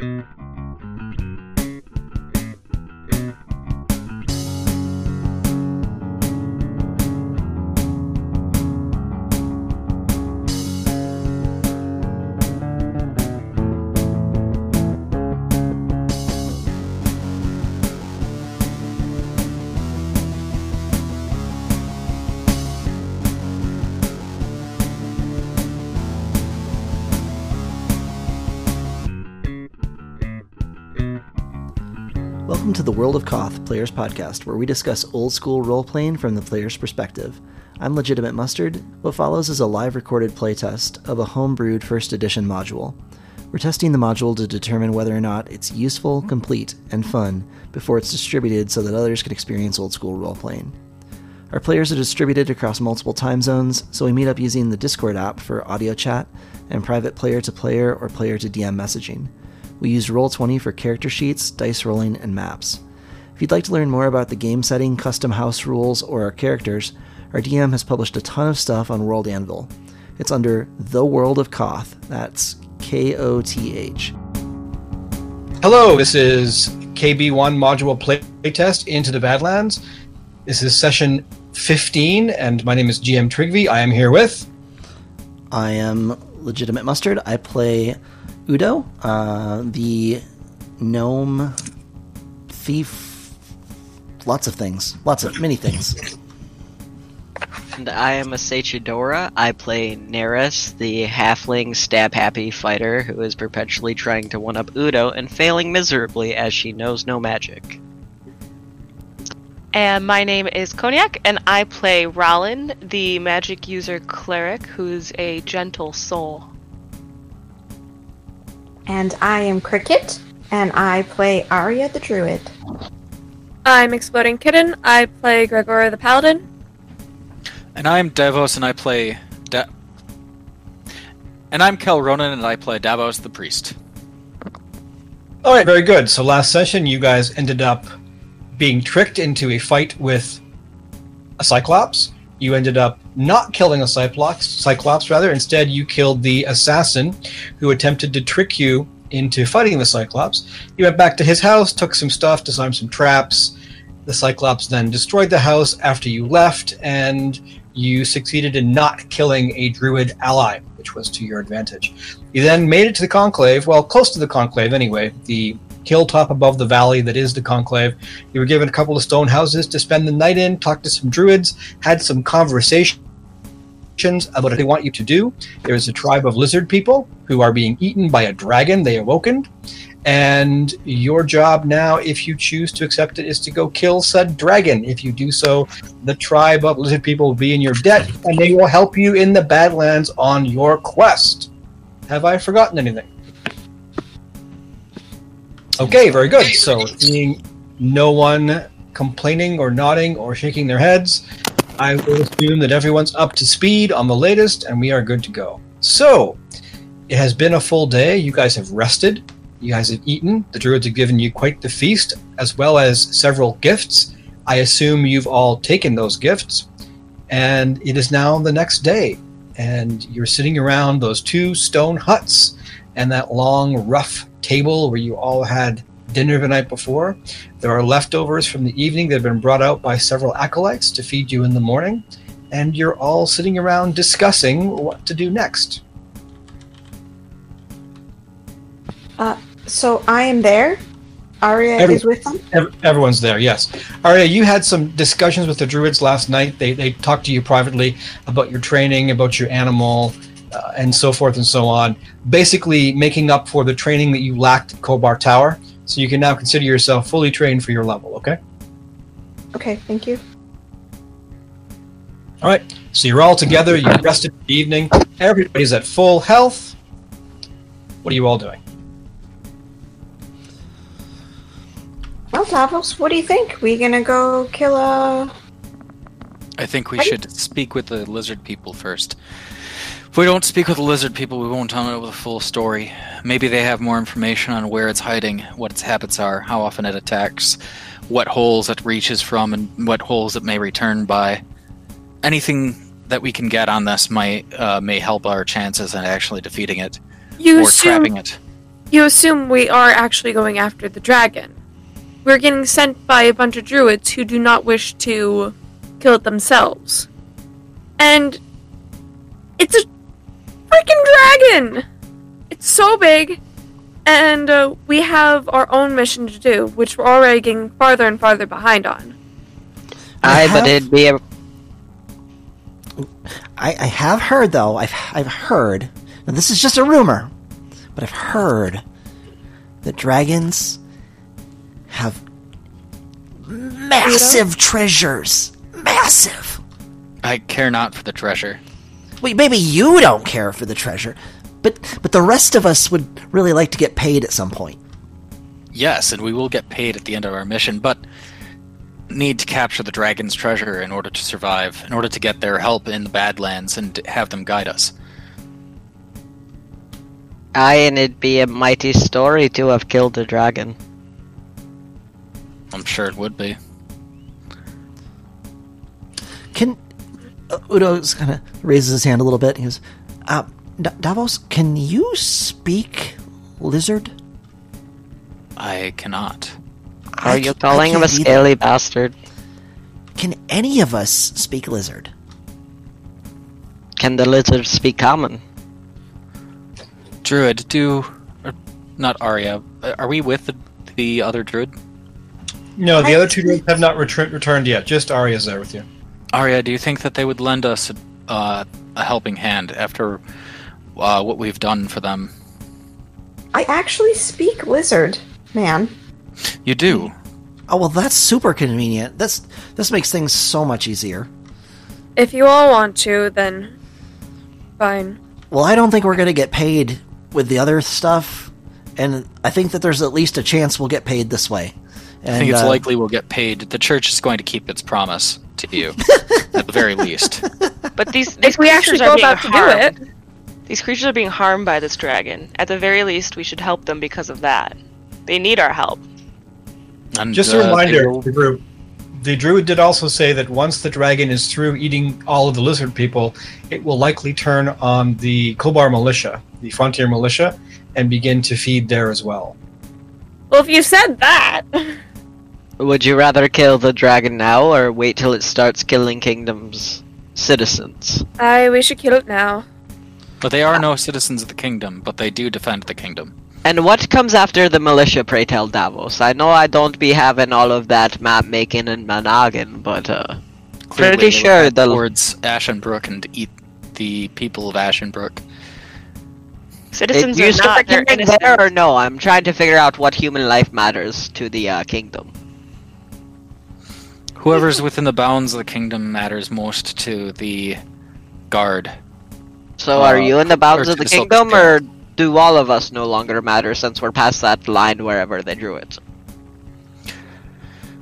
To the World of Koth Players Podcast, where we discuss old school role playing from the player's perspective. I'm Legitimate Mustard. What follows is a live recorded playtest of a homebrewed first edition module. We're testing the module to determine whether or not it's useful, complete, and fun before it's distributed so that others can experience old school role playing. Our players are distributed across multiple time zones, so we meet up using the Discord app for audio chat and private player to player or player to DM messaging. We use Roll20 for character sheets, dice rolling, and maps. If you'd like to learn more about the game setting, custom house rules, or our characters, our DM has published a ton of stuff on World Anvil. It's under The World of Koth. That's K O T H. Hello, this is KB1 Module Playtest Into the Badlands. This is session 15, and my name is GM Trigby. I am here with. I am Legitimate Mustard. I play Udo, uh, the gnome thief. Lots of things. Lots of many things. And I am a Sechidora. I play Neris, the halfling stab happy fighter who is perpetually trying to one up Udo and failing miserably as she knows no magic. And my name is Cognac, and I play Rollin, the magic user cleric who's a gentle soul. And I am Cricket, and I play Arya the Druid. I'm Exploding Kitten. I play Gregor the Paladin. And I'm Davos, and I play. Da- and I'm Kel Ronan, and I play Davos the Priest. All right, very good. So last session, you guys ended up being tricked into a fight with a Cyclops. You ended up not killing a Cyclops, Cyclops rather. Instead, you killed the assassin who attempted to trick you into fighting the Cyclops. You went back to his house, took some stuff, designed some traps. The Cyclops then destroyed the house after you left, and you succeeded in not killing a druid ally, which was to your advantage. You then made it to the Conclave, well, close to the Conclave anyway, the hilltop above the valley that is the Conclave. You were given a couple of stone houses to spend the night in, talked to some druids, had some conversations about what they want you to do. There is a tribe of lizard people who are being eaten by a dragon they awokened. And your job now, if you choose to accept it, is to go kill said dragon. If you do so, the tribe of lizard people will be in your debt, and they will help you in the Badlands on your quest. Have I forgotten anything? Okay, very good. So, seeing no one complaining or nodding or shaking their heads, I will assume that everyone's up to speed on the latest and we are good to go. So, it has been a full day. You guys have rested. You guys have eaten. The druids have given you quite the feast, as well as several gifts. I assume you've all taken those gifts. And it is now the next day. And you're sitting around those two stone huts and that long, rough table where you all had dinner the night before. There are leftovers from the evening that have been brought out by several acolytes to feed you in the morning. And you're all sitting around discussing what to do next. Uh, so I am there. Arya Every- is with them. Ev- everyone's there, yes. Arya, you had some discussions with the druids last night. They, they talked to you privately about your training, about your animal, uh, and so forth and so on. Basically, making up for the training that you lacked at Kobar Tower. So you can now consider yourself fully trained for your level, okay? Okay, thank you. All right. So you're all together. You rested for the evening. Everybody's at full health. What are you all doing? Well, Davos, what do you think? We gonna go kill a? I think we should speak with the lizard people first. We don't speak with the lizard people, we won't tell know the full story. Maybe they have more information on where it's hiding, what its habits are, how often it attacks, what holes it reaches from, and what holes it may return by. Anything that we can get on this might uh, may help our chances in actually defeating it You or assume trapping it. you assume we are actually going after the dragon. We're getting sent by a bunch of druids who do not wish to kill it themselves. And it's a freaking dragon! It's so big, and uh, we have our own mission to do, which we're already getting farther and farther behind on. I I but have- it'd be a I, I have heard though. I've I've heard, and this is just a rumor, but I've heard that dragons have massive treasures. Massive. I care not for the treasure. Wait, maybe you don't care for the treasure, but but the rest of us would really like to get paid at some point. Yes, and we will get paid at the end of our mission, but need to capture the dragon's treasure in order to survive, in order to get their help in the Badlands and have them guide us. I and it'd be a mighty story to have killed the dragon. I'm sure it would be. Udo kind of raises his hand a little bit. He goes, uh, D- Davos, can you speak lizard? I cannot. Are I you ca- calling him a can't either. scaly bastard? Can any of us speak lizard? Can the lizard speak common? Druid, do. Or, not Arya. uh, Are we with the, the other druid? No, the other two druids have not retr- returned yet. Just Arya's there with you. Arya, do you think that they would lend us uh, a helping hand after uh, what we've done for them? I actually speak lizard, man. You do. Oh well, that's super convenient. This this makes things so much easier. If you all want to, then fine. Well, I don't think we're gonna get paid with the other stuff, and I think that there's at least a chance we'll get paid this way. And, I think it's uh, likely we'll get paid. The church is going to keep its promise to you, at the very least. But these, these If we actually creatures are go being about to do it, These creatures are being harmed by this dragon. At the very least, we should help them because of that. They need our help. And, Just uh, a they reminder, will- the group. The druid did also say that once the dragon is through eating all of the lizard people, it will likely turn on the Kobar militia, the frontier militia, and begin to feed there as well. well, if you said that, Would you rather kill the dragon now or wait till it starts killing kingdoms citizens? I we should kill it now. But they are no citizens of the kingdom, but they do defend the kingdom. And what comes after the militia, pray tell Davos? I know I don't be having all of that map making and monoggin, but uh, Clearly, Pretty sure the- towards Ashenbrook and eat the people of Ashenbrook. Citizens it are used to not. They're there or no? I'm trying to figure out what human life matters to the uh, kingdom. Whoever's within the bounds of the kingdom matters most to the guard. So Uh, are you in the bounds of the the kingdom, or do all of us no longer matter since we're past that line wherever they drew it?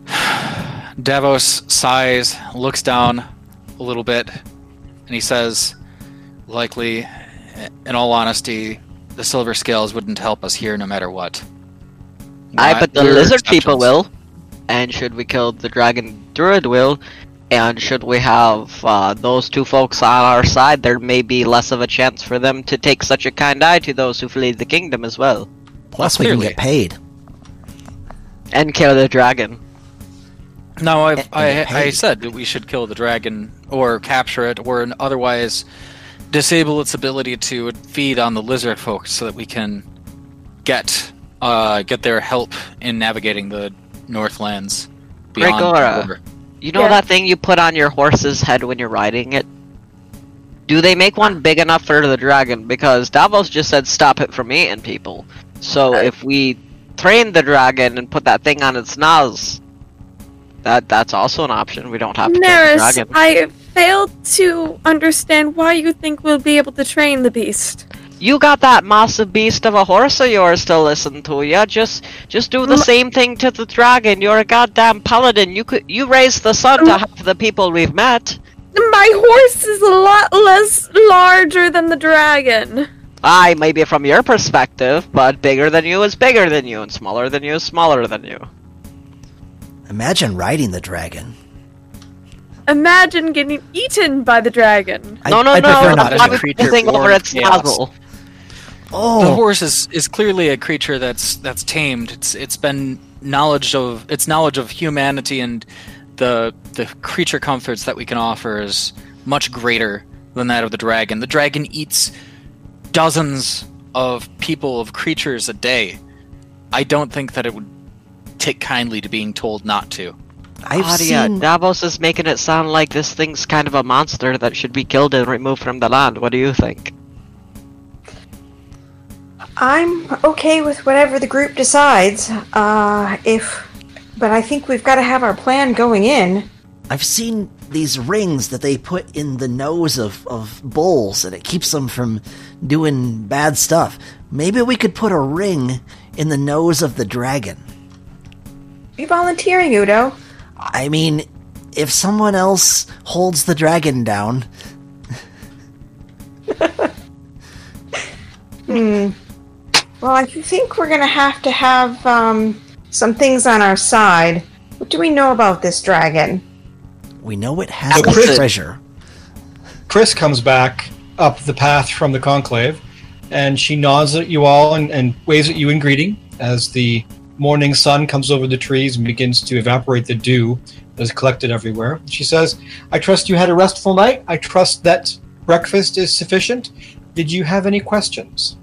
Davos sighs, looks down a little bit, and he says, likely, in all honesty, the silver scales wouldn't help us here no matter what. I but the lizard people will. And should we kill the dragon druid will, and should we have uh, those two folks on our side, there may be less of a chance for them to take such a kind eye to those who flee the kingdom as well. Plus, we can get paid. And kill the dragon. No, I've, I, I said that we should kill the dragon or capture it or otherwise disable its ability to feed on the lizard folk so that we can get uh, get their help in navigating the Northlands beyond Gregora. You know Yeah. that thing you put on your horse's head when you're riding it? Do they make one big enough for the dragon? Because Davos just said stop it from eating people. So Uh, if we train the dragon and put that thing on its nose, that that's also an option. We don't have to kill the dragon. I failed to understand why you think we'll be able to train the beast. You got that massive beast of a horse of yours to listen to Yeah, Just just do the M- same thing to the dragon. You're a goddamn paladin. You could you raised the sun to mm. M- half the people we've met. My horse is a lot less larger than the dragon. Aye, maybe from your perspective, but bigger than you is bigger than you, and smaller than you is smaller than you. Imagine riding the dragon. Imagine getting eaten by the dragon. I- no, no, I'd no, prefer no, not as to. a creature over its chaos. nozzle. Oh, The horse is, is clearly a creature that's that's tamed. It's it's been knowledge of its knowledge of humanity and the the creature comforts that we can offer is much greater than that of the dragon. The dragon eats dozens of people of creatures a day. I don't think that it would take kindly to being told not to. I've Adia, seen. Davos is making it sound like this thing's kind of a monster that should be killed and removed from the land. What do you think? I'm okay with whatever the group decides. Uh, if, but I think we've got to have our plan going in. I've seen these rings that they put in the nose of, of bulls and it keeps them from doing bad stuff. Maybe we could put a ring in the nose of the dragon. Are you volunteering, Udo? I mean, if someone else holds the dragon down, Hmm. Well, I think we're gonna have to have um, some things on our side. What do we know about this dragon? we know it has Oh, Chris- treasure. Chris comes back up the path from the conclave, and she nods at you all and, and waves at you in greeting as the morning sun comes over the trees and begins to evaporate the dew that is collected everywhere. She says, I trust you had a restful night. I trust that breakfast is sufficient. Did you have any questions?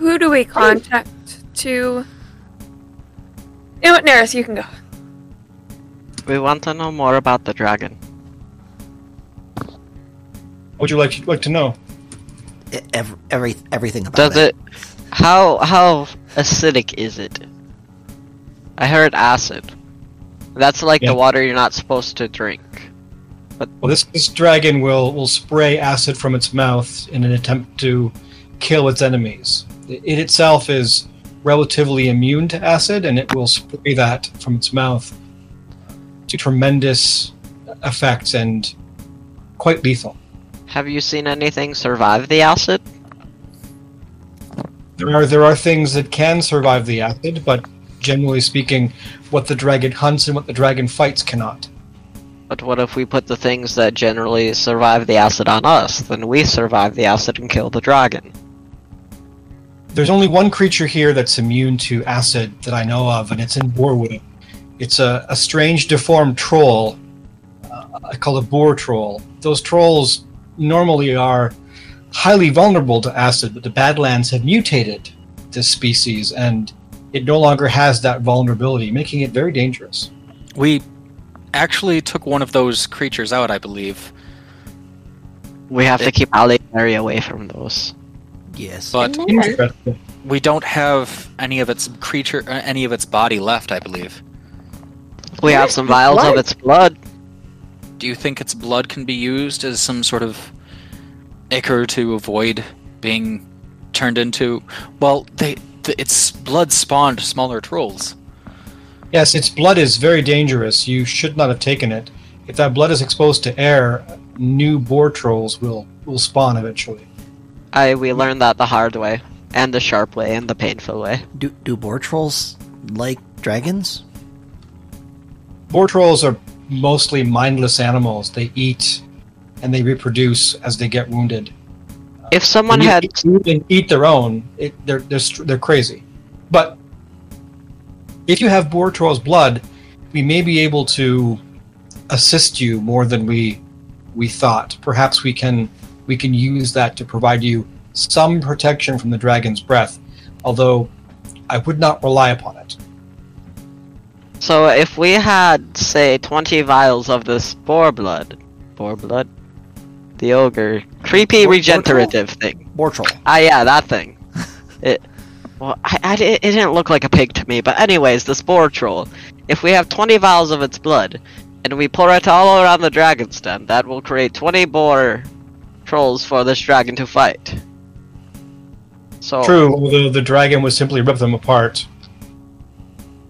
Who do we contact to? You know what, Neris, you can go. We want to know more about the dragon. What would you like, like to know? Every, every, everything about Does it? How how acidic is it? I heard acid. That's like Yeah. the water you're not supposed to drink. But Well, this, this dragon will, will spray acid from its mouth in an attempt to kill its enemies. It itself is relatively immune to acid, and it will spray that from its mouth to tremendous effects and quite lethal. Have you seen anything survive the acid? There are there are things that can survive the acid, but generally speaking, what the dragon hunts and what the dragon fights cannot. But what if we put the things that generally survive the acid on us? Then we survive the acid and kill the dragon. There's only one creature here that's immune to acid that I know of, and it's in Boarwood. It's a, a strange, deformed troll. Uh, I call it a boar troll. Those trolls normally are highly vulnerable to acid, but the Badlands have mutated this species, and it no longer has that vulnerability, making it very dangerous. We actually took one of those creatures out, I believe. We have to keep Ali Mary away from those. Yes. But Interesting. we don't have any of its creature, uh, any of its body left, I believe. We have some vials of its blood. Do you think its blood can be used as some sort of ichor to avoid being turned into? Well, they th- its blood spawned smaller trolls. Yes, its blood is very dangerous. You should not have taken it. If that blood is exposed to air, new boar trolls will, will spawn eventually. I we learned that the hard way, and the sharp way, and the painful way. Do, do boar trolls like dragons? Boar trolls are mostly mindless animals. They eat and they reproduce as they get wounded. If uh, someone When you had eat, eat their own, it, they're, they're they're crazy. But if you have boar troll's blood, we may be able to assist you more than we we thought. Perhaps we can we can use that to provide you some protection from the dragon's breath. Although I would not rely upon it. So if we had, say, 20 vials of this boar blood, boar blood, the ogre, creepy regenerative thing. Boar troll. Ah, yeah, that thing. It, well, I, I, it didn't look like a pig to me, but anyways, the spore troll. If we have 20 vials of its blood, and we pour it all around the dragon's den, that will create 20 boar trolls for this dragon to fight. So, True, although the dragon would simply rip them apart.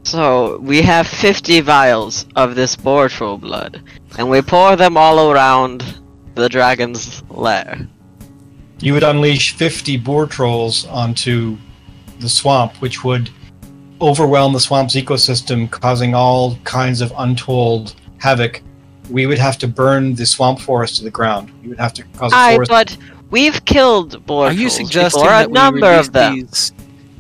So we have 50 vials of this boar troll blood, and we pour them all around the dragon's lair. You would unleash 50 boar trolls onto the swamp, which would overwhelm the swamp's ecosystem, causing all kinds of untold havoc. We would have to burn the swamp forest to the ground. We would have to cause a I forest. but we've killed boar Are you suggesting before, a that we number release of them? these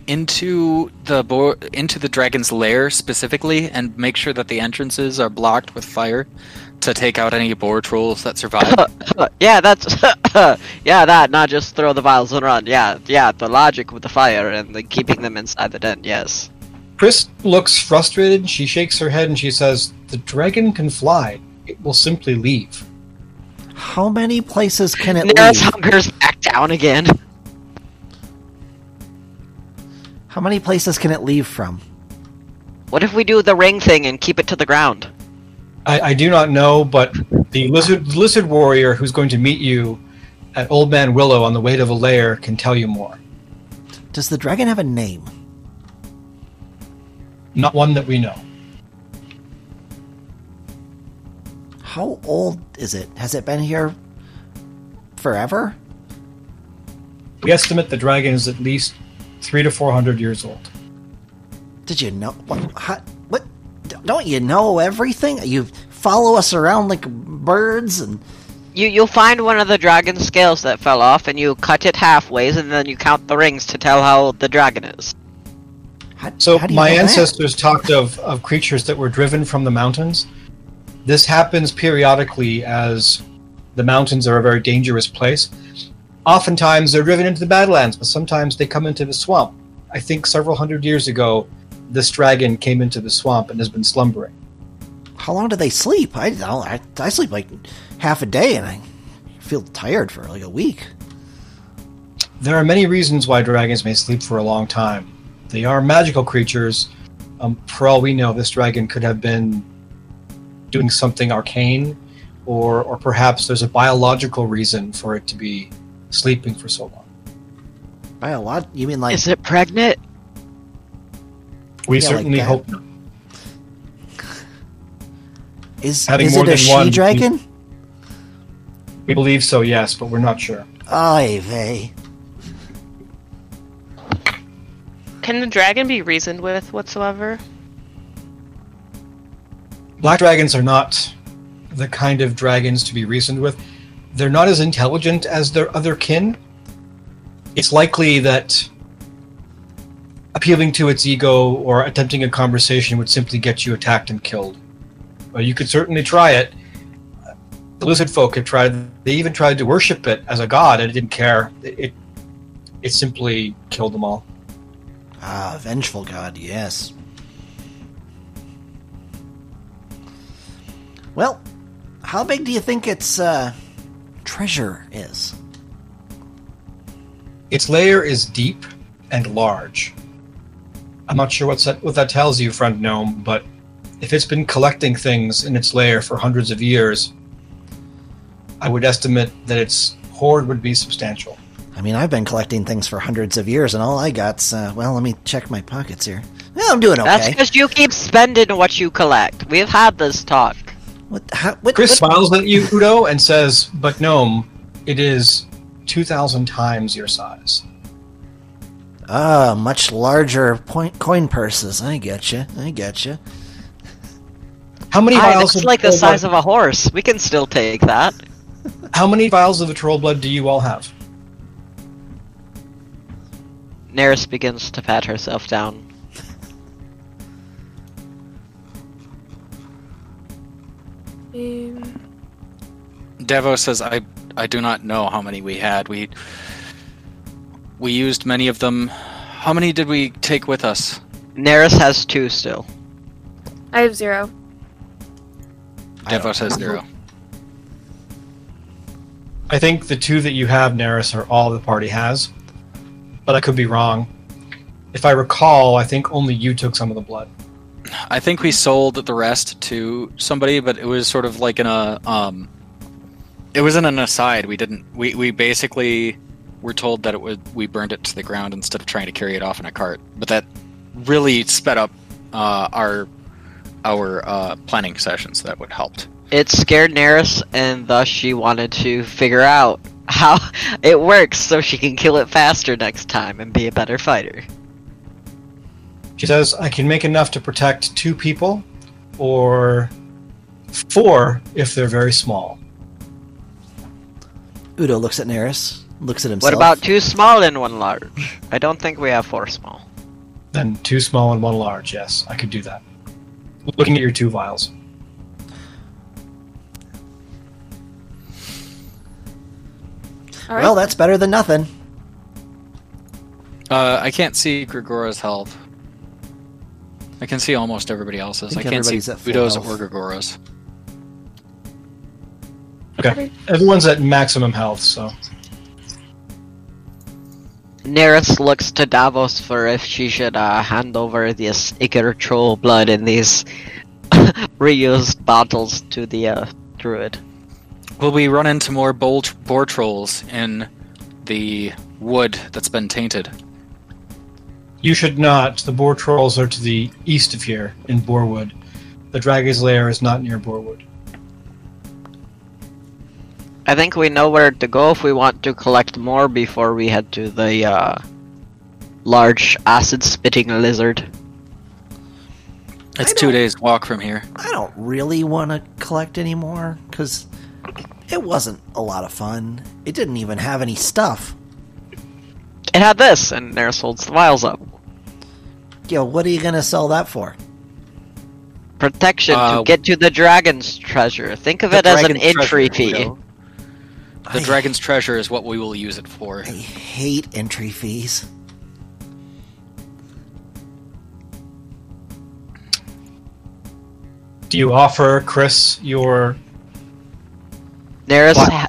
into the bo- into the dragon's lair specifically, and make sure that the entrances are blocked with fire to take out any boar trolls that survive? yeah, that's yeah, that not just throw the vials and run. Yeah, yeah, the logic with the fire and the keeping them inside the den. Yes. Chris looks frustrated. She shakes her head and she says, "The dragon can fly. It will simply leave." How many places can it Neris leave? hunkers back down again. How many places can it leave from? What if we do the ring thing and keep it to the ground? I, I do not know, but the lizard lizard warrior who's going to meet you at Old Man Willow on the way to the lair can tell you more. Does the dragon have a name? Not one that we know. How old is it? Has it been here forever? We estimate the dragon is at least three to four hundred years old. Did you know what? How, what? Don't you know everything? You follow us around like birds, and You you'll find one of the dragon scales that fell off, and you cut it halfways, and then you count the rings to tell how old the dragon is. how, So how my know that? ancestors talked of, of creatures that were driven from the mountains. This happens periodically as the mountains are a very dangerous place. Oftentimes they're driven into the Badlands, but sometimes they come into the swamp. I think several hundred years ago, this dragon came into the swamp and has been slumbering. How long do they sleep? I don't. I, I sleep like half a day, and I feel tired for like a week. There are many reasons why dragons may sleep for a long time. They are magical creatures. Um, for all we know, this dragon could have been doing something arcane, or or perhaps there's a biological reason for it to be sleeping for so long. By a lot, you mean like Is it pregnant? We Yeah, certainly that. hope not. is having is more it a than she one- dragon? We believe so, yes, but we're not sure. Oy vey. Can the dragon be reasoned with whatsoever? Black dragons are not the kind of dragons to be reasoned with. They're not as intelligent as their other kin. It's likely that appealing to its ego or attempting a conversation would simply get you attacked and killed. You could certainly try it. The lizard folk have tried. They even tried to worship it as a god, and it didn't care. It it, it simply killed them all. Ah, vengeful god, yes. Well, how big do you think its uh, treasure is? Its lair is deep and large. I'm not sure what's that, what that tells you, friend gnome, but if it's been collecting things in its lair for hundreds of years, I would estimate that its hoard would be substantial. I mean, I've been collecting things for hundreds of years, and all I got's, uh, well, let me check my pockets here. Well, I'm doing okay. That's because you keep spending what you collect. We've had this talk. What, how, what, Chris what- smiles at you, Udo, and says, "But gnome, it is two thousand times your size." Ah, much larger point, coin purses. I get you. I get you. How many Hi, vials that's like the size blood, of a horse. We can still take that. How many vials of the troll blood do you all have? Neris begins to pat herself down. Um, Devo says, "I I do not know how many we had. We we used many of them. How many did we take with us? Neris has two still. I have zero. I Devo don't says zero. I think the two that you have, Neris, are all the party has, but I could be wrong. If I recall, I think only you took some of the blood. I think we sold the rest to somebody, but it was sort of like in a um, it wasn't an aside. We didn't. We we basically were told that it would. We burned it to the ground instead of trying to carry it off in a cart. But that really sped up uh, our our uh, planning sessions. That would helped. It scared Neris, and thus she wanted to figure out how it works so she can kill it faster next time and be a better fighter. She says, I can make enough to protect two people, or four if they're very small. Udo looks at Neris, looks at himself. What about two small and one large? I don't think we have four small. Then two small and one large. Yes, I could do that. Looking at your two vials. All right. Well, that's better than nothing. Uh, I can't see Gregora's health. I can see almost everybody else's. I I, can't see everybody's at full or Gregora's. Okay. Everyone's at maximum health, so Neris looks to Davos for if she should uh, hand over this ichor troll blood in these reused bottles to the uh, druid. Will we run into more boar, boar trolls in the wood that's been tainted? You should not. The boar trolls are to the east of here in Boarwood. The Dragon's Lair is not near Boarwood. I think we know where to go if we want to collect more before we head to the uh, large acid-spitting lizard. It's two days walk from here. I don't really want to collect anymore because it wasn't a lot of fun. It didn't even have any stuff. It had this, and Neris holds the vials up. Yo, what are you gonna sell that for? Protection Uh, to get to the dragon's treasure. Think of it as an entry treasure, fee. Udo. The I- dragon's treasure is what we will use it for. I hate entry fees. Do you offer Chris your Neris ha-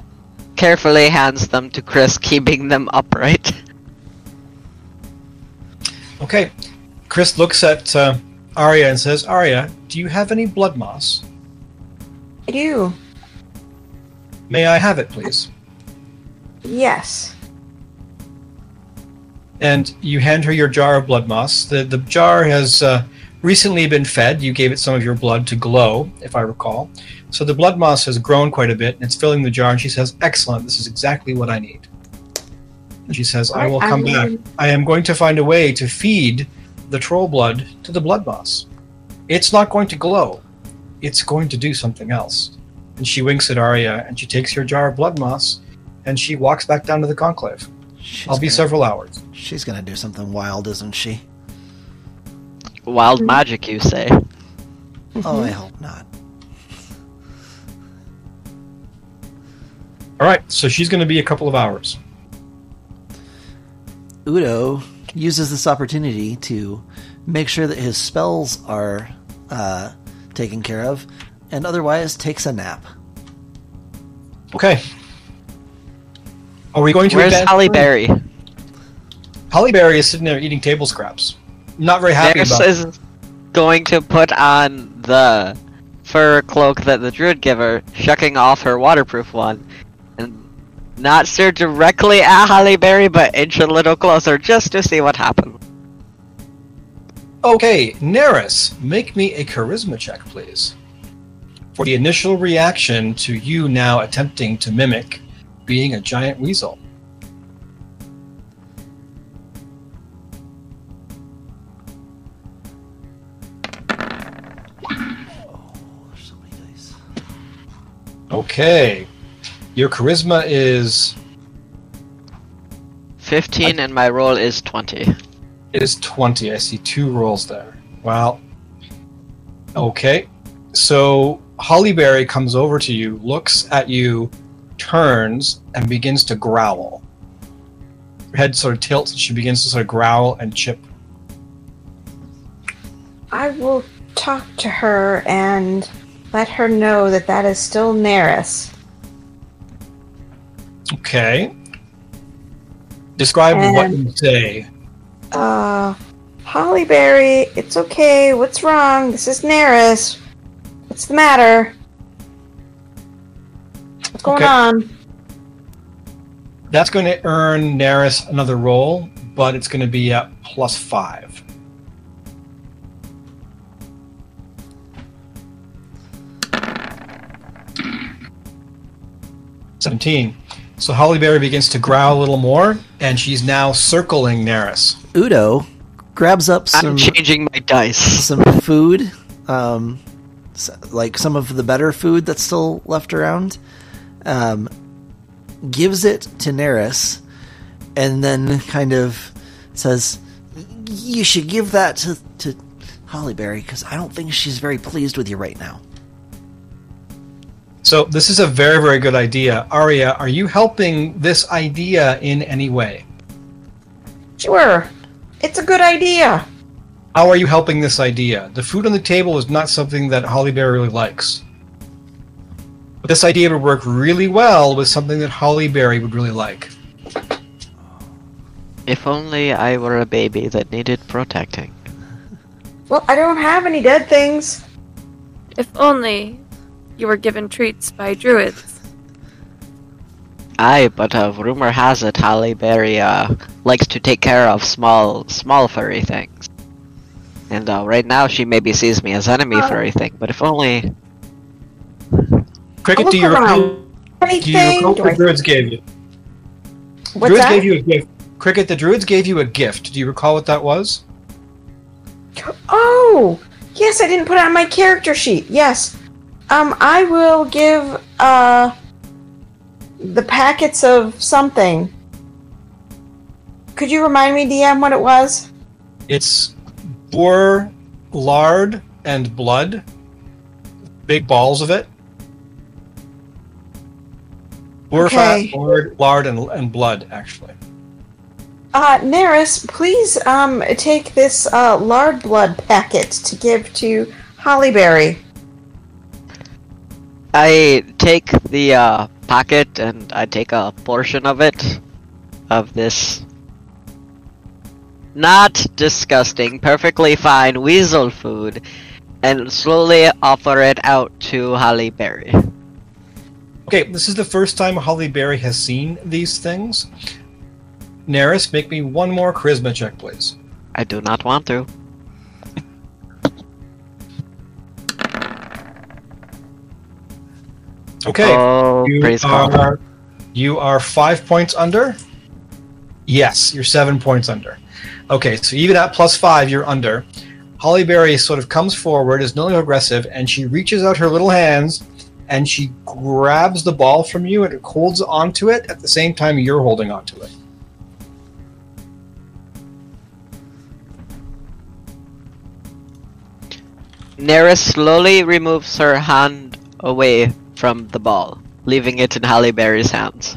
carefully hands them to Chris, keeping them upright. Okay. Chris looks at uh, Arya and says, Arya, do you have any blood moss? I do. May I have it, please? Yes. And you hand her your jar of blood moss. The, the jar has uh, recently been fed. You gave it some of your blood to glow, if I recall. So the blood moss has grown quite a bit, and it's filling the jar. And she says, Excellent, this is exactly what I need. And she says, I will I come back. I am going to find a way to feed the troll blood to the blood moss. It's not going to glow, it's going to do something else. And she winks at Arya, and she takes her jar of blood moss, and she walks back down to the conclave. She's I'll be gonna, several hours. She's gonna do something wild, isn't she? Wild magic, you say? Oh, I mm-hmm. hope not. All right, so she's going to be a couple of hours. Udo uses this opportunity to make sure that his spells are uh, taken care of, and otherwise takes a nap. Okay. Are we going to Where's advance Holly? Berry? Holly Berry is sitting there eating table scraps. Not very happy Neris about it. is going to put on the fur cloak that the druid gave her, shucking off her waterproof one, and not stare directly at Holly Berry, but inch a little closer just to see what happens. Okay, Neris, make me a charisma check, please. For the initial reaction to you now attempting to mimic being a giant weasel. There's so many dice. Okay. Your charisma is 15 and my roll is 20. is 20. I see two rolls there. Well, okay. So Hollyberry comes over to you, looks at you, turns, and begins to growl. Her head sort of tilts, and she begins to sort of growl and chip. I will talk to her and let her know that that is still Neris. Okay. Describe what you say. Uh, Hollyberry, it's okay. What's wrong? This is Neris. What's the matter? What's going Okay. on? That's going to earn Neris another roll, but it's going to be at plus five. Seventeen. So Hollyberry begins to growl a little more, and she's now circling Naris. Udo grabs up some I'm changing my dice. some food um, like some of the better food that's still left around, um, gives it to Naris, and then kind of says, "You should give that to to Hollyberry because I don't think she's very pleased with you right now." So this is a very, very good idea. Arya, are you helping this idea in any way? Sure. It's a good idea. How are you helping this idea? The food on the table is not something that Hollyberry really likes. But this idea would work really well with something that Hollyberry would really like. If only I were a baby that needed protecting. Well, I don't have any dead things. If only you were given treats by druids. Aye, but uh, rumor has it Hollyberry uh, likes to take care of small, small furry things. And uh, right now she maybe sees me as enemy Uh. furry thing, but if only... Cricket, do you recall, around. do you recall what I- the druids gave you? What's druids that? gave you a gift. Cricket, the druids gave you a gift. Do you recall what that was? Oh, yes, I didn't put it on my character sheet. Yes. Um, I will give uh the packets of something. Could you remind me, DM, what it was? It's boar lard and blood. Big balls of it. Boar Okay. fat, lard, lard, and, and blood, actually. Uh, Neris, please um take this uh lard blood packet to give to Hollyberry. I take the uh, pocket and I take a portion of it, of this not disgusting, perfectly fine weasel food, and slowly offer it out to Holly Berry. Okay, this is the first time Hollyberry has seen these things. Neris, make me one more charisma check, please. I do not want to. Okay, Oh, you praise God. are you are five points under. Yes, you're seven points under. Okay, so even at plus five, you're under. Holly Berry sort of comes forward, is no longer aggressive, and she reaches out her little hands and she grabs the ball from you and holds onto it at the same time you're holding onto it. Neris slowly removes her hand away from the ball, leaving it in Halle Berry's hands.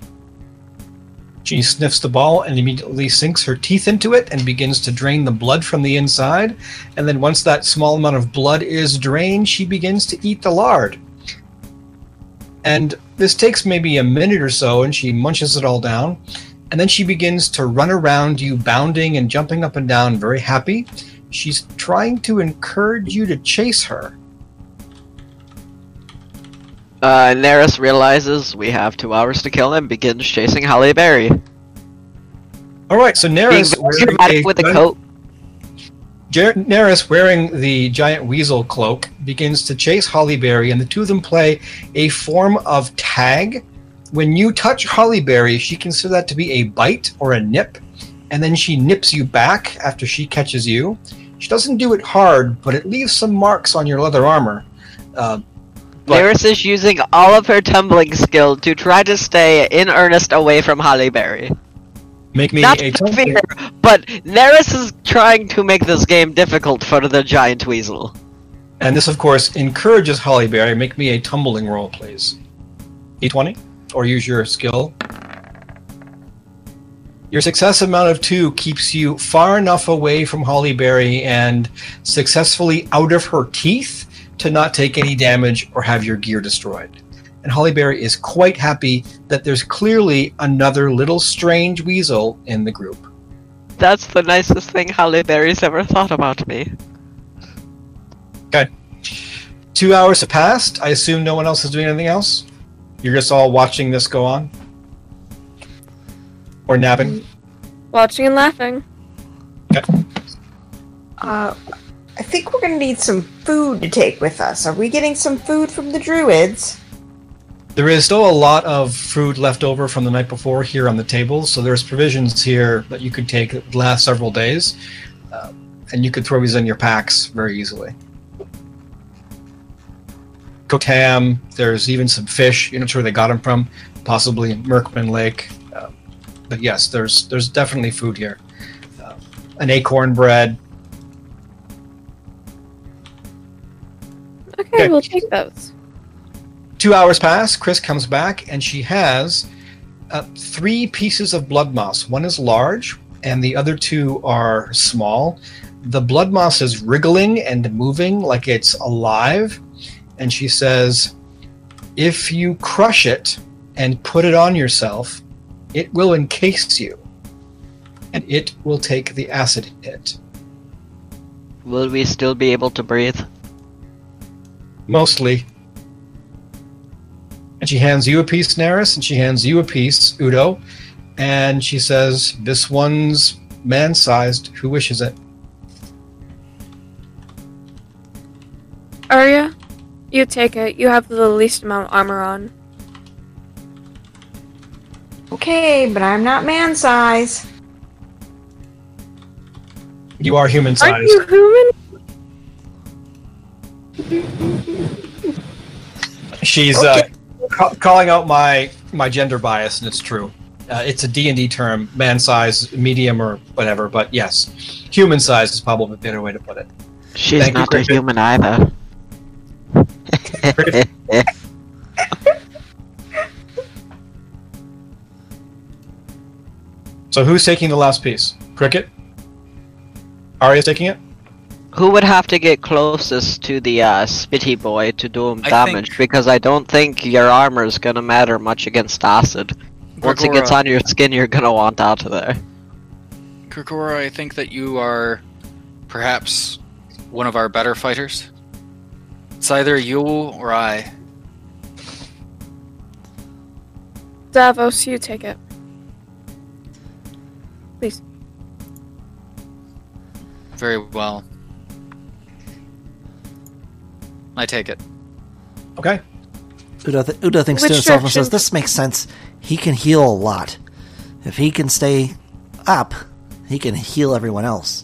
She sniffs the ball and immediately sinks her teeth into it and begins to drain the blood from the inside. And then, once that small amount of blood is drained, she begins to eat the lard. And this takes maybe a minute or so, and she munches it all down. And then she begins to run around you, bounding and jumping up and down, very happy. She's trying to encourage you to chase her. Uh, Neris realizes we have two hours to kill and begins chasing Halle Berry. All right, so Neris, very wearing dramatic with a giant- coat. Jer- Neris, wearing the giant weasel cloak, begins to chase Hollyberry, and the two of them play a form of tag. When you touch Hollyberry, she considers that to be a bite or a nip, and then she nips you back after she catches you. She doesn't do it hard, but it leaves some marks on your leather armor. Uh, Neris is using all of her tumbling skill to try to stay in earnest away from Halle Berry. make me Not a fear, but Neris is trying to make this game difficult for the giant weasel. and this, of course, encourages Hollyberry. Make me a tumbling roll, please. D20, or use your skill Your success amount of two keeps you far enough away from Hollyberry and successfully out of her teeth to not take any damage or have your gear destroyed. And Hollyberry is quite happy that there's clearly another little strange weasel in the group. That's the nicest thing Halle Berry's ever thought about me. Okay. Two hours have passed. I assume no one else is doing anything else. You're just all watching this go on, or napping. Watching and laughing. Okay. Uh, I think we're gonna need some food to take with us. Are we getting some food from the druids? There is still a lot of food left over from the night before here on the table, so there's provisions here that you could take that last several days, uh, and you could throw these in your packs very easily. cooked ham. There's even some fish. You're not sure where they got them from, possibly Merkman Lake. Uh, but yes, there's there's definitely food here. Uh, an acorn bread. Okay, Okay. we'll take those. Two hours pass. Chris comes back, and she has uh, three pieces of blood moss. One is large, and the other two are small. The blood moss is wriggling and moving like it's alive. And she says, If you crush it and put it on yourself, it will encase you, and it will take the acid hit. Will we still be able to breathe? Mostly. And she hands you a piece, Neris, and she hands you a piece, Udo. And she says, This one's man sized. Who wishes it? Arya, you take it. You have the least amount of armor on. Okay, but I'm not man size. You are human Aren't sized. you human? She's uh, ca- calling out my my gender bias, and it's true. Uh, it's a D and D term, man size, medium, or whatever. But yes, human size is probably a better way to put it. She's Thank not a human either. So who's taking the last piece? Cricket. Arya's taking it. Who would have to get closest to the uh, Spitty Boy to do him I damage? think- Because I don't think your armor is gonna matter much against acid. Once it gets on your skin, you're gonna want out of there. Gregora, I think that you are perhaps one of our better fighters. It's either you or I. Davos, you take it. Please. Very well. I take it. Okay. Udo, th- Udo thinks Which to himself and says, "This makes sense. He can heal a lot. If he can stay up, he can heal everyone else."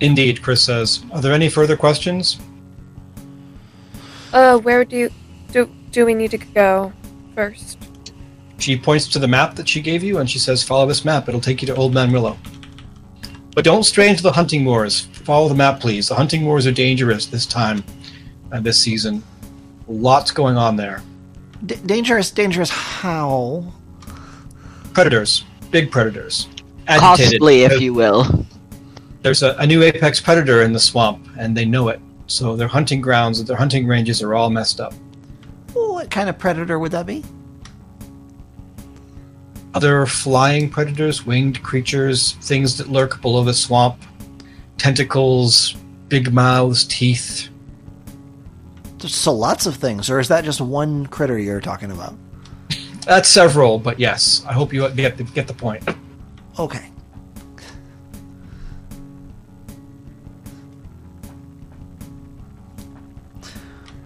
Indeed, Chris says. Are there any further questions? Uh, where do you do do we need to go first? She points to the map that she gave you and she says, Follow this map. It'll take you to Old Man Willow. But don't stray into the hunting moors. Follow the map, please. The hunting moors are dangerous this time and this season. Lots going on there. D- dangerous, dangerous. How? Predators, big predators. Agitated. Costly, if you will. There's a, a new apex predator in the swamp, and they know it. So their hunting grounds, their hunting ranges are all messed up. What kind of predator would that be? Other flying predators, winged creatures, things that lurk below the swamp, tentacles, big mouths, teeth. So lots of things, or is that just one critter you're talking about? That's several, but yes, I hope you get the, get the point. Okay.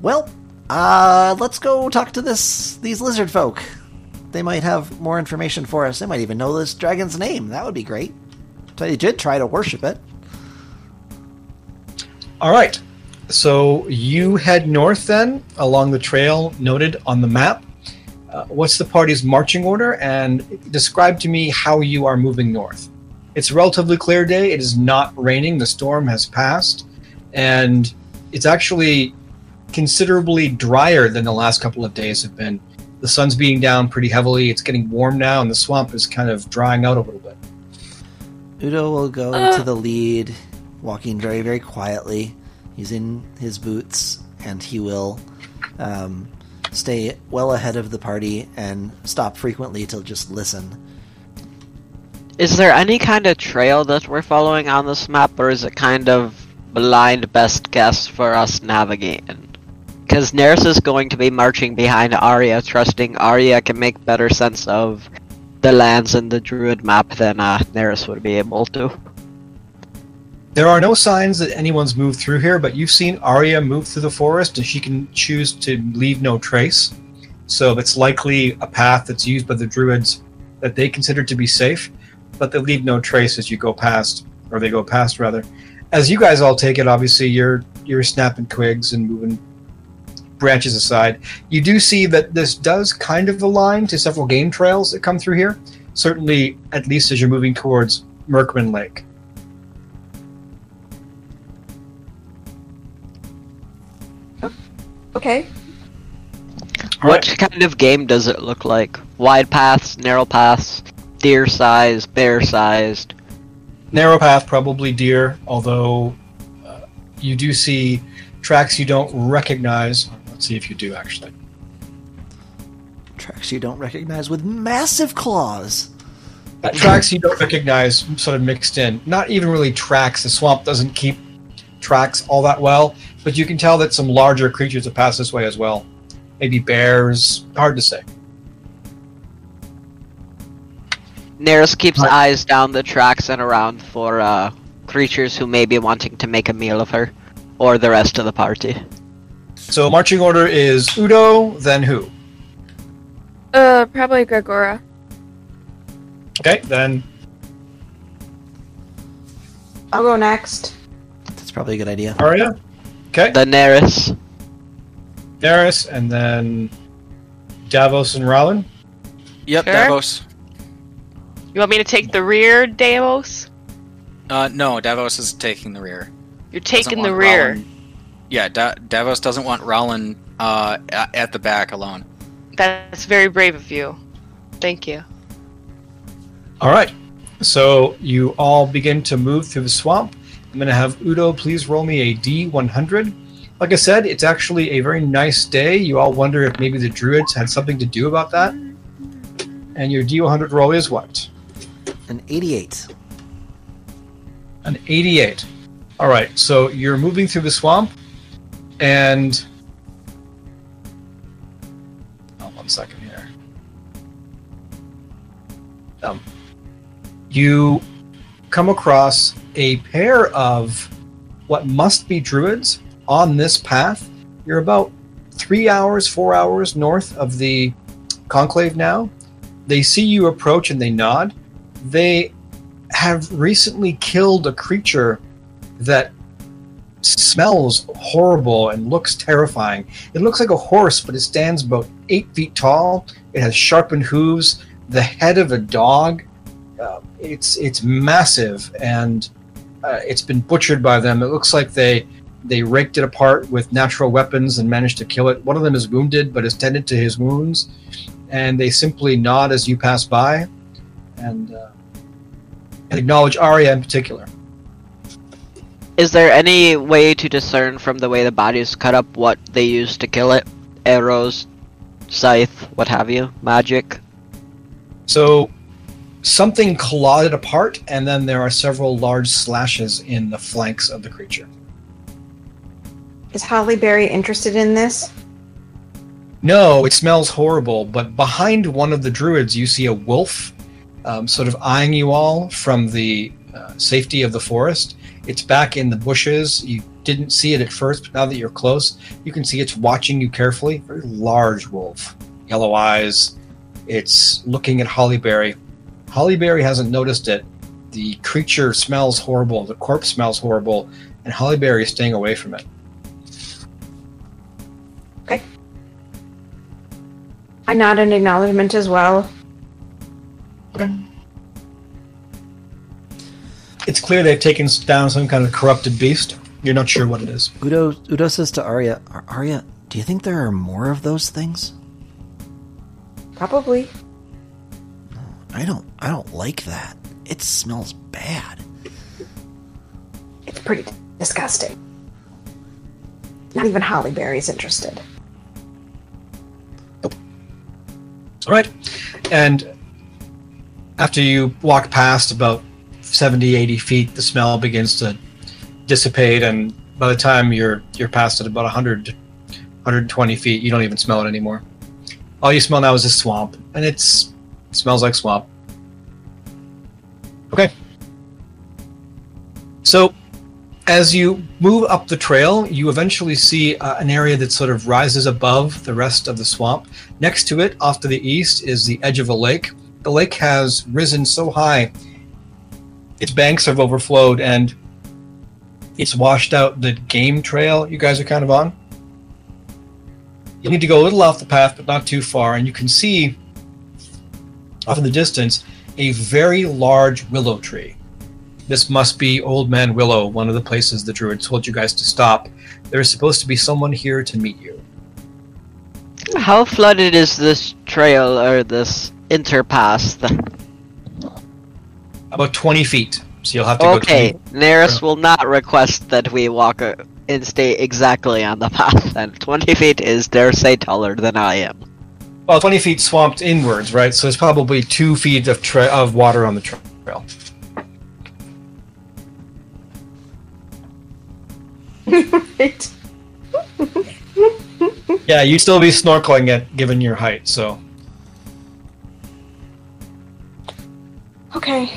Well, uh, let's go talk to this these lizard folk. They might have more information for us. They might even know this dragon's name. That would be great. So they did try to worship it. All right, so you head north then along the trail noted on the map. Uh, what's the party's marching order? And describe to me how you are moving north. It's a relatively clear day. It is not raining. The storm has passed, and it's actually considerably drier than the last couple of days have been. The sun's beating down pretty heavily. It's getting warm now, and the swamp is kind of drying out a little bit. Udo will go Uh. to the lead, walking very, very quietly. He's in his boots, and he will um, stay well ahead of the party and stop frequently to just listen. Is there any kind of trail that we're following on this map, or is it kind of blind best guess for us navigating? Because Neris is going to be marching behind Arya, trusting Arya can make better sense of the lands in the Druid map than uh, Neris would be able to. There are no signs that anyone's moved through here, but you've seen Arya move through the forest, and she can choose to leave no trace. So it's likely a path that's used by the druids that they consider to be safe, but they leave no trace as you go past, or they go past rather. As you guys all take it, obviously you're you're snapping twigs and moving branches aside. You do see that this does kind of align to several game trails that come through here. Certainly, at least as you're moving towards Merkman Lake. Okay. What kind of game does it look like? Wide paths, narrow paths, deer sized, bear sized. Narrow path, probably deer, although uh, you do see tracks you don't recognize. Let's see if you do actually. Tracks you don't recognize with massive claws. Uh, tracks you don't recognize sort of mixed in. Not even really tracks. The swamp doesn't keep tracks all that well, but you can tell that some larger creatures have passed this way as well. Maybe bears. Hard to say. Neris keeps Right. eyes down the tracks and around for uh, creatures who may be wanting to make a meal of her, or the rest of the party. So marching order is Udo, then who? Uh, probably Gregora. Okay, then I'll go next. That's probably a good idea. Arya. Okay, The Neris. Daris, and then Davos and Rollin. Yep, Sure. Davos. You want me to take the rear, Davos? Uh, no, Davos is taking the rear. You're taking the rear. Rollin- Yeah, da- Davos doesn't want Rollin uh, at the back alone. That's very brave of you. Thank you. All right. So you all begin to move through the swamp. I'm going to have Udo please roll me a D100. Like I said, it's actually a very nice day. You all wonder if maybe the druids had something to do about that. And your D100 roll is what? An 88. An 88. All right. So you're moving through the swamp, and oh, one second here. Um, you come across a pair of what must be druids on this path. You're about three hours, four hours north of the conclave now. They see you approach and they nod. They have recently killed a creature that smells horrible and looks terrifying. It looks like a horse, but it stands about eight feet tall. It has sharpened hooves, the head of a dog. Uh, it's it's massive, and uh, it's been butchered by them. It looks like they they raked it apart with natural weapons and managed to kill it. One of them is wounded, but is tended to his wounds, and they simply nod as you pass by, and, uh, acknowledge Arya in particular. Is there any way to discern from the way the body is cut up what they used to kill it? Arrows, scythe, what have you? Magic? So something clawed it apart, and then there are several large slashes in the flanks of the creature. Is Holly Berry interested in this? No, it smells horrible, but behind one of the druids, you see a wolf um, sort of eyeing you all from the uh, safety of the forest. It's back in the bushes. You didn't see it at first, but now that you're close, you can see it's watching you carefully. Very large wolf, yellow eyes. It's looking at Hollyberry. Hollyberry hasn't noticed it. The creature smells horrible. The corpse smells horrible, and Hollyberry is staying away from it. Okay. I nod in acknowledgement as well. It's clear they've taken down some kind of corrupted beast. You're not sure what it is. Udo Udo says to Arya, "Ar- Arya, do you think there are more of those things? Probably. I don't I don't like that. It smells bad. It's pretty disgusting. Not even Holly Berry's interested. Nope. All right. And after you walk past about 70, 80 feet, the smell begins to dissipate. And by the time you're you're past it about 100, 120 feet, you don't even smell it anymore. All you smell now is a swamp, and it's it smells like swamp. Okay. So, as you move up the trail, you eventually see uh, an area that sort of rises above the rest of the swamp. Next to it, off to the east, is the edge of a lake. The lake has risen so high, its banks have overflowed, and it's washed out the game trail you guys are kind of on. You need to go a little off the path, but not too far, and you can see off in the distance a very large willow tree. This must be Old Man Willow, one of the places the druid told you guys to stop. There's supposed to be someone here to meet you. How flooded is this trail or this interpass? Th- About 20 feet. So you'll have to Okay, go 20 Neris will not request that we walk uh, and stay exactly on the path. And 20 feet is, dare say, taller than I am. Well, 20 feet swamped inwards, right? So there's probably two feet of tra- of water on the trail. Right. Yeah, you'd still be snorkeling at given your height, so. Okay.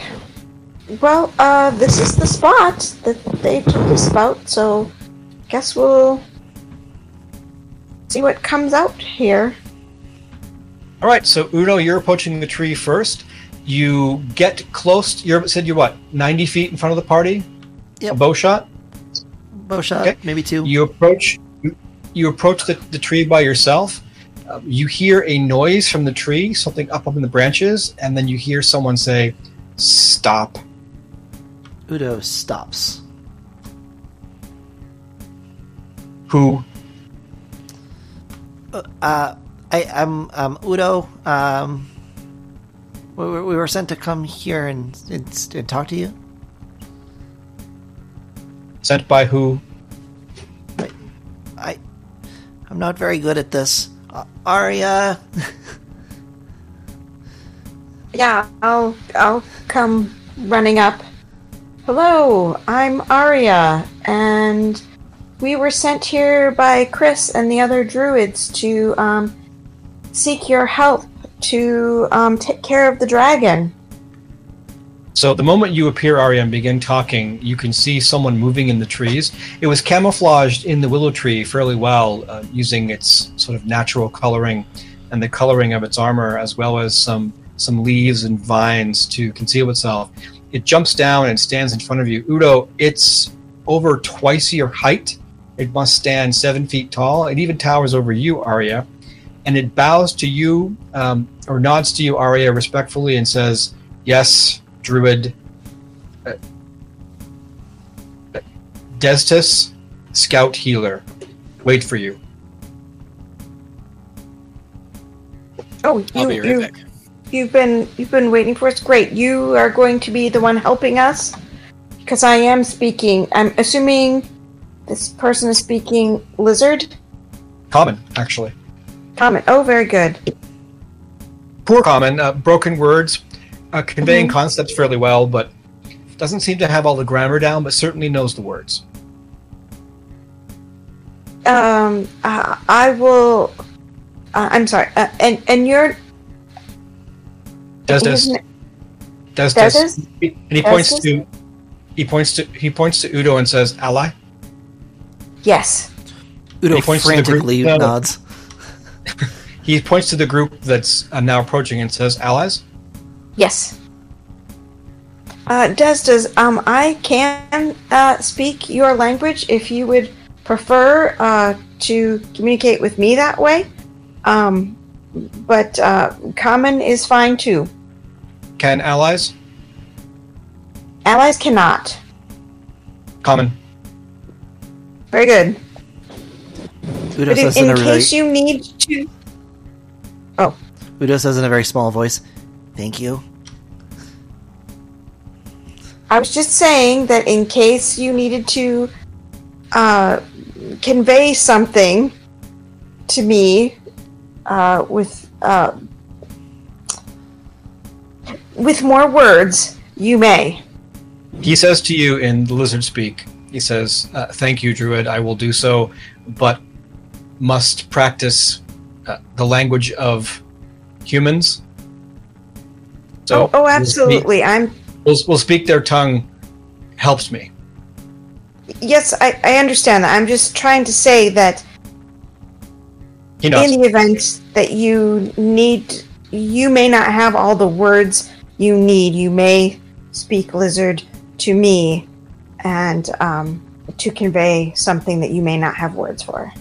Well, uh, this is the spot that they told us about, so guess we'll see what comes out here. All right, so Udo, you're approaching the tree first. You get close. You said you're what, 90 feet in front of the party? Yep. A bow shot. Bow shot, Okay. maybe two. You approach. You, you approach the, the tree by yourself. Um, you hear a noise from the tree, something up up in the branches, and then you hear someone say, "Stop." Udo stops. Who? Uh, I, I'm, um, Udo. Um, we were, we were sent to come here and, and, and talk to you. Sent by who? I, I'm not very good at this. Uh, Arya. Yeah, I'll I'll come running up. Hello, I'm Arya, and we were sent here by Chris and the other druids to um, seek your help to um, take care of the dragon. So the moment you appear, Arya, and begin talking, you can see someone moving in the trees. It was camouflaged in the willow tree fairly well, uh, using its sort of natural coloring and the coloring of its armor, as well as some some leaves and vines to conceal itself. It jumps down and stands in front of you. Udo, it's over twice your height. It must stand seven feet tall. It even towers over you, Arya, and it bows to you um, or nods to you, Arya, respectfully, and says, "Yes, druid uh, Destus, scout healer. Wait for you. Oh, you, I'll be right you back. You've been you've been waiting for us. Great, you are going to be the one helping us because I am speaking. I'm assuming this person is speaking lizard. Common, actually. Common. Oh, very good. Poor common, uh, broken words, uh, conveying Mhm. concepts fairly well, but doesn't seem to have all the grammar down, but certainly knows the words. Um, uh, I will. Uh, I'm sorry. Uh, and and you're Destus, his na- Destus, Destus? and he points to he points to he points to Udo and says, "Ally." yes. Udo He points to the group. frantically No. nods. He points to the group that's uh, now approaching and says, "Allies." Yes. Uh, Des, does um I can uh, speak your language if you would prefer uh, to communicate with me that way. Um, but uh, common is fine too. Can allies? Allies cannot. Common. Very good. Udo But in, says in, in a really case you need to, Oh. Udo says in a very small voice, "Thank you." I was just saying that in case you needed to uh, convey something to me uh, with uh, with more words, you may. He says to you in the lizard speak, he says, uh, Thank you, Druid, I will do so, but must practice uh, the language of humans. So oh, oh, we'll speak- absolutely. I'm We'll, we'll speak their tongue helps me. yes, I, I understand that. I'm just trying to say that in the event that you need, you may not have all the words you need. You may speak lizard to me and um, to convey something that you may not have words for.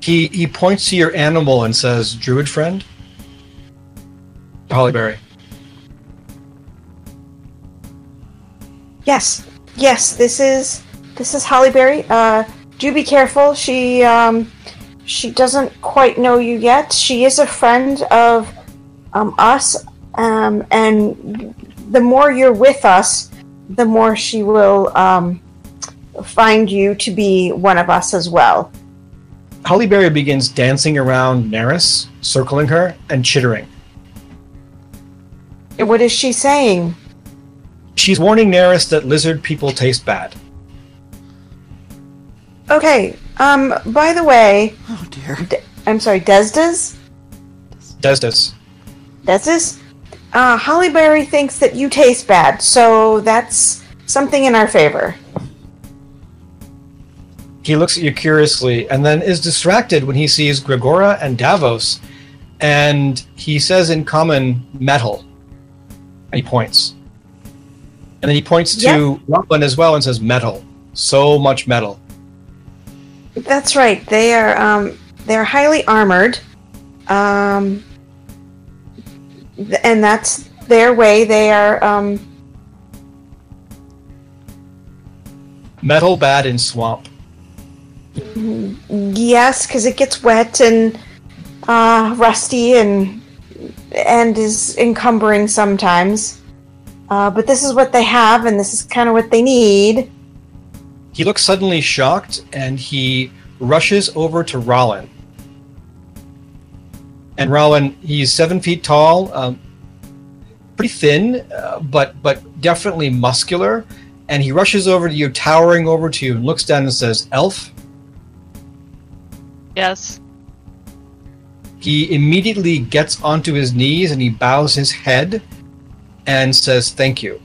He he points to your animal and says, "Druid friend." Hollyberry. Yes, yes. This is this is Hollyberry. Uh, do be careful. She um, she doesn't quite know you yet. She is a friend of um, us, um, and the more you're with us, the more she will um, find you to be one of us as well. Hollyberry begins dancing around Neris, circling her and chittering. What is she saying? She's warning Neris that lizard people taste bad. Okay. Um. By the way, Oh dear. I'm sorry. Desdas. Desdes. Desdas. Uh, Hollyberry thinks that you taste bad, so that's something in our favor. He looks at you curiously and then is distracted when he sees Gregora and Davos, and he says in common, metal. And he points. And then he points to Rockland as well and says, metal. So much metal. That's right. They are um they're highly armored. Um and that's their way. They are um Metal bad in swamp. yes, cuz it gets wet and uh rusty and and is encumbering sometimes. Uh, but this is what they have and this is kind of what they need. He looks suddenly shocked and he rushes over to Rollin. And Rowan, he's seven feet tall, um, pretty thin, uh, but but definitely muscular. And he rushes over to you, towering over to you, and looks down and says, "Elf." Yes. He immediately gets onto his knees and he bows his head and says, "Thank you."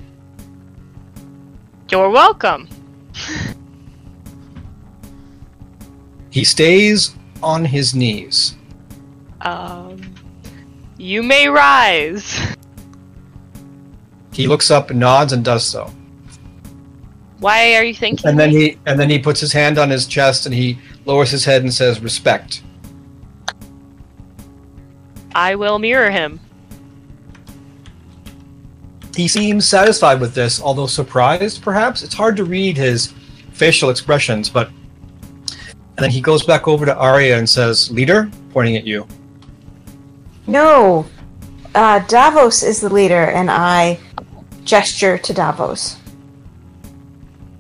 You're welcome. He stays on his knees. Um, you may rise. He looks up, nods, and does so. Why are you thinking? And then he and then he puts his hand on his chest and he lowers his head and says, "Respect." I will mirror him. He seems satisfied with this, although surprised, perhaps. It's hard to read his facial expressions, but and then he goes back over to Arya and says, "Leader," pointing at you. No. Uh, Davos is the leader and I gesture to Davos.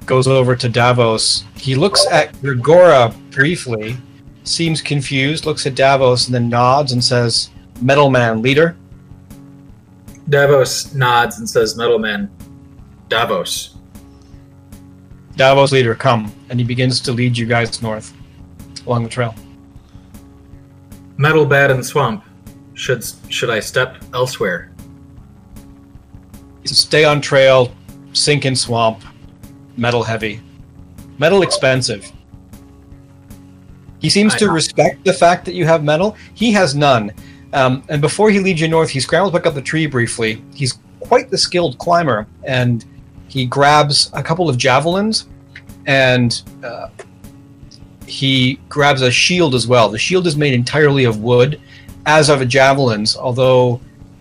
Goes over to Davos. He looks at Gregora briefly, seems confused, looks at Davos, and then nods and says, "Metal Man, leader." Davos nods and says, Metalman, Davos. Davos, leader, come, and he begins to lead you guys north along the trail. Metal bad and swamp. Should should I step elsewhere? He Stay on trail, sink in swamp, metal heavy, metal expensive. He seems to I- respect the fact that you have metal. He has none. Um, and before he leads you north, he scrambles back up the tree briefly. He's quite the skilled climber, and he grabs a couple of javelins, and uh, he grabs a shield as well. The shield is made entirely of wood, as are the javelins, although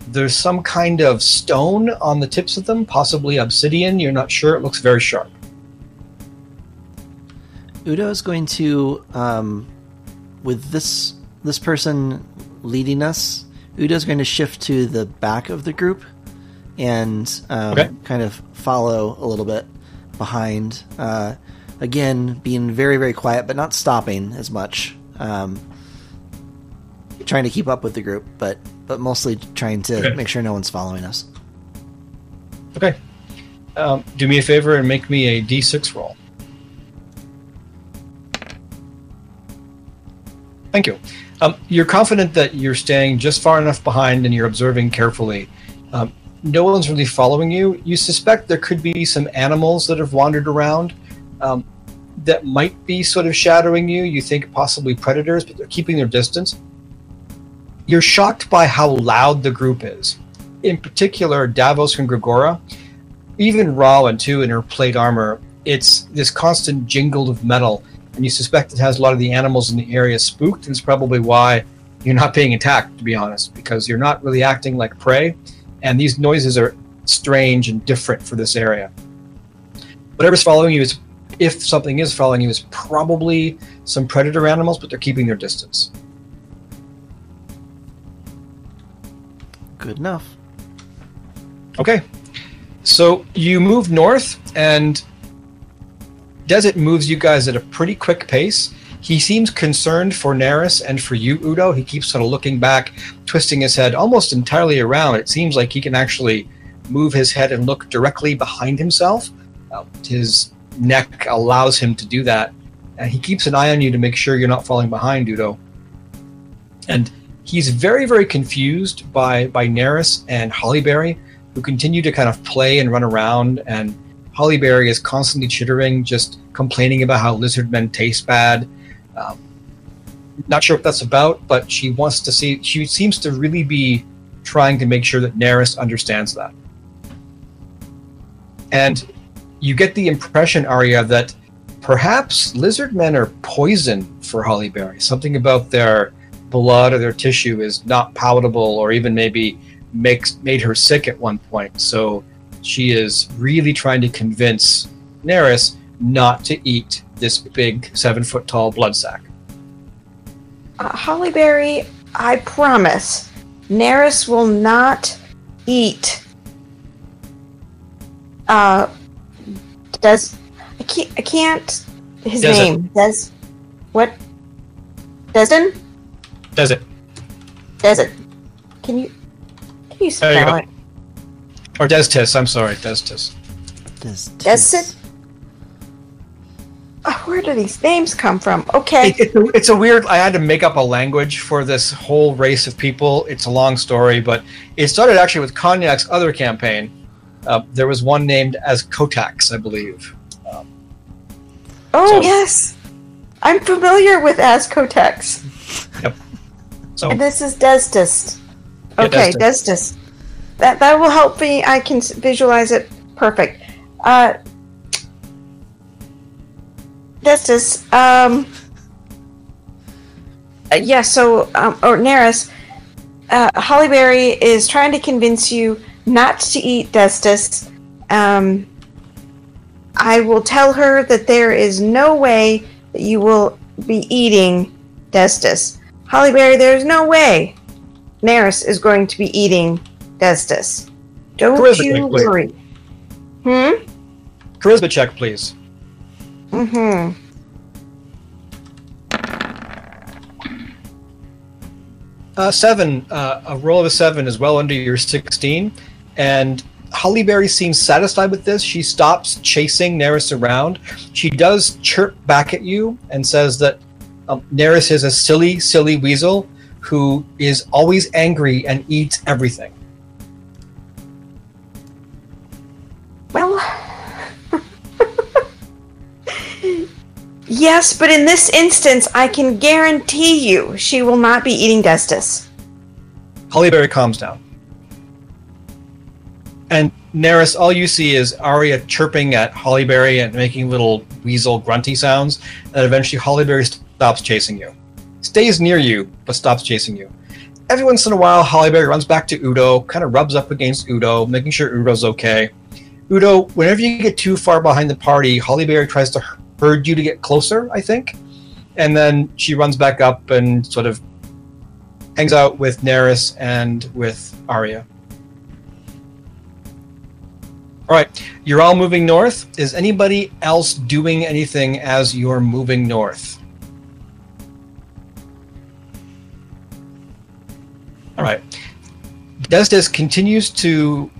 there's some kind of stone on the tips of them, possibly obsidian. You're not sure. It looks very sharp. Udo is going to, um, with this this person leading us, Udo's going to shift to the back of the group and um, Okay. kind of follow a little bit behind. Uh, again, being very very quiet, but not stopping as much. Um, trying to keep up with the group, but but mostly trying to Okay. make sure no one's following us. Okay. Um, do me a favor and make me a d6 roll. Thank you. Um, you're confident that you're staying just far enough behind and you're observing carefully. Um, no one's really following you. You suspect there could be some animals that have wandered around um, that might be sort of shadowing you. You think possibly predators, but they're keeping their distance. You're shocked by how loud the group is. In particular, Davos and Gregora even Rollin too in her plate armor, it's this constant jingle of metal, and you suspect it has a lot of the animals in the area spooked, and it's probably why you're not being attacked, to be honest, because you're not really acting like prey, and these noises are strange and different for this area. Whatever's following you is, if something is following you, is probably some predator animals, but they're keeping their distance. Good enough. Okay. So you move north, and Destis moves you guys at a pretty quick pace. He seems concerned for Neris and for you, Udo. He keeps sort of looking back, twisting his head almost entirely around. It seems like he can actually move his head and look directly behind himself. Uh, his neck allows him to do that. And he keeps an eye on you to make sure you're not falling behind, Udo. And he's very, very confused by, by Neris and Hollyberry, who continue to kind of play and run around. And Hollyberry is constantly chittering, just complaining about how lizard men taste bad. Um, not sure what that's about, but she wants to see. She seems to really be trying to make sure that Neris understands that. And you get the impression, Arya, that perhaps lizard men are poison for Hollyberry. Something about their blood or their tissue is not palatable, or even maybe makes made her sick at one point. So she is really trying to convince Neris not to eat this big seven foot tall blood sack. Uh, Hollyberry, I promise, Neris will not eat. Uh, does I can't I can't his Does name Des what Desden Does it? Desert. Can you can you There you spell it? Or Destis, I'm sorry, Destis. Does Desert. Uh, where do these names come from? Okay. It, it's, a, it's a weird. I had to make up a language for this whole race of people. It's a long story, but it started actually with Cognac's other campaign. Uh, there was one named as Kotax, I believe. Um, oh so- yes, I'm familiar with Ascotex. So And this is Destis. Yeah, Okay. Destis. That that will help me. I can visualize it. Perfect. Uh, Destis. Um. uh, yeah. So, um, or Neris, uh, Hollyberry is trying to convince you not to eat Destis. Um. I will tell her that there is no way that you will be eating Destis. Hollyberry, there is no way Neris is going to be eating Destis. Don't Charisma you check, please. worry. Hmm? charisma check, please. Mm-hmm. Uh, seven. Uh, a roll of a seven is well under your sixteen, and Hollyberry seems satisfied with this. She stops chasing Neris around. She does chirp back at you and says that um, Neris is a silly, silly weasel who is always angry and eats everything. Well. yes, but in this instance, I can guarantee you she will not be eating Destis. Hollyberry calms down. And Neris, all you see is Arya chirping at Hollyberry and making little weasel grunty sounds, and eventually Hollyberry stops chasing you. Stays near you, but stops chasing you. Every once in a while, Hollyberry runs back to Udo, kind of rubs up against Udo, making sure Udo's okay. Udo, whenever you get too far behind the party, Hollyberry tries to herd you to get closer, I think. And then she runs back up and sort of hangs out with Neris and with Arya. All right, you're all moving north. Is anybody else doing anything as you're moving north? All right. Destis continues to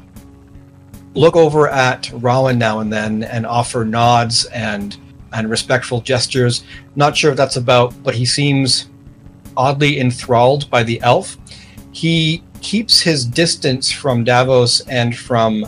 look over at Rowan now and then and offer nods and and respectful gestures. Not sure what that's about, but he seems oddly enthralled by the elf. He keeps his distance from Davos and from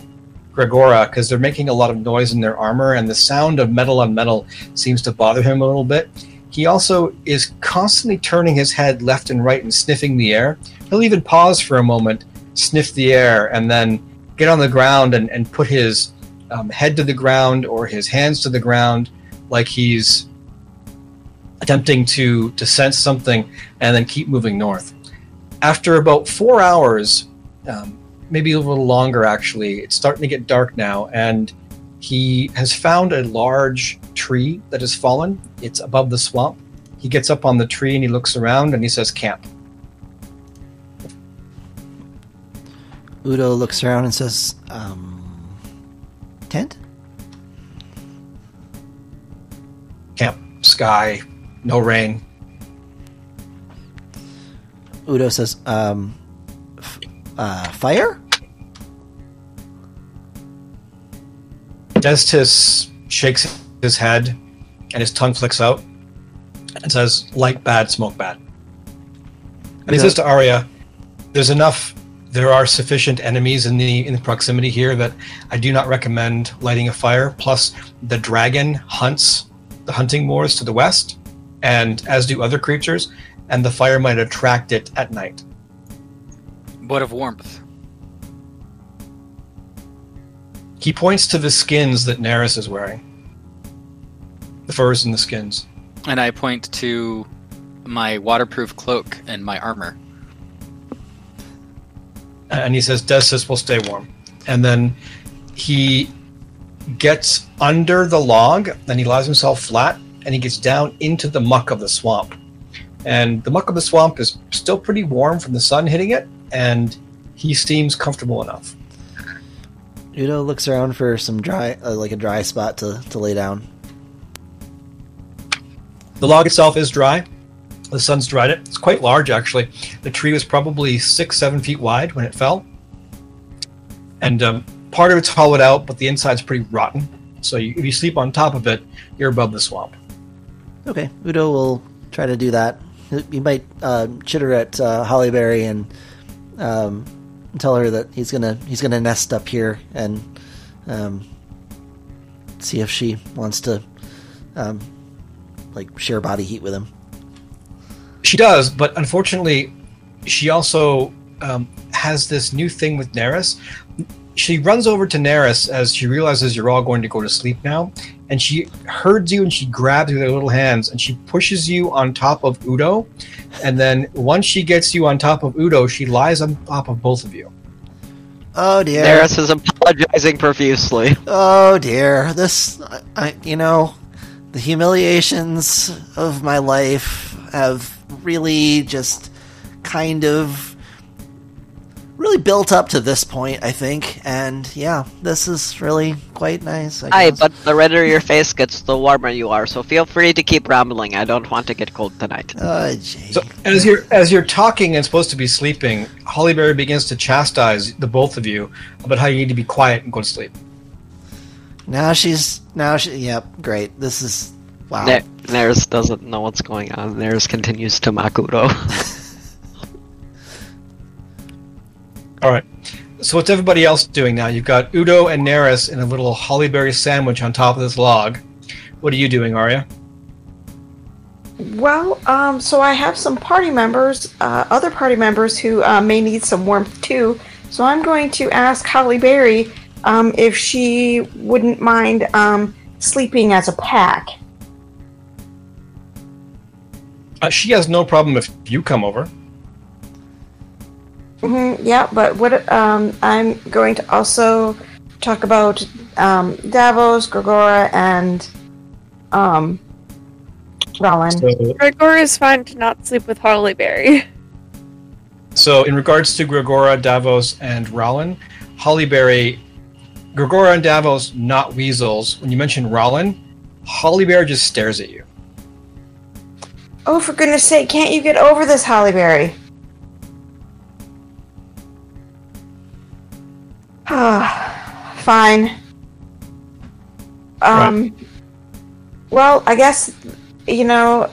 Gregora because they're making a lot of noise in their armor, and the sound of metal on metal seems to bother him a little bit. He also is constantly turning his head left and right and sniffing the air. He'll even pause for a moment, sniff the air, and then get on the ground and, and put his um, head to the ground or his hands to the ground like he's attempting to to sense something and then keep moving north. After about four hours, um, maybe a little longer actually, it's starting to get dark now, and he has found a large tree that has fallen. It's above the swamp. He gets up on the tree and he looks around and he says, "Camp." Udo looks around and says, um, tent? Camp. Sky. No rain. Udo says, um, f- uh, fire? Destis shakes his head and his tongue flicks out and says, light bad, smoke bad. And he says to Arya, There's enough there are sufficient enemies in the in the proximity here that I do not recommend lighting a fire. Plus the dragon hunts the hunting moors to the west, and as do other creatures, and the fire might attract it at night. But of warmth? He points to the skins that Neris is wearing. The furs and the skins. And I point to my waterproof cloak and my armor. and he says Destis will stay warm. And then he gets under the log, then he lies himself flat, and he gets down into the muck of the swamp. And the muck of the swamp is still pretty warm from the sun hitting it, and he seems comfortable enough. Udo looks around for some dry, uh, like a dry spot to, to lay down. The log itself is dry. The sun's dried it. It's quite large, actually. The tree was probably six, seven feet wide when it fell. And um, part of it's hollowed out, but the inside's pretty rotten. So you, if you sleep on top of it, you're above the swamp. Okay, Udo will try to do that. He- might uh, chitter at uh, Hollyberry and um, tell her that he's gonna he's gonna nest up here and um, see if she wants to um, like share body heat with him. She does, but unfortunately, she also um, has this new thing with Neris. She runs over to Neris as she realizes you're all going to go to sleep now, and she herds you and she grabs you with her little hands and she pushes you on top of Udo. And then once she gets you on top of Udo, she lies on top of both of you. Oh dear! Neris is apologizing profusely. Oh dear! This, I, I, you know, the humiliations of my life have really just kind of really built up to this point, I think. And yeah, this is really quite nice. I Hi, but the redder your face gets, the warmer you are. So feel free to keep rambling. I don't want to get cold tonight. Oh, gee. So as you're as you're talking and supposed to be sleeping, Hollyberry begins to chastise the both of you about how you need to be quiet and go to sleep. Now she's now she. Yep, great. This is wow. Ne- Neris doesn't know what's going on. Neris continues to mock Udo. All right. So what's everybody else doing now? You've got Udo and Neris in a little hollyberry sandwich on top of this log. What are you doing, Arya? Well, um, so I have some party members, uh, other party members who uh, may need some warmth too. So I'm going to ask Holly Berry um, if she wouldn't mind um, sleeping as a pack. Uh, she has no problem if you come over. hmm yeah, but what um, I'm going to also talk about um, Davos, Gregora, and um, Rollin. So, Gregor is fine to not sleep with Hollyberry. so in regards to Gregora, Davos, and Rollin, Hollyberry, Gregora and Davos not weasels. When you mention Rollin, Hollyberry just stares at you. Oh, for goodness sake, can't you get over this, Hollyberry? Ah, fine. Um, well, I guess, you know,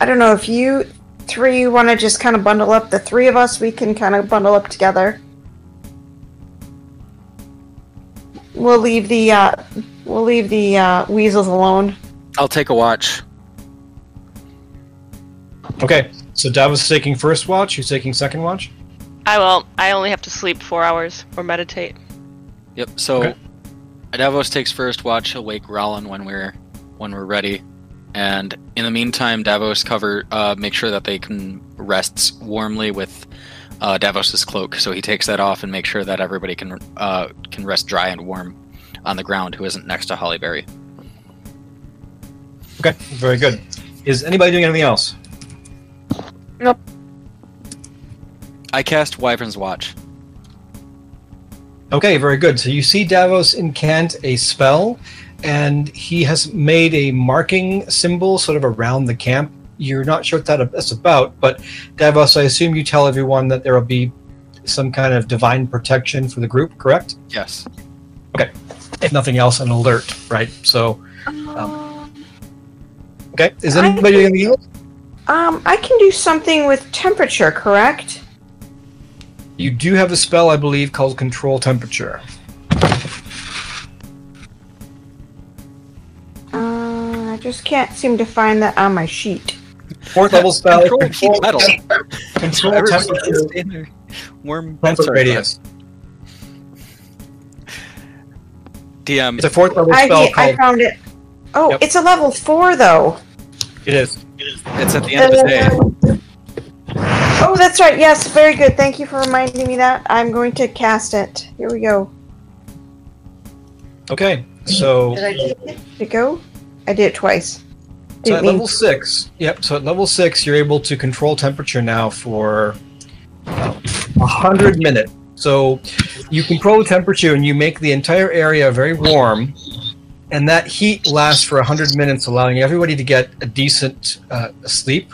I don't know if you three want to just kind of bundle up. The three of us, we can kind of bundle up together. We'll leave the, uh, we'll leave the, uh, weasels alone. I'll take a watch. Okay. So Davos is taking first watch. Who's taking second watch? I will. I only have to sleep four hours or meditate. Yep. So Okay. Davos takes first watch. He'll wake Rollin when we're when we're ready. And in the meantime, Davos cover uh, make sure that they can rest warmly with uh, Davos's cloak. So he takes that off and makes sure that everybody can uh, can rest dry and warm on the ground who isn't next to Hollyberry. Okay, very good. Is anybody doing anything else? Nope. I cast Wyvern's Watch. Okay, very good. So you see Davos incant a spell, and he has made a marking symbol sort of around the camp. You're not sure what that's about, but Davos, I assume you tell everyone that there will be some kind of divine protection for the group, correct? Yes. Okay. If nothing else, an alert, right? So, Um, okay. Is I- anybody doing anything else? um, I can do something with temperature, correct? You do have a spell, I believe, called Control Temperature. Uh, I just can't seem to find that on my sheet. Fourth level spell. Control heat metal. Control Everybody temperature. can stay in their warm sorry, radius. DM. It's a fourth level I, spell I called. found it. Oh, Yep. it's a level four though. It is. It's at the end of the day. Uh, oh, that's right. Yes, very good. Thank you for reminding me that. I'm going to cast it. Here we go. Okay, so Did I do it? Did it go? I did it twice. So Didn't at mean- level six, yep. So at level six, you're able to control temperature now for a hundred minutes. So you control the temperature and you make the entire area very warm, and that heat lasts for a hundred minutes, allowing everybody to get a decent uh, sleep.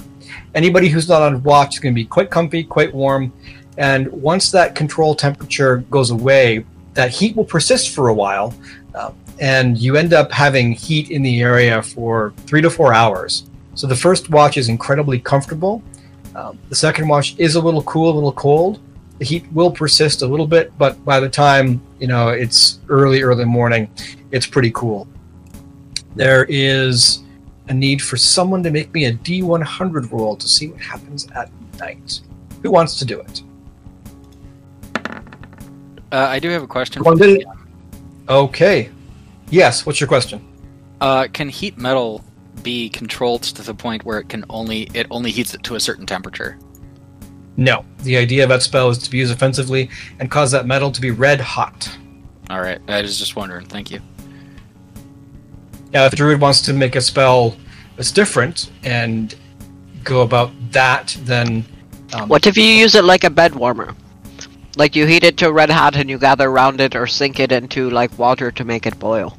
Anybody who's not on watch is going to be quite comfy, quite warm, and once that control temperature goes away, that heat will persist for a while, uh, and you end up having heat in the area for three to four hours. So the first watch is incredibly comfortable. Um, the second watch is a little cool, a little cold. The heat will persist a little bit, but by the time you know it's early, early morning, it's pretty cool. There is a need for someone to make me a D100 roll to see what happens at night. Who wants to do it? Uh, I do have a question. One did it. Okay. Yes. What's your question? Uh, can heat metal be controlled to the point where it can only it only heats it to a certain temperature? No. The idea of that spell is to be used offensively and cause that metal to be red hot. All right, I was just wondering. Thank you. Now, if the druid wants to make a spell that's different and go about that, then um, What if you use it like a bed warmer? Like you heat it to red hot and you gather around it or sink it into like water to make it boil.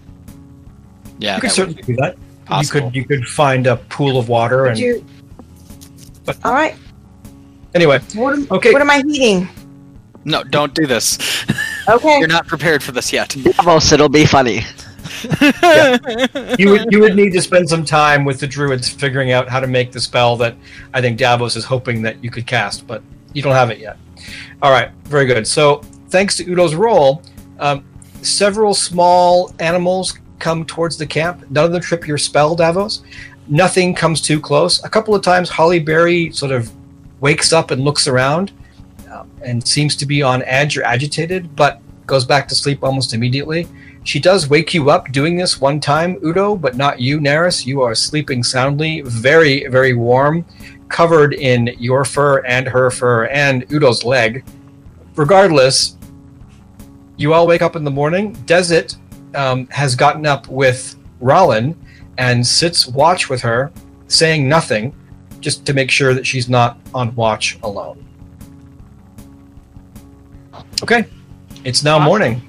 Yeah, you could certainly do that. possible. You could you could find a pool of water and You- But- All right. anyway. What am, Okay. what am I heating? No, don't do this. Okay. You're not prepared for this yet. Davos, it'll be funny. you would you would need to spend some time with the druids figuring out how to make the spell that I think Davos is hoping that you could cast, but you don't have it yet. All right, very good. So thanks to Udo's roll, um, several small animals come towards the camp. None of them trip your spell, Davos. Nothing comes too close. A couple of times, Hollyberry sort of wakes up and looks around, um, and seems to be on edge or agitated, but goes back to sleep almost immediately. She does wake you up doing this one time, Udo, but not you, Neris. You are sleeping soundly, very, very warm, covered in your fur and her fur and Udo's leg. Regardless, you all wake up in the morning. Desert um, has gotten up with Rollin and sits watch with her, saying nothing, just to make sure that she's not on watch alone. Okay, it's now morning.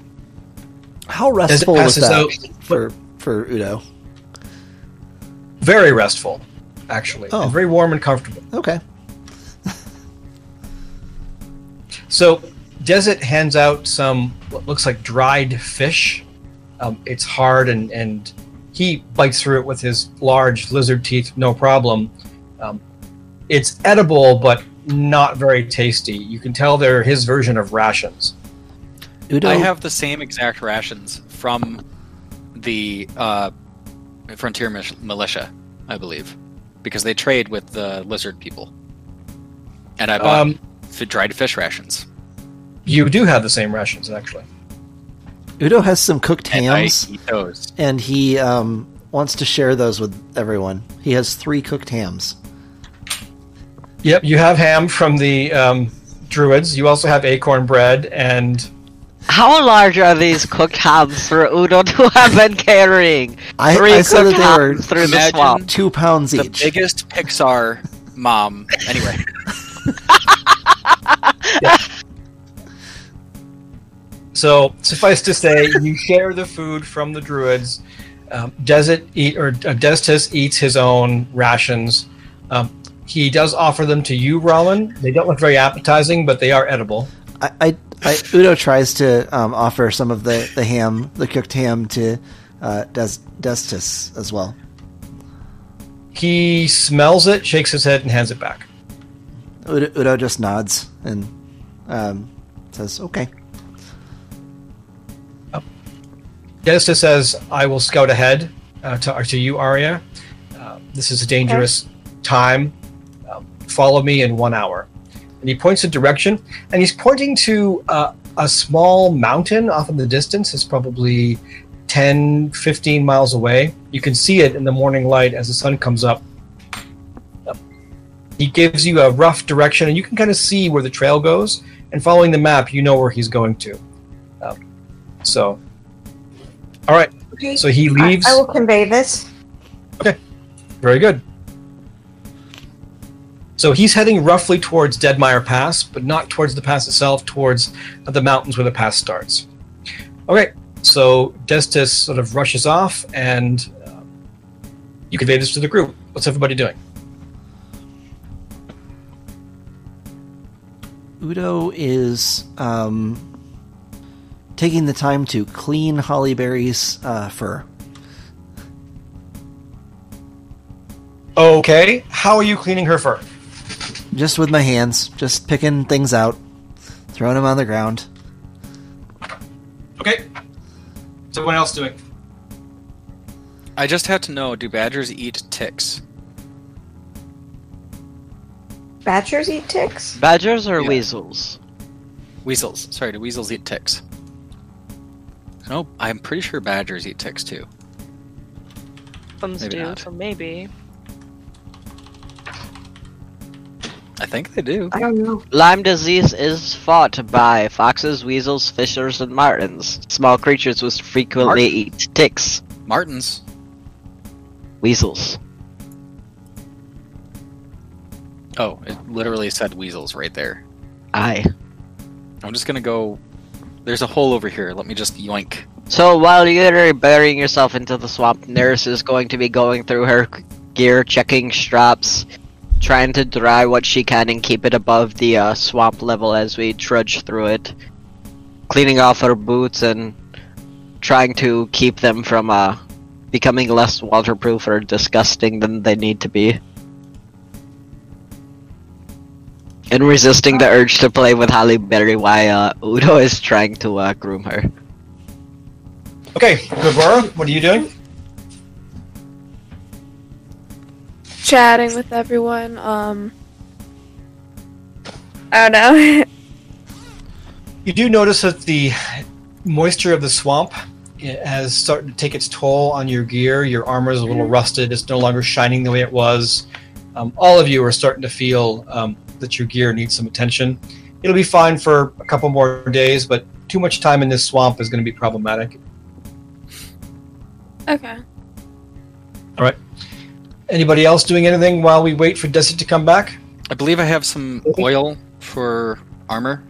How restful was that out, for for Udo? very restful, actually, Oh. and very warm and comfortable. Okay. So, Desert hands out some what looks like dried fish. Um, it's hard, and, and he bites through it with his large lizard teeth, no problem. Um, it's edible, but not very tasty. You can tell they're his version of rations. Udo. I have the same exact rations from the uh, Frontier Militia, I believe, because they trade with the lizard people. And I bought Um, f- dried fish rations. you do have the same rations, actually. Udo has some cooked And I hams, eat those. and he um wants to share those with everyone. He has three cooked hams. Yep, you have ham from the um, druids. You also have acorn bread and How large are these cooked hams for Udo to have been carrying? I, Three I said that cooked they were hams through the swamp. two pounds The each. The biggest Pixar mom. Anyway, So suffice to say, you share the food from the druids. Um, Desert eat or uh, Destis eats his own rations. Um, he does offer them to you, Rollin. They don't look very appetizing, but they are edible. I, I, I Udo tries to um, offer some of the, the ham, the cooked ham, to uh, Des, Destis as well. He smells it, shakes his head, and hands it back. Udo, Udo just nods and um, says, "Okay." Destis says, "I will scout ahead uh, to, to you, Arya. Uh, this is a dangerous time. Um, follow me in one hour." And he points a direction, and he's pointing to uh, a small mountain off in the distance. It's probably 10, 15 miles away. You can see it in the morning light as the sun comes up. He gives you a rough direction, and you can kind of see where the trail goes. And following the map, you know where he's going to. Um, so, all right. Okay. So he I, leaves. I will convey this. Okay. Very good. So he's heading roughly towards Deadmire Pass, but not towards the pass itself, towards the mountains where the pass starts. Okay, so Destis sort of rushes off, and uh, you convey this to the group. What's everybody doing? Udo is um, taking the time to clean Hollyberry's uh, fur. Okay, how are you cleaning her fur? Just with my hands, just picking things out, throwing them on the ground. Okay. So what else doing? I just have to know: Do badgers eat ticks? Badgers eat ticks? Badgers or Yeah. weasels? Weasels. Sorry, do weasels eat ticks? No, I'm pretty sure badgers eat ticks too. Thumbs Maybe do, not. so maybe. I think they do. I don't know. Lyme disease is fought by foxes, weasels, fishers, and martens. Small creatures which frequently Marten? eat ticks. Martins. Weasels. Oh, it literally said weasels right there. Aye. I'm just gonna go. There's a hole over here. Let me just yoink. So while you're burying yourself into the swamp, Nurse is going to be going through her gear, checking straps, trying to dry what she can and keep it above the uh, swamp level as we trudge through it. Cleaning off her boots and trying to keep them from uh, becoming less waterproof or disgusting than they need to be. And resisting the urge to play with Hollyberry while uh, Udo is trying to uh, groom her. Okay, Gabora, what are you doing? Chatting with everyone. Um, I don't know. You do notice that the moisture of the swamp has started to take its toll on your gear. Your armor is a little rusted. It's no longer shining the way it was. Um, all of you are starting to feel um, that your gear needs some attention. It'll be fine for a couple more days, but too much time in this swamp is going to be problematic. okay. Anybody else doing anything while we wait for Desert to come back? I believe I have some oil for armor.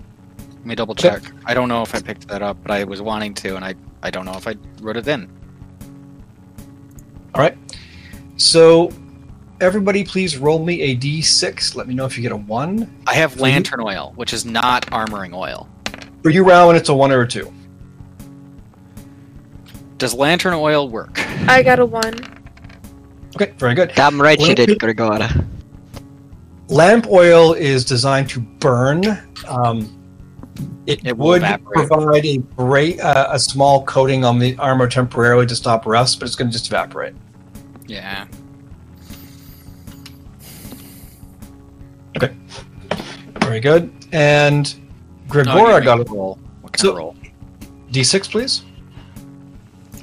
Let me double check. I don't know if I picked that up, but I was wanting to, and I I don't know if I wrote it in. All right. So, everybody, please roll me a d6. Let me know if you get a one. I have lantern oil, which is not armoring oil. For you, Rowan, it's a one or a two. Does lantern oil work? I got a one. Okay, very good. Damn right you did, it- Gregora. Lamp oil is designed to burn. Um, it, It would evaporate. provide a great, uh, a small coating on the armor temporarily to stop rust, but it's going to just evaporate. Yeah. Okay. Very good. And No, Gregora you got a a roll. What kind So- of roll? d6, please.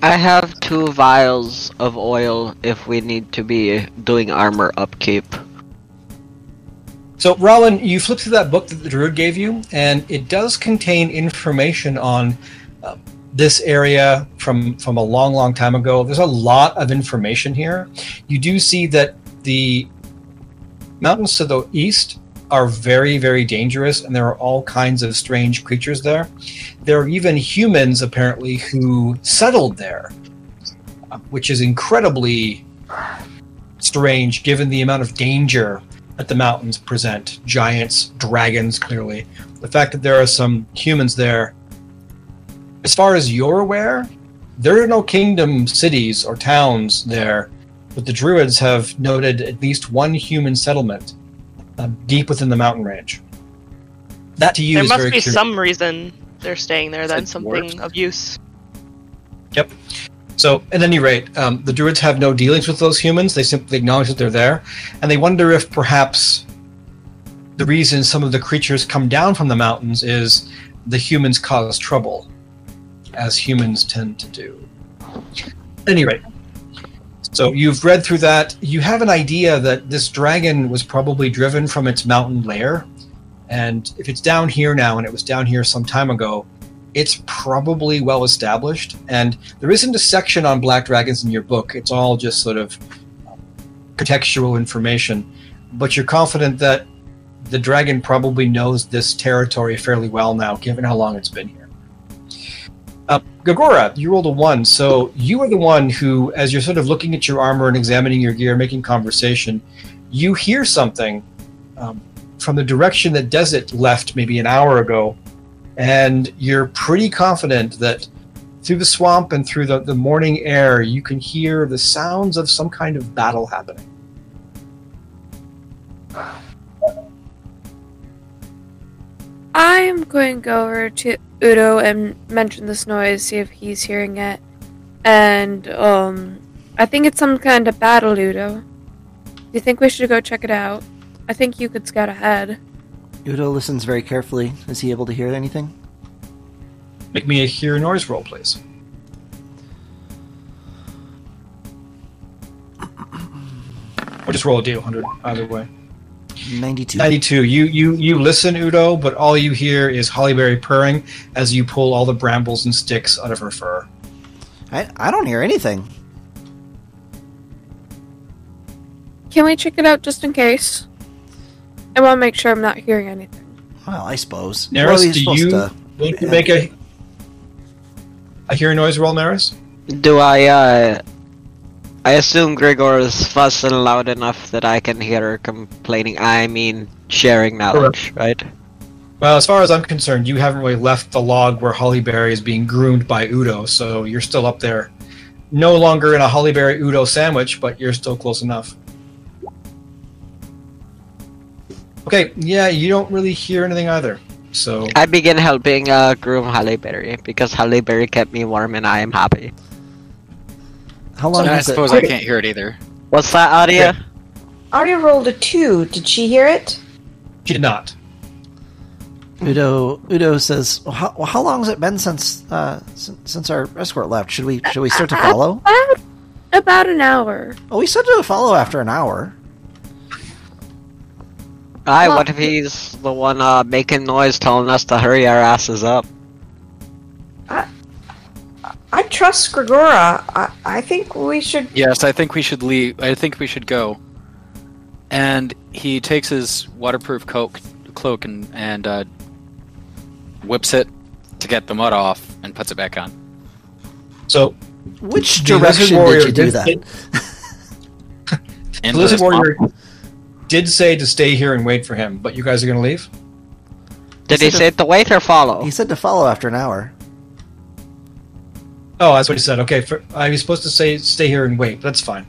I have two vials of oil if we need to be doing armor upkeep. So, Rollin, you flip through that book that the druid gave you, and it does contain information on uh, this area from from a long, long time ago. There's a lot of information here. You do see that the mountains to the east are very, very dangerous, and there are all kinds of strange creatures there. There are even humans, apparently, who settled there, uh, which is incredibly strange given the amount of danger that the mountains present giants, dragons, clearly. The fact that there are some humans there, as far as you're aware, there are no kingdom cities or towns there, but the druids have noted at least one human settlement uh, deep within the mountain range. That to you there must be curious. some reason they're staying there then, something of use. Yep. So, at any rate, um, the druids have no dealings with those humans. They simply acknowledge that they're there, and they wonder if perhaps the reason some of the creatures come down from the mountains is the humans cause trouble, as humans tend to do. At any rate, so you've read through that. You have an idea that this dragon was probably driven from its mountain lair, and if it's down here now, and it was down here some time ago, it's probably well established. And there isn't a section on black dragons in your book. It's all just sort of contextual information. But you're confident that the dragon probably knows this territory fairly well now, given how long it's been here. Uh, Gagora, you rolled a one, so you are the one who, as you're sort of looking at your armor and examining your gear, making conversation, you hear something um, from the direction that Desert left maybe an hour ago, and you're pretty confident that through the swamp and through the, the morning air, you can hear the sounds of some kind of battle happening. I am going to go over to Udo and mention this noise, see if he's hearing it. And, um, I think it's some kind of battle, Udo. Do you think we should go check it out? I think you could scout ahead. Udo listens very carefully. Is he able to hear anything? Make me a hear noise roll, please. Or just roll a d100, either way. 92. 92. You you you listen, Udo, but all you hear is Hollyberry purring as you pull all the brambles and sticks out of her fur. I, I don't hear anything. Can we check it out just in case? I want to make sure I'm not hearing anything. Well, I suppose. Neris, what do you to? want to make a a hear noise roll, Neris? Do I, uh. I assume Grigor is fussing loud enough that I can hear her complaining. I mean, sharing knowledge, right? Well, as far as I'm concerned, you haven't really left the log where Hollyberry is being groomed by Udo, so you're still up there. No longer in a Hollyberry Udo sandwich, but you're still close enough. Okay, yeah, you don't really hear anything either. So I begin helping uh, groom Hollyberry because Hollyberry kept me warm and I am happy. How long And I has it? suppose I can't hear it either. What's that, Adia? Arya rolled a two. Did she hear it? she did not. Udo Udo says, well, how, well, how long has it been since uh, since, since our escort left? Should we should we start to follow? About, about an hour. Oh, we said to follow after an hour. Aye, Well- what if he's the one uh, making noise telling us to hurry our asses up? I trust Grigora. I, I think we should. Yes, I think we should leave. I think we should go. And he takes his waterproof coat, cloak and and uh, whips it to get the mud off and puts it back on. So Which direction did you do that? The Lizard the swamp. Warrior did say to stay here and wait for him, but you guys are going to leave. Did he said say to wait or follow? He said to follow after an hour. Oh, that's what he said. Okay, for, I was supposed to say stay here and wait. That's fine.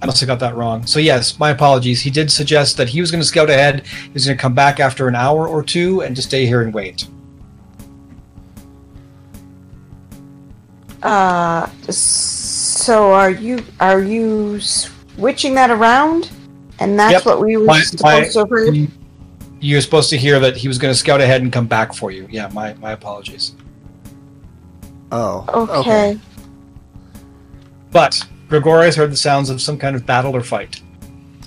I must have got that wrong. So yes, my apologies. He did suggest that he was going to scout ahead. He was going to come back after an hour or two and just stay here and wait. Uh, so are you are you switching that around? And that's Yep. what we were My- supposed my- to hear. You're supposed to hear that he was going to scout ahead and come back for you. Yeah, my, my apologies. Oh. Okay. But Gregor has heard the sounds of some kind of battle or fight.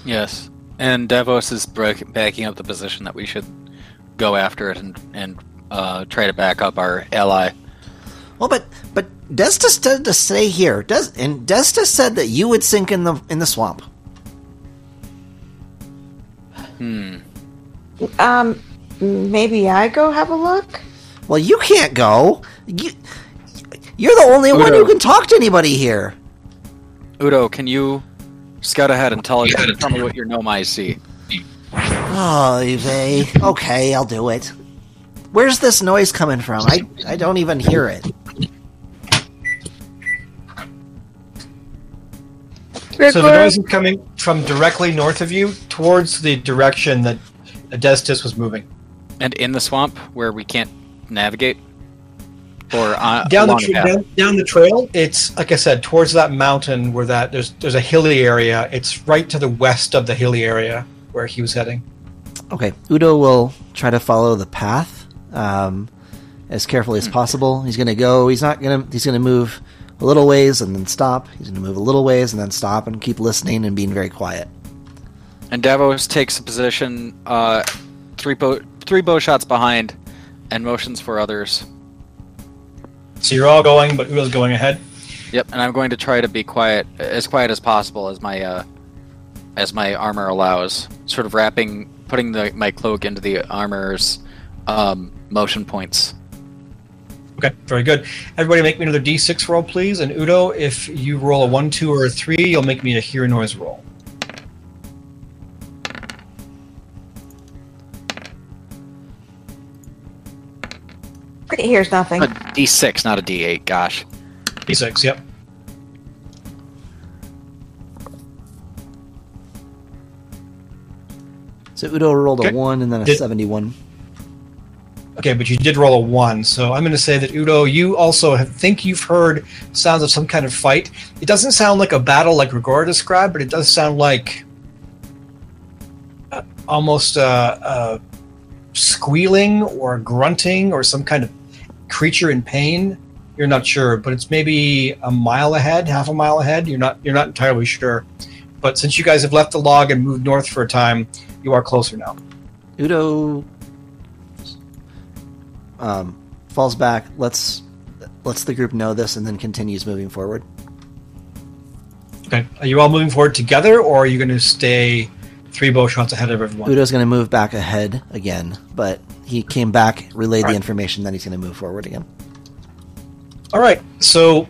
Yes. And Davos is break- backing up the position that we should go after it and, and uh, try to back up our ally. Well, but but Destis said to stay here. Des, and Destis said that you would sink in the in the swamp. Hmm. Um, maybe I go have a look. Well, you can't go. You, you're the only one who can talk to anybody here. Udo, can you scout ahead and tell, us, tell me what your gnome eyes see? Oh, Yve. Okay, I'll do it. Where's this noise coming from? I I don't even hear it. So the noise is coming from directly north of you towards the direction that Adestus was moving. And in the swamp where we can't navigate? Or uh, Down the, tra- down, down the trail, it's like I said, towards that mountain where that there's there's a hilly area. It's right to the west of the hilly area where he was heading. Okay, Udo will try to follow the path um, as carefully as possible. He's going to go. He's not going to. He's going to move a little ways and then stop. He's going to move a little ways and then stop and keep listening and being very quiet. And Davos takes a position uh, three bow three bow shots behind and motions for others. So you're all going, but Udo's going ahead. Yep, and I'm going to try to be quiet, as quiet as possible, as my uh, as my armor allows. Sort of wrapping, putting the my cloak into the armor's um, motion points. Okay, very good. Everybody, make me another D6 roll, please. And Udo, if you roll a one, two, or a three, you'll make me a hear noise roll. Here's nothing. A D6, not a D8. Gosh. D6, yep. So Udo rolled a one and then a Did- seventy-one. Okay, but you did roll a one, so I'm going to say that Udo, you also have, think you've heard sounds of some kind of fight. It doesn't sound like a battle like Gregor described, but it does sound like uh, almost uh, uh, squealing or grunting or some kind of creature in pain. You're not sure, but it's maybe a mile ahead, half a mile ahead. You're not you're not entirely sure. But since you guys have left the log and moved north for a time, you are closer now. Udo um, falls back. Lets lets the group know this and then continues moving forward. Okay. Are you all moving forward together, or are you going to stay three bow shots ahead of everyone? Udo's going to move back ahead again, but he came back, relayed the information, then he's going to move forward again. All right. So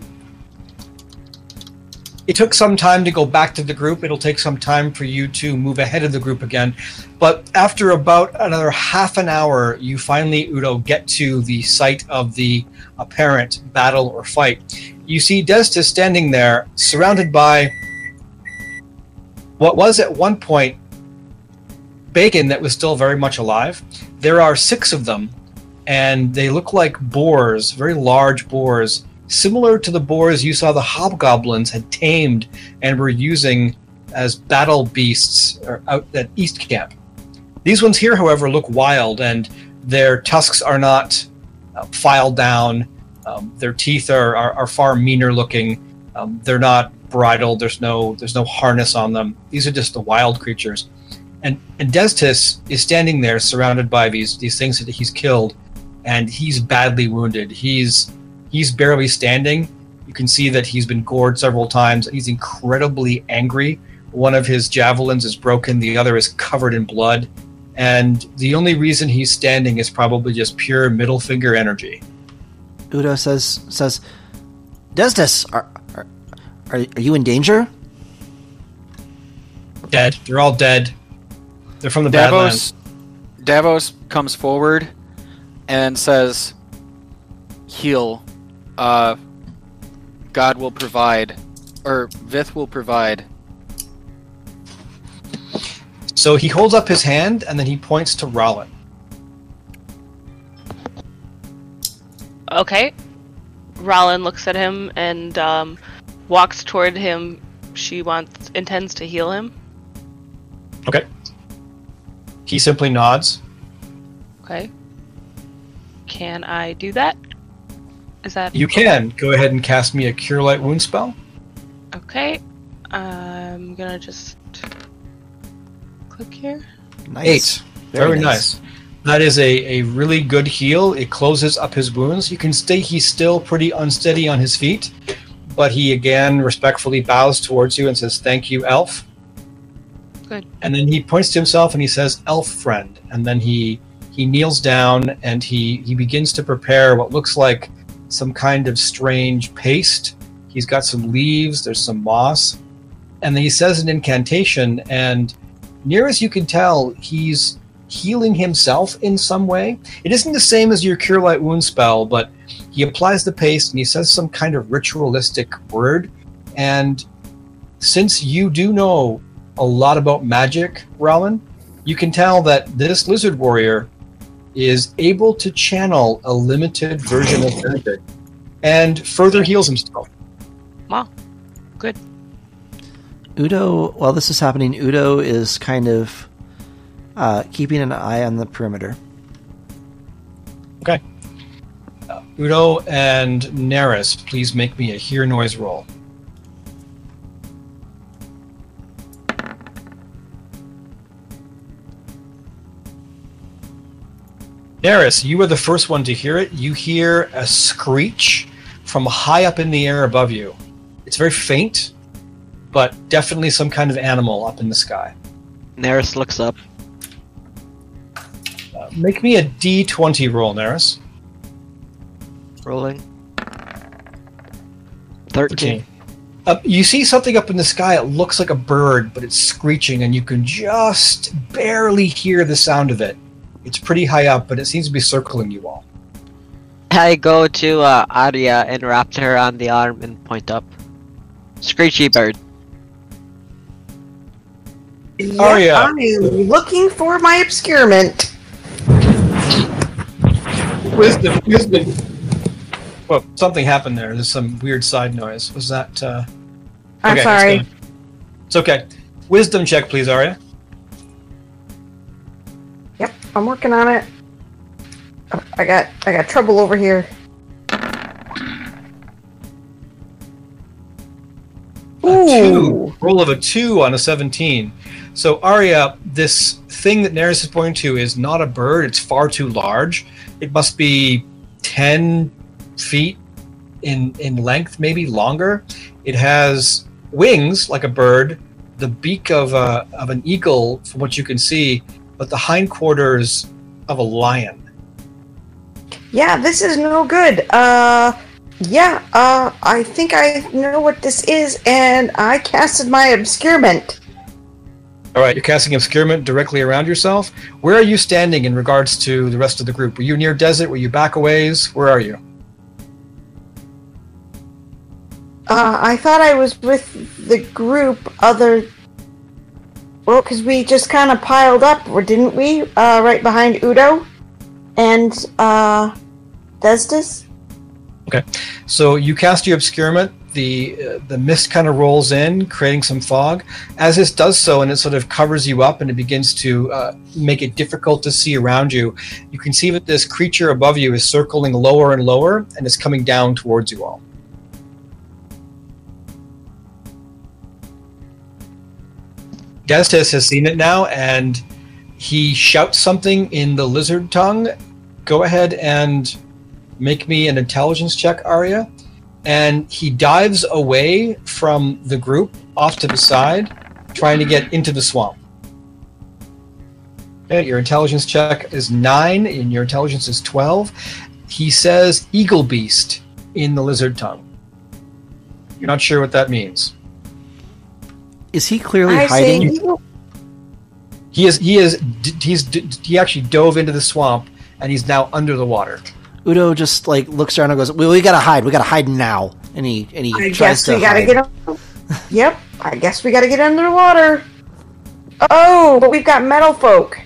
it took some time to go back to the group. It'll take some time for you to move ahead of the group again. But after about another half an hour, you finally, Udo, get to the site of the apparent battle or fight. You see Destis standing there, surrounded by what was at one point bacon that was still very much alive. There are six of them, and they look like boars, very large boars, similar to the boars you saw the hobgoblins had tamed and were using as battle beasts out at East Camp. These ones here, however, look wild, and their tusks are not uh, filed down. Um, their teeth are, are, are far meaner looking. Um, they're not bridled. There's no there's no harness on them. These are just the wild creatures. And and Destis is standing there, surrounded by these these things that he's killed, and he's badly wounded. He's he's barely standing. You can see that he's been gored several times. He's incredibly angry. One of his javelins is broken. The other is covered in blood. And the only reason he's standing is probably just pure middle finger energy. Udo says says, Destis, are, are are are you in danger? Dead. They're all dead. They're from the Badlands. Davos Davos comes forward and says, "Heal. Uh, God will provide, or Vith will provide." So he holds up his hand and then he points to Rollin. Okay. Rollin looks at him and um, walks toward him. She wants intends to heal him. Okay. He simply nods. Okay. Can I do that? Is that You can go ahead and cast me a Cure Light Wound spell. okay? I'm gonna just click here. Nice. Eight. Very, nice. That is a, a really good heal. It closes up his wounds. You can stay, he's still pretty unsteady on his feet, but he again respectfully bows towards you and says, Thank you, elf. Good. And then he points to himself and he says, Elf friend. And then he he kneels down and he, he begins to prepare what looks like some kind of strange paste. He's got some leaves, there's some moss. And then he says an incantation, and near as you can tell, he's healing himself in some way. It isn't the same as your Cure Light Wound spell, but he applies the paste and he says some kind of ritualistic word. And since you do know a lot about magic, Rowan, you can tell that this lizard warrior is able to channel a limited version of magic and further heals himself. Wow. Good. Udo, while this is happening, Udo is kind of uh, keeping an eye on the perimeter. Okay. Udo and Neris, please make me a hear noise roll. Neris, you were the first one to hear it. You hear a screech from high up in the air above you. It's very faint, but definitely some kind of animal up in the sky. Neris looks up. Uh, make me a d20 roll, Neris. Rolling. 13. Uh, you see something up in the sky. It looks like a bird, but it's screeching, and you can just barely hear the sound of it. It's pretty high up, but it seems to be circling you all. I go to uh, Arya and wrap her on the arm and point up. Screechy bird. Yeah, Arya. I'm looking for my obscurement. Wisdom, wisdom. Well, something happened there. There's some weird side noise. Was that? Uh... I'm okay, sorry. gone. It's okay. Wisdom check, please, Arya. I'm working on it. I got I got trouble over here. A two. Ooh. Roll of a two on a 17. So, Arya, this thing that Neris is pointing to is not a bird. It's far too large. It must be 10 feet in, in length, maybe longer. It has wings like a bird, the beak of, a, of an eagle, from what you can see, but the hindquarters of a lion. Yeah, this is no good. Uh yeah, uh I think I know what this is and I casted my obscurement. All right, you're casting obscurement directly around yourself. Where are you standing in regards to the rest of the group? Were you near desert? Were you back a ways? Where are you? Uh I thought I was with the group other well, because we just kind of piled up, didn't we? Uh, right behind Udo and uh, Destis. Okay, so you cast your obscurement. The uh, the mist kind of rolls in, creating some fog. As this does so, and it sort of covers you up, and it begins to uh, make it difficult to see around you. You can see that this creature above you is circling lower and lower, and is coming down towards you all. Destis has seen it now, and he shouts something in the lizard tongue. Go ahead and make me an intelligence check, Arya. And he dives away from the group off to the side, trying to get into the swamp. Okay, your intelligence check is nine, and your intelligence is 12. He says eagle beast in the lizard tongue. You're not sure what that means. Is he clearly I hiding? eagle. He is he is he's he actually dove into the swamp and he's now under the water. Udo just like looks around and goes, "We, we gotta hide. We gotta hide now." And he and he I tries guess to we gotta hide. get. Un- yep, I guess we gotta get underwater. Oh, but we've got metal folk.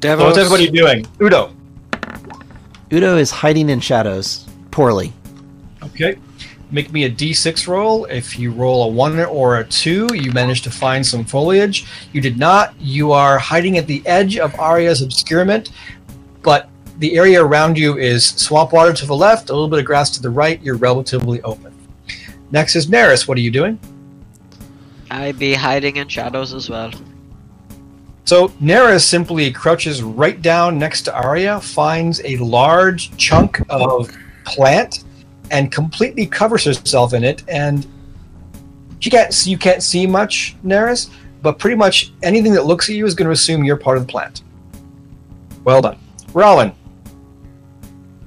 Davos, So what's everybody doing? Udo. Udo is hiding in shadows poorly. Okay. Make me a d6 roll. If you roll a 1 or a 2, you manage to find some foliage. You did not. You are hiding at the edge of Arya's obscurement, but the area around you is swamp water to the left, a little bit of grass to the right. You're relatively open. Next is Neris. What are you doing? I'd be hiding in shadows as well. So Neris simply crouches right down next to Arya, finds a large chunk of plant, and completely covers herself in it. And she can't, you can't see much, Neris, but pretty much anything that looks at you is going to assume you're part of the plant. Well done, Rowan.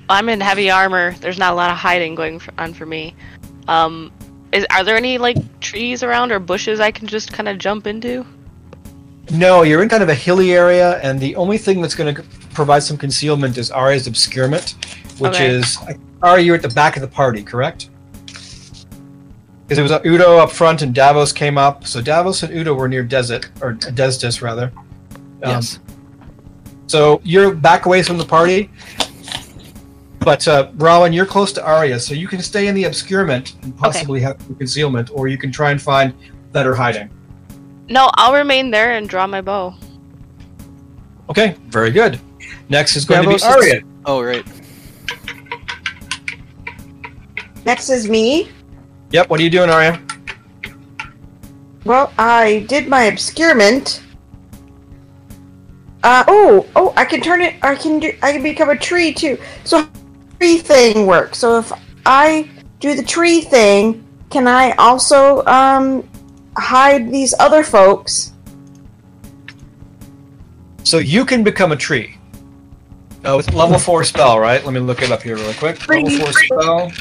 I'm in heavy armor. There's not a lot of hiding going on for me. Um, is are there any like trees around or bushes I can just kind of jump into? No, you're in kind of a hilly area, and the only thing that's going to provide some concealment is Arya's obscurement, which Okay. is Arya. You're at the back of the party, correct? Because it was uh, Udo up front, and Davos came up. So Davos and Udo were near Desert or Destis rather. Um, yes. So you're back away from the party, but uh, Rowan, you're close to Arya, so you can stay in the obscurement and possibly have some concealment, or you can try and find better hiding. No, I'll remain there and draw my bow. Okay, very good. Next is going Davos to is- be Arya. Oh right. Next is me. Yep. What are you doing, Arya? Well, I did my obscurement. Uh oh, oh, I can turn it. I can do. I can become a tree too. So, tree thing works. So if I do the tree thing, can I also um hide these other folks? So you can become a tree. Oh, it's level four spell, right? Let me look it up here really quick. Level four spell.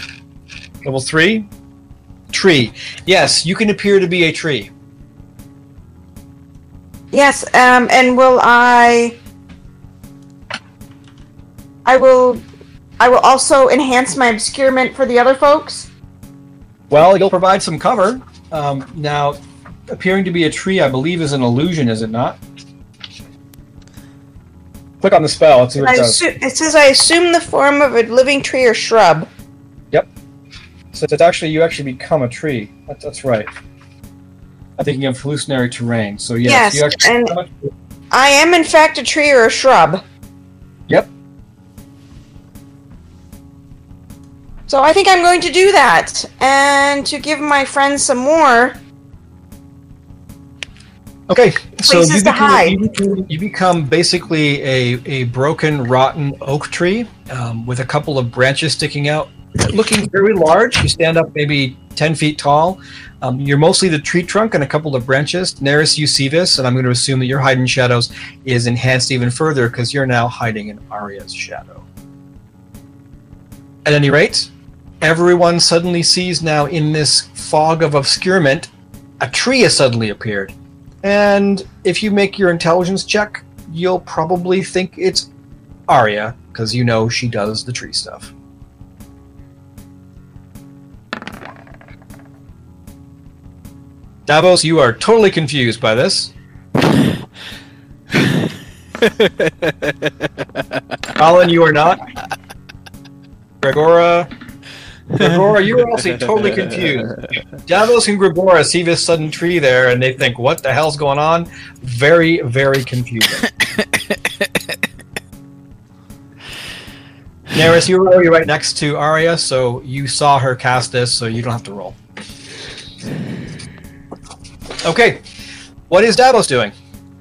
Level three. Tree. Yes, you can appear to be a tree. Yes. Um, and will I? I will. I will also enhance my obscurement for the other folks. Well, you'll provide some cover. Um, now, appearing to be a tree, I believe, is an illusion, is it not? Click on the spell. Let's see what it does. assu- it says I assume the form of a living tree or shrub. So it's actually you actually become a tree. That, that's right. I'm thinking of hallucinatory terrain. So yes, Yes, you actually and- become a tree. I am in fact a tree or a shrub. Yep. So I think I'm going to do that. And to give my friends some more, Okay, so you become, you become you become basically a, a broken, rotten oak tree um, with a couple of branches sticking out, looking very large. You stand up maybe 10 feet tall. Um, you're mostly the tree trunk and a couple of branches. Neris, you see this, and I'm going to assume that your hide in shadows is enhanced even further because you're now hiding in Arya's shadow. At any rate, everyone suddenly sees now in this fog of obscurement, a tree has suddenly appeared. And if you make your intelligence check, you'll probably think it's Arya, because you know she does the tree stuff. Davos, you are totally confused by this. Rollin, you are not. Gregora. Gregora, you are also totally confused. Davos and Gregora see this sudden tree there and they think, what the hell's going on? Very, very confusing. Neris, you were already right next to Arya, so you saw her cast this, so you don't have to roll. Okay. What is Davos doing?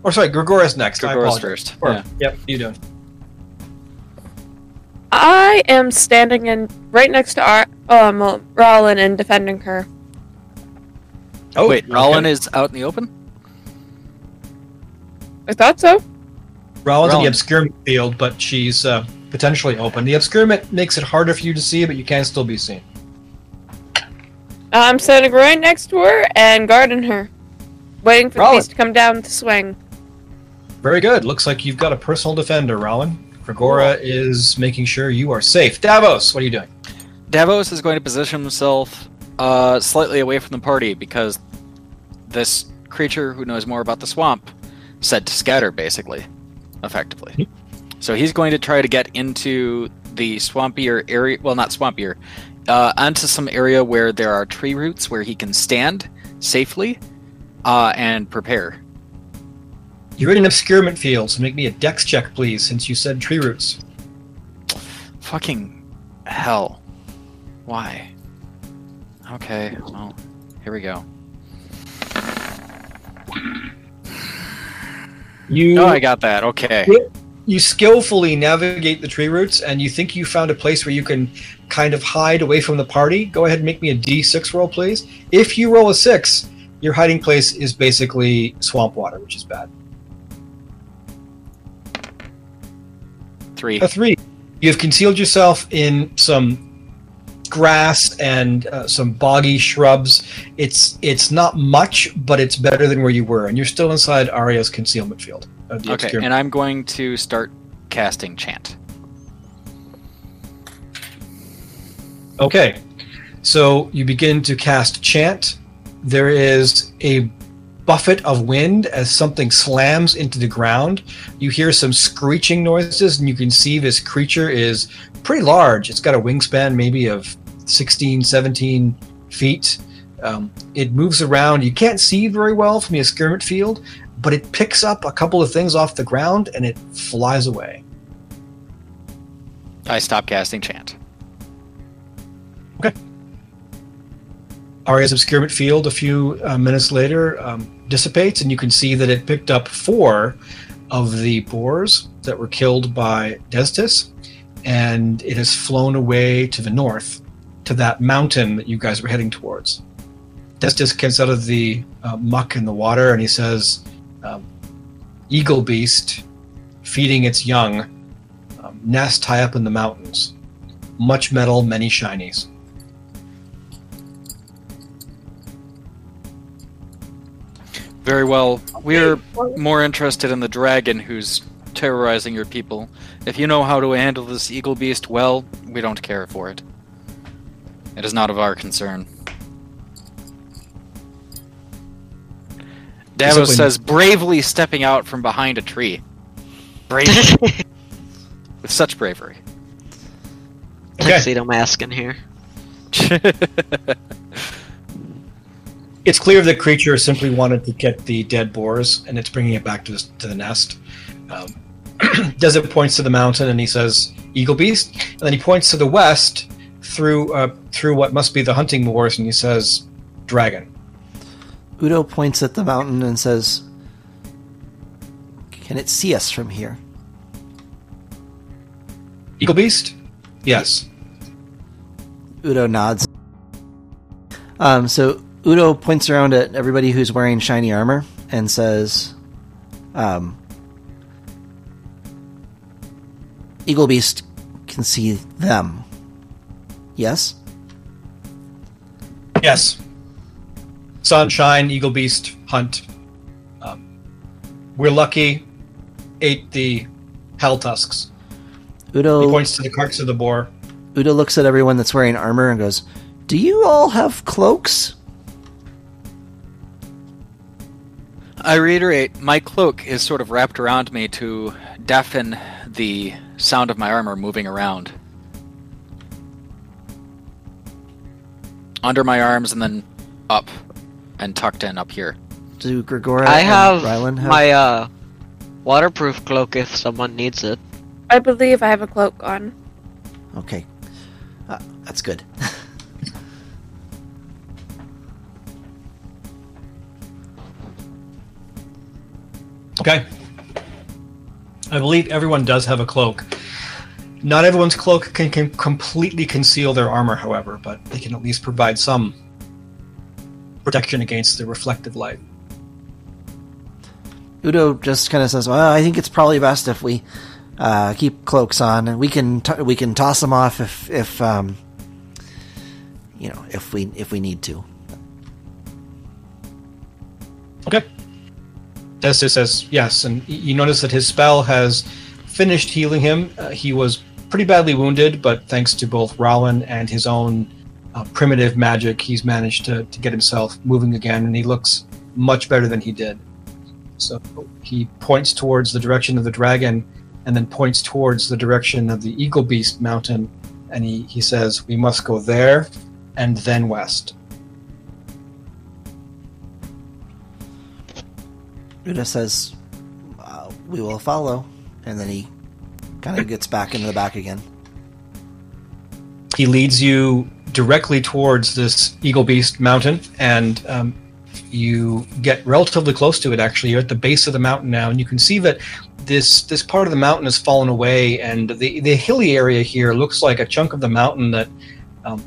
Or sorry, Gregora's next. I Gregora's first. Or- Yeah. Yep, you doing? I am standing in right next to Ar- um uh, Rollin and defending her. Oh, Wait, okay. Rollin is out in the open? I thought so. Rollins in the Rollin. obscurement field, but she's uh, potentially open. The obscurement makes it harder for you to see, but you can still be seen. I'm standing right next to her and guarding her, waiting for the Rollin. beast to come down to swing. Very good. Looks like you've got a personal defender, Rollin. Gregora is making sure you are safe. Davos, what are you doing? Davos is going to position himself uh, slightly away from the party because this creature who knows more about the swamp said to scatter, basically, effectively. So he's going to try to get into the swampier area. Well, not swampier, uh, onto some area where there are tree roots where he can stand safely uh, and prepare. You're in an obscurement field, so make me a dex check, please, since you said tree roots. Fucking hell. Why? Okay, well, here we go. You Oh, I got that. Okay. you skillfully navigate the tree roots, and you think you found a place where you can kind of hide away from the party. Go ahead and make me a D6 roll, please. If you roll a six, your hiding place is basically swamp water, which is bad. Three. A three. You have concealed yourself in some grass and uh, some boggy shrubs. It's it's not much, but it's better than where you were, and you're still inside Arya's concealment field. Okay, and I'm going to start casting chant. Okay, so you begin to cast chant. There is a buffet of wind as something slams into the ground. You hear some screeching noises, and you can see this creature is pretty large. It's got a wingspan maybe of 16, 17 feet. Um, it moves around. You can't see very well from the obscurement field, but it picks up a couple of things off the ground and it flies away. I stop casting chant. Arya's obscurement field a few uh, minutes later um, dissipates, and you can see that it picked up four of the boars that were killed by Destis, and it has flown away to the north to that mountain that you guys were heading towards. Destis gets out of the uh, muck in the water, and he says, um, "Eagle beast feeding its young, um, nest high up in the mountains, much metal, many shinies." Very well. We're more interested in the dragon who's terrorizing your people. If you know how to handle this eagle beast well, we don't care for it. It is not of our concern. Davos Simply- says, bravely stepping out from behind a tree. Brave. With such bravery. Okay. Tuxedo mask in here. It's clear the creature simply wanted to get the dead boars, and it's bringing it back to the, to the nest. Um, Destis points to the mountain, and he says, "Eagle beast," and then he points to the west through uh, through what must be the hunting moors, and he says, "Dragon." Udo points at the mountain and says, Can it see us from here? Eagle beast? Yes. Udo nods. Um, so Udo points around at everybody who's wearing shiny armor and says, um, Eagle Beast can see them. Yes? Yes. Sunshine, Eagle Beast, Hunt. Um, we're lucky. Ate the hell tusks. He Udo, points to the carcass of the boar. Udo looks at everyone that's wearing armor and goes, Do you all have cloaks? I reiterate, my cloak is sort of wrapped around me to deafen the sound of my armor moving around. Under my arms and then up and tucked in up here. Do Gregora I and have Rylan have my uh, waterproof cloak if someone needs it. I believe I have a cloak on. Okay. Uh, that's good. Okay. I believe everyone does have a cloak. Not everyone's cloak can, can completely conceal their armor, however, but they can at least provide some protection against the reflective light. Udo just kind of says, "Well, I think it's probably best if we uh, keep cloaks on, and we can t- we can toss them off if if um, you know if we if we need to." Destis says yes, and you notice that his spell has finished healing him. Uh, he was pretty badly wounded, but thanks to both Rowan and his own uh, primitive magic, he's managed to, to get himself moving again, and he looks much better than he did. So he points towards the direction of the dragon, and then points towards the direction of the Eagle Beast mountain, and he, he says, We must go there and then west. Udo says, uh, "We will follow," and then he kind of gets back into the back again. he leads you directly towards this Eagle Beast mountain, and um, you get relatively close to it. Actually, you're at the base of the mountain now, and you can see that this this part of the mountain has fallen away, and the the hilly area here looks like a chunk of the mountain that um,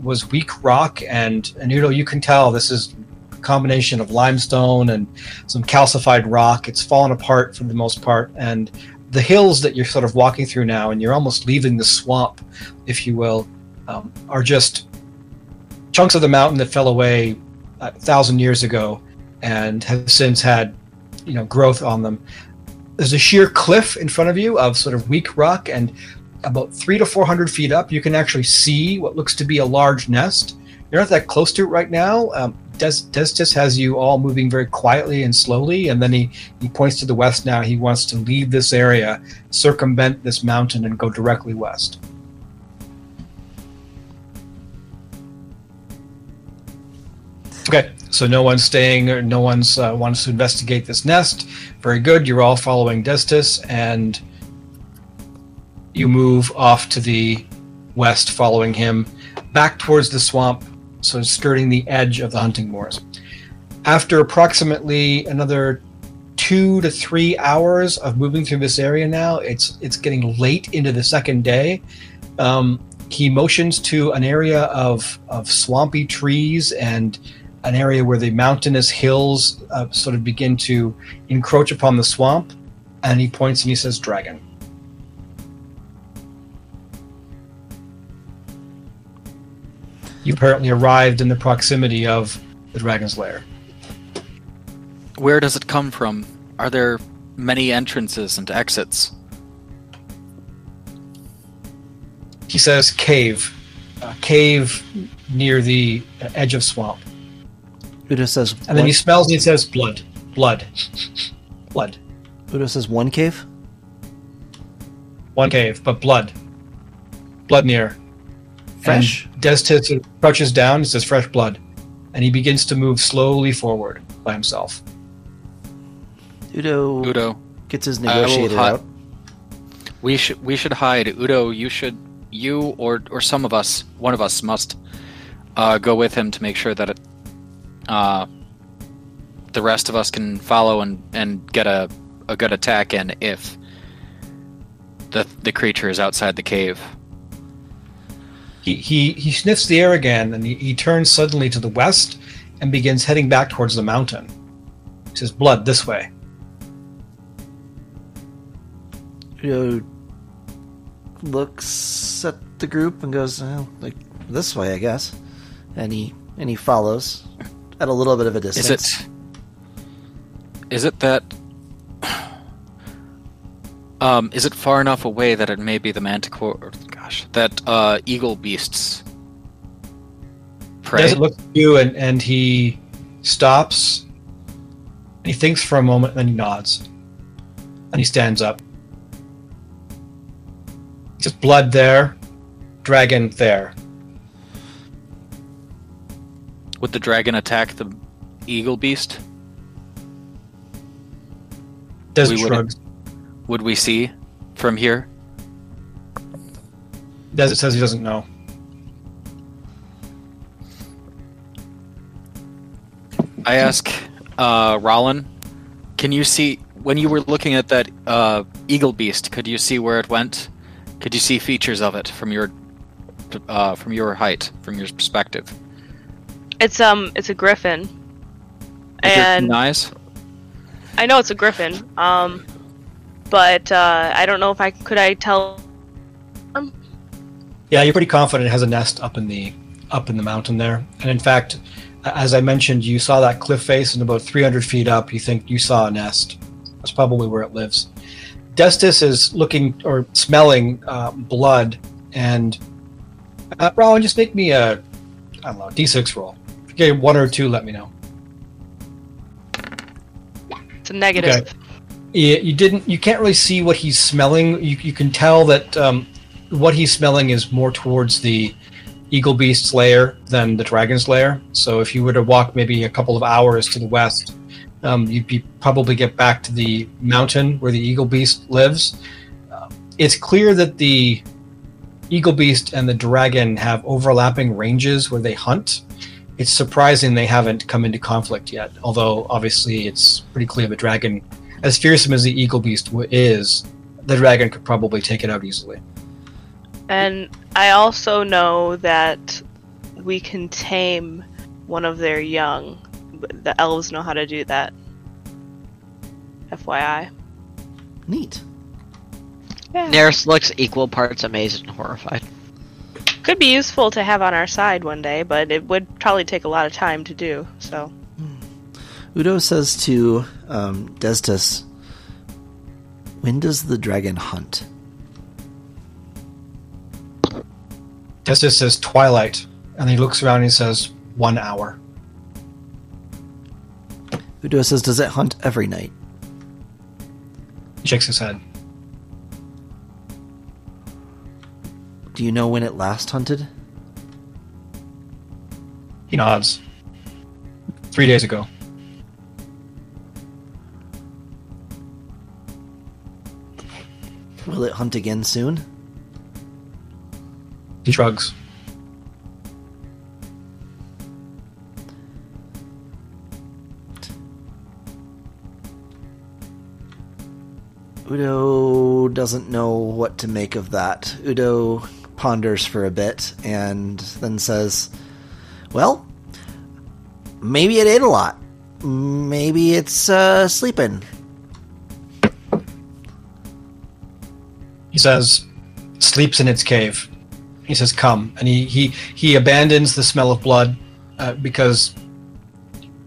was weak rock, and and you know you can tell this is combination of limestone and some calcified rock. It's fallen apart for the most part, and the hills that you're sort of walking through now, and you're almost leaving the swamp, if you will, um, are just chunks of the mountain that fell away a thousand years ago and have since had you know growth on them. There's a sheer cliff in front of you of sort of weak rock and about three to four hundred feet up you can actually see what looks to be a large nest. You're not that close to it right now. Um, Des- Destis has you all moving very quietly and slowly, and then he, he points to the west now. He wants to leave this area, circumvent this mountain, and go directly west. Okay, so no one's staying, or no one's uh, wants to investigate this nest. Very good. You're all following Destis, and you move off to the west, following him back towards the swamp, so skirting the edge of the hunting moors. After approximately another two to three hours of moving through this area now, it's it's getting late into the second day. Um, he motions to an area of, of swampy trees and an area where the mountainous hills uh, sort of begin to encroach upon the swamp. And he points and he says, Dragon. You apparently arrived in the proximity of the dragon's lair. Where does it come from? Are there many entrances and exits? He says, Cave. Uh, cave near the edge of swamp. Udo says, And then he smells and he says, Blood. Blood. Blood. Udo says one cave. One cave, but blood. Blood near. Fresh. And Destis crouches down and says, Fresh blood. And he begins to move slowly forward by himself. Udo, Udo, gets his I will negotiator hi- out. we should we should hide. Udo, you should you or or some of us, one of us must uh, go with him to make sure that it, uh, the rest of us can follow and and get a a good attack in if the the creature is outside the cave. He, he, he sniffs the air again and he, he turns suddenly to the west and begins heading back towards the mountain. He says, Blood, this way. Udo looks at the group and goes, oh, like this way, I guess. And he and he follows at a little bit of a distance. Is it? Is it that? Um, is it far enough away that it may be the manticore? Gosh, that uh, eagle beasts. Prey. Destis looks at you and, and he stops. He thinks for a moment and then he nods. And he stands up. Just blood there, dragon there. Would the dragon attack the eagle beast? Destis We wouldn't. shrugs. Would we see from here? Destis says he doesn't know. I ask uh, Rollin, can you see when you were looking at that uh, eagle beast? Could you see where it went? Could you see features of it from your uh, from your height, from your perspective? It's um, it's a griffin, With and keen eyes. I know it's a griffin. Um, but uh, I don't know if I could I tell. Yeah, you're pretty confident it has a nest up in the up in the mountain there. And in fact, as I mentioned, you saw that cliff face, and about 300 feet up, you think you saw a nest. That's probably where it lives. Destis is looking or smelling uh, blood, and uh, Rowan, just make me a I don't know d6 roll. If you get one or two, let me know. It's a negative. you, you didn't you can't really see what he's smelling you, you can tell that um, what he's smelling is more towards the eagle beast's lair than the dragon's lair so if you were to walk maybe a couple of hours to the west um, you'd be probably get back to the mountain where the eagle beast lives uh, it's clear that the Eagle Beast and the dragon have overlapping ranges where they hunt. It's surprising they haven't come into conflict yet, although obviously it's pretty clear the dragon, as fearsome as the Eagle Beast is, the dragon could probably take it out easily. And I also know that we can tame one of their young. The elves know how to do that. FYI. Neat. Yeah. Neris looks equal parts amazed and horrified. Could be useful to have on our side one day, but it would probably take a lot of time to do. So Udo says to um, Destis, When does the dragon hunt? Destis says twilight, and he looks around and he says one hour. Udo says, Does it hunt every night? He shakes his head. Do you know when it last hunted? He nods. Three days ago. Will it hunt again soon? He shrugs. Udo doesn't know what to make of that. Udo ponders for a bit and then says, Well, maybe it ate a lot. Maybe it's uh, sleeping. He says, sleeps in its cave. He says, "Come," and he he he abandons the smell of blood uh, because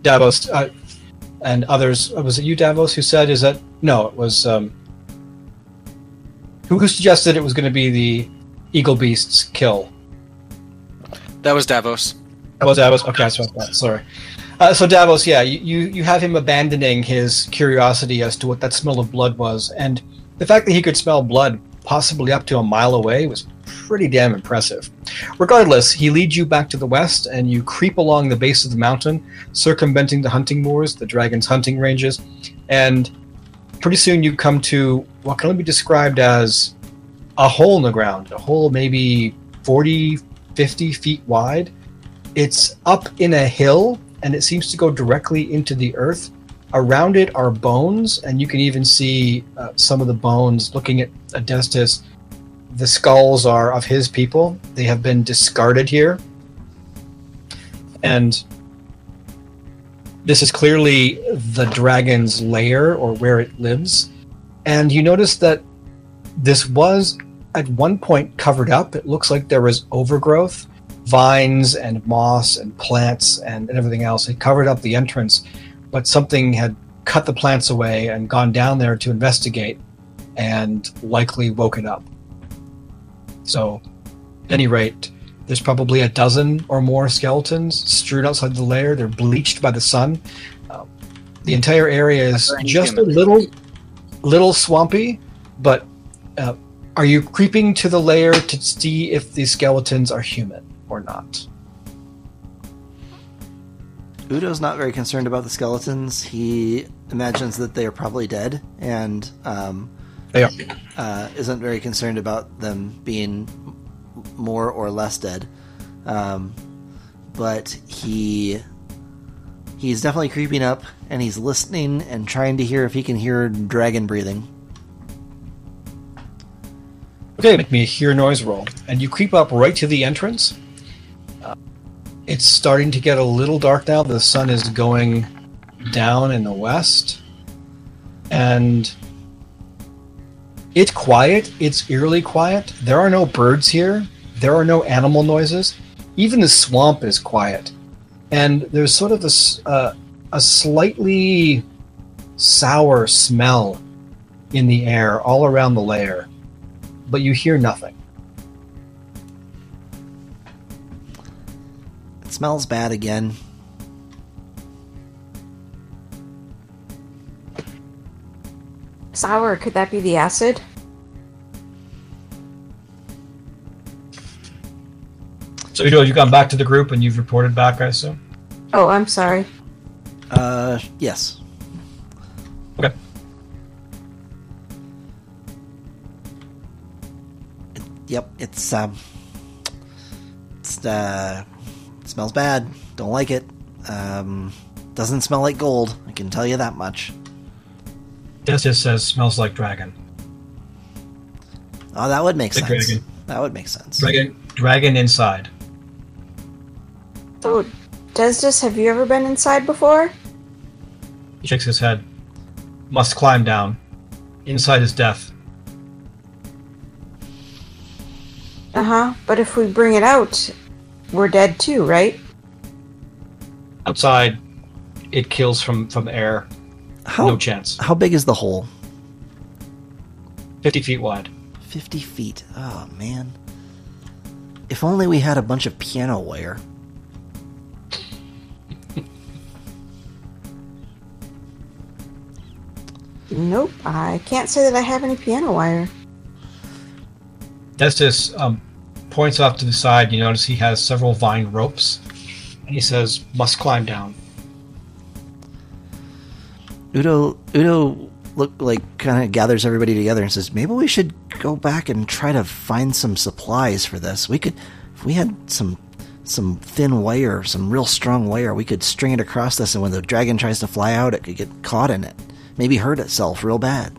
Davos uh, and others. uh, Was it you, Davos, who said? Is that no? It was um, who who suggested it was going to be the eagle beast's kill. That was Davos. That was Davos. Okay, I swapped that. Sorry. Uh, so Davos, yeah, you, you you have him abandoning his curiosity as to what that smell of blood was, and the fact that he could smell blood possibly up to a mile away was pretty damn impressive. Regardless, he leads you back to the west, and you creep along the base of the mountain, circumventing the hunting moors, the dragon's hunting ranges, and pretty soon you come to what can only be described as a hole in the ground, a hole maybe 40, 50 feet wide. It's up in a hill, and it seems to go directly into the earth. Around it are bones, and you can even see uh, some of the bones looking at Adestus. The skulls are of his people. They have been discarded here. And this is clearly the dragon's lair or where it lives. And you notice that this was at one point covered up. It looks like there was overgrowth, vines and moss and plants and, and everything else. It covered up the entrance, but something had cut the plants away and gone down there to investigate and likely woke it up. So, at any rate, there's probably a dozen or more skeletons strewn outside the lair. They're bleached by the sun. Uh, the entire area is just a little, little swampy. But uh, are you creeping to the lair to see if the skeletons are human or not? Udo's not very concerned about the skeletons. He imagines that they are probably dead and um, Are. uh, isn't very concerned about them being more or less dead. Um, but he he's definitely creeping up and he's listening and trying to hear if he can hear dragon breathing. Okay, make me a hear noise roll. And you creep up right to the entrance. Uh, it's starting to get a little dark now. The sun is going down in the west. And it's quiet. It's eerily quiet. There are no birds here. There are no animal noises. Even the swamp is quiet. And there's sort of a, uh, a slightly sour smell in the air all around the lair but you hear nothing. It smells bad again. Sour, could that be the acid? So you Udo, you've gone back to the group and you've reported back, I assume. Oh, I'm sorry. Uh, yes. Okay. Yep, it's um, it's uh, smells bad. Don't like it. Um, doesn't smell like gold. I can tell you that much. Destis says smells like dragon. Oh, that would make The sense. dragon. That would make sense. Dragon, dragon inside. So, Destis, have you ever been inside before? He shakes his head. Must climb down. Inside is death. Uh huh. But if we bring it out, we're dead too, right? Outside, it kills from from air. How No chance. how big is the hole? Fifty feet wide. Fifty feet. Oh man. If only we had a bunch of piano wire. Nope. I can't say that I have any piano wire. Destis um, points off to the side. You notice he has several vine ropes, and he says, "Must climb down." Udo Udo look like kind of gathers everybody together and says, "Maybe we should go back and try to find some supplies for this. We could, if we had some some thin wire, some real strong wire, we could string it across this, and when the dragon tries to fly out, it could get caught in it, maybe hurt itself real bad."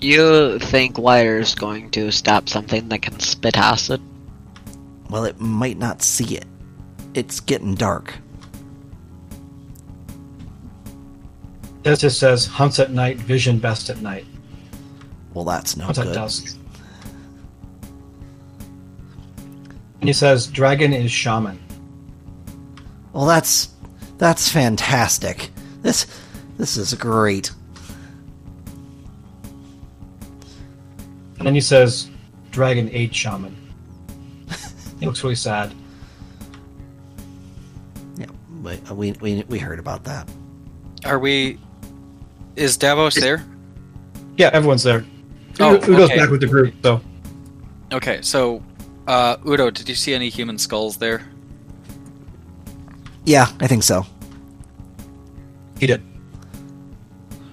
You think wire is going to stop something that can spit acid? Well, it might not see it. It's getting dark. Destis says, "Hunts at night, vision best at night. Well, that's no Hunts at good. dusk." And he says, "Dragon is shaman." Well, that's that's fantastic. This this is great. And then he says, "Dragon ate shaman." he looks really sad. Yeah, we we we, we heard about that. Are we? Is Davos there? Yeah, everyone's there. Oh, Udo- Udo's okay. back with the group, so Okay, so uh, Udo, did you see any human skulls there? Yeah, I think so. he did.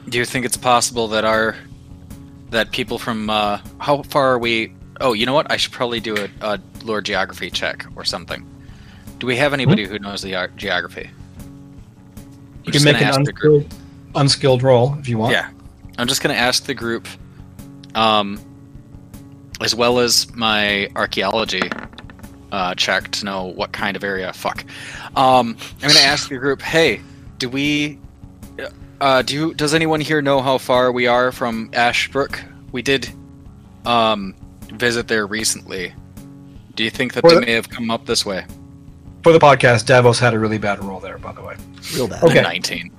Do you think it's possible that our that people from uh, how far are we? Oh, you know what? I should probably do a, a lore geography check or something. Do we have anybody who knows the ar- geography? You I'm can make an ask the group. unskilled, unskilled roll if you want. Yeah, I'm just gonna ask the group, um, as well as my archaeology uh, check to know what kind of area. Fuck. Um, I'm gonna ask the group. Hey, do we? Uh, do you, does anyone here know how far we are from Ashbrook? We did um, visit there recently. Do you think that For they the- may have come up this way? For the podcast, Davos had a really bad roll there, by the way. Real bad. Okay. 19.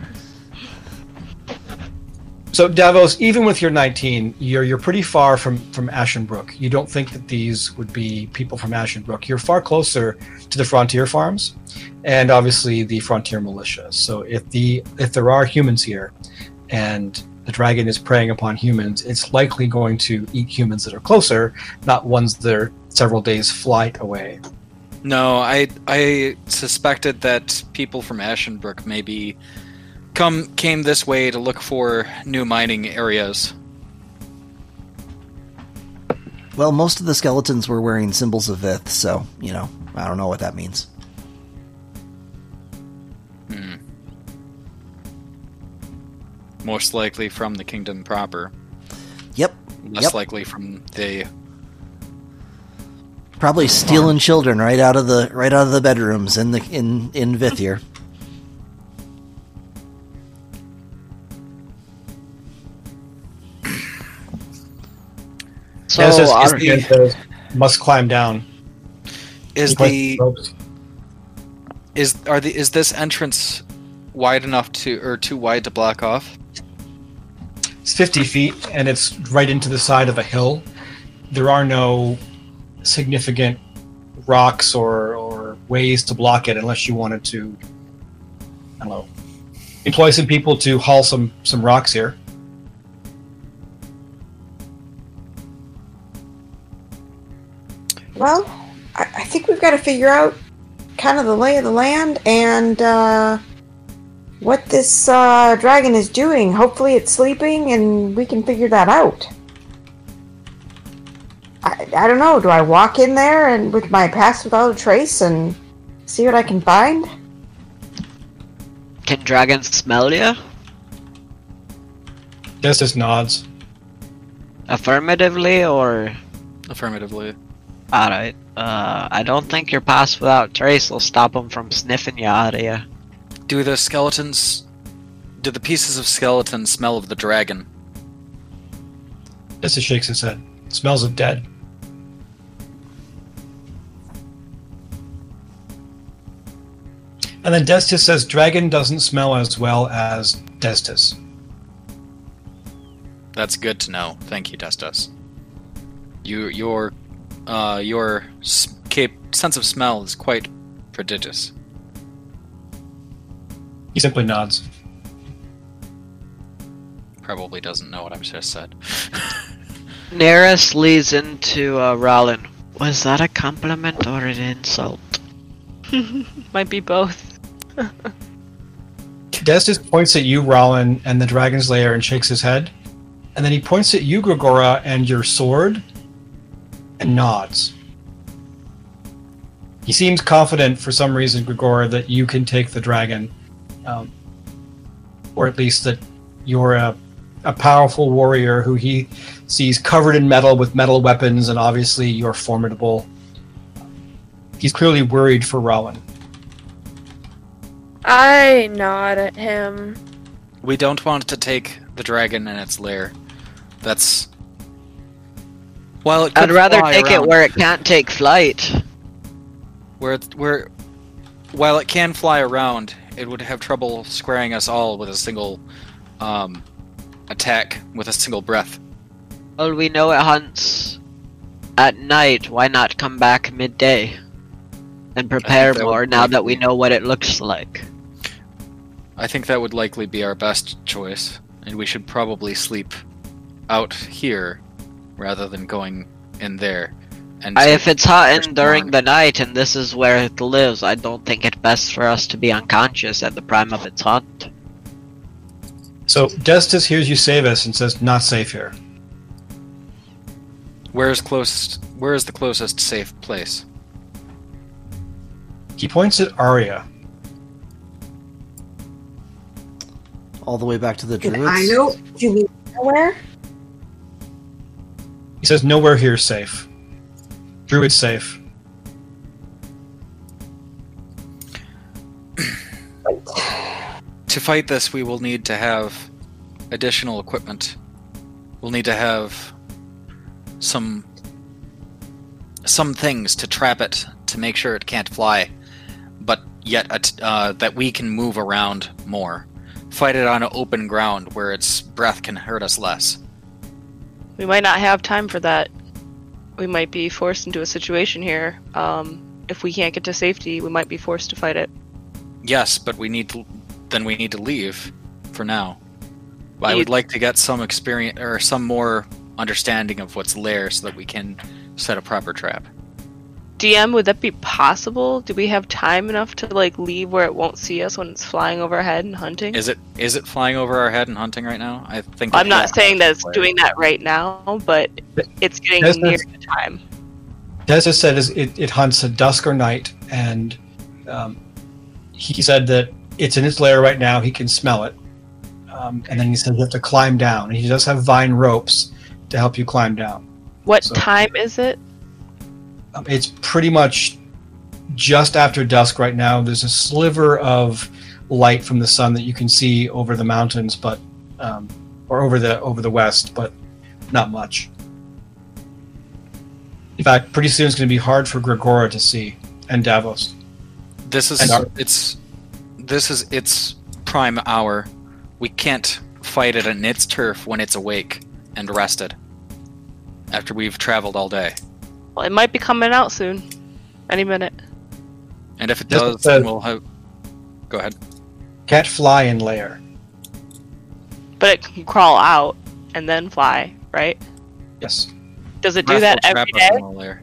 So Davos, even with your 19, you're you're pretty far from from Ashenbrook. You don't think that these would be people from Ashenbrook. You're far closer to the frontier farms, and obviously the frontier militia. So if the if there are humans here, and the dragon is preying upon humans, it's likely going to eat humans that are closer, not ones that are several days flight away. No, I I suspected that people from Ashenbrook maybe come came this way to look for new mining areas. Well, most of the skeletons were wearing symbols of Vith, so you know I don't know what that means. Hmm. Most likely from the kingdom proper. Yep, Less Yep. likely from the probably stealing children right out of the right out of the bedrooms in the in in Vithir. So As this are- Ian says, must climb down. is the ropes. is are the is this entrance wide enough to or too wide to block off? It's 50 feet, and it's right into the side of a hill. There are no significant rocks or, or ways to block it unless you wanted to, I don't know, employ some people to haul some, some rocks here. Well, I, I think we've got to figure out kind of the lay of the land and uh, what this uh, dragon is doing. Hopefully, it's sleeping, and we can figure that out. I, I don't know. Do I walk in there and with my pass without a trace and see what I can find? Can dragons smell you? Destis nods. Affirmatively or Affirmatively. Alright. Uh, I don't think your pass without trace will stop them from sniffing you out of you. Do the skeletons. Do the pieces of skeleton smell of the dragon? Destis shakes his head. Smells of dead. And then Destis says dragon doesn't smell as well as Destis. That's good to know. Thank you, Destis. You, your, uh, your s- sense of smell is quite prodigious. He simply nods. Probably doesn't know what I've just said. Nearest leads into uh, Rollin. Was that a compliment or an insult? Might be both. Destis points at you, Rollin, and the dragon's lair and shakes his head. And then he points at you, Gregora, and your sword and nods. He seems confident for some reason, Gregor, that you can take the dragon. Um, or at least that you're a, a powerful warrior who he sees covered in metal with metal weapons, and obviously you're formidable. He's clearly worried for Rowan. I nod at him. We don't want to take the dragon and its lair. That's. While I'd rather take it where it can't take flight. where it, where while it can fly around, it would have trouble squaring us all with a single um, attack with a single breath. Well, we know it hunts at night. Why not come back midday and prepare that more now that we know what it looks like? I think that would likely be our best choice, and we should probably sleep out here rather than going in there. And I, if it's hot hunting during the night and this is where it lives, I don't think it's best for us to be unconscious at the prime of its hunt. So Destis hears you say this and says, "Not safe here." where's closest? Where is the closest safe place? He points at Arya. All the way back to the Did druids. I know? Do you mean nowhere? He says, "Nowhere here is safe. Druid's safe." To fight this, we will need to have additional equipment. We'll need to have some some things to trap it to make sure it can't fly, but yet uh, that we can move around more. Fight it on open ground where its breath can hurt us less. We might not have time for that. We might be forced into a situation here. Um, if we can't get to safety, we might be forced to fight it. Yes, but we need to. Then we need to leave for now. I would like to get some experience or some more understanding of what's there so that we can set a proper trap. DM, would that be possible? Do we have time enough to like leave where it won't see us when it's flying overhead and hunting? Is it is it flying over our head and hunting right now? I think. I'm not saying that it's fly. doing that right now, but it's getting Yes, near that's- the time. Destis said is it, it hunts at dusk or night, and um, he said that it's in its lair right now. He can smell it, um, and then he said you have to climb down. And he does have vine ropes to help you climb down. What So- time is it? It's pretty much just after dusk right now. There's a sliver of light from the sun that you can see over the mountains, but um, or over the over the west, but not much. In fact, pretty soon it's going to be hard for Gregora to see and Davos. This is our- it's this is its prime hour. We can't fight it in its turf when it's awake and rested. After we've traveled all day, Well, it might be coming out soon, any minute. and if it Yes, does, it then says- we'll have. Go ahead. Can't fly in lair. But it can crawl out and then fly, right? Yes. Does it do Breath that will every trap us day? in the lair.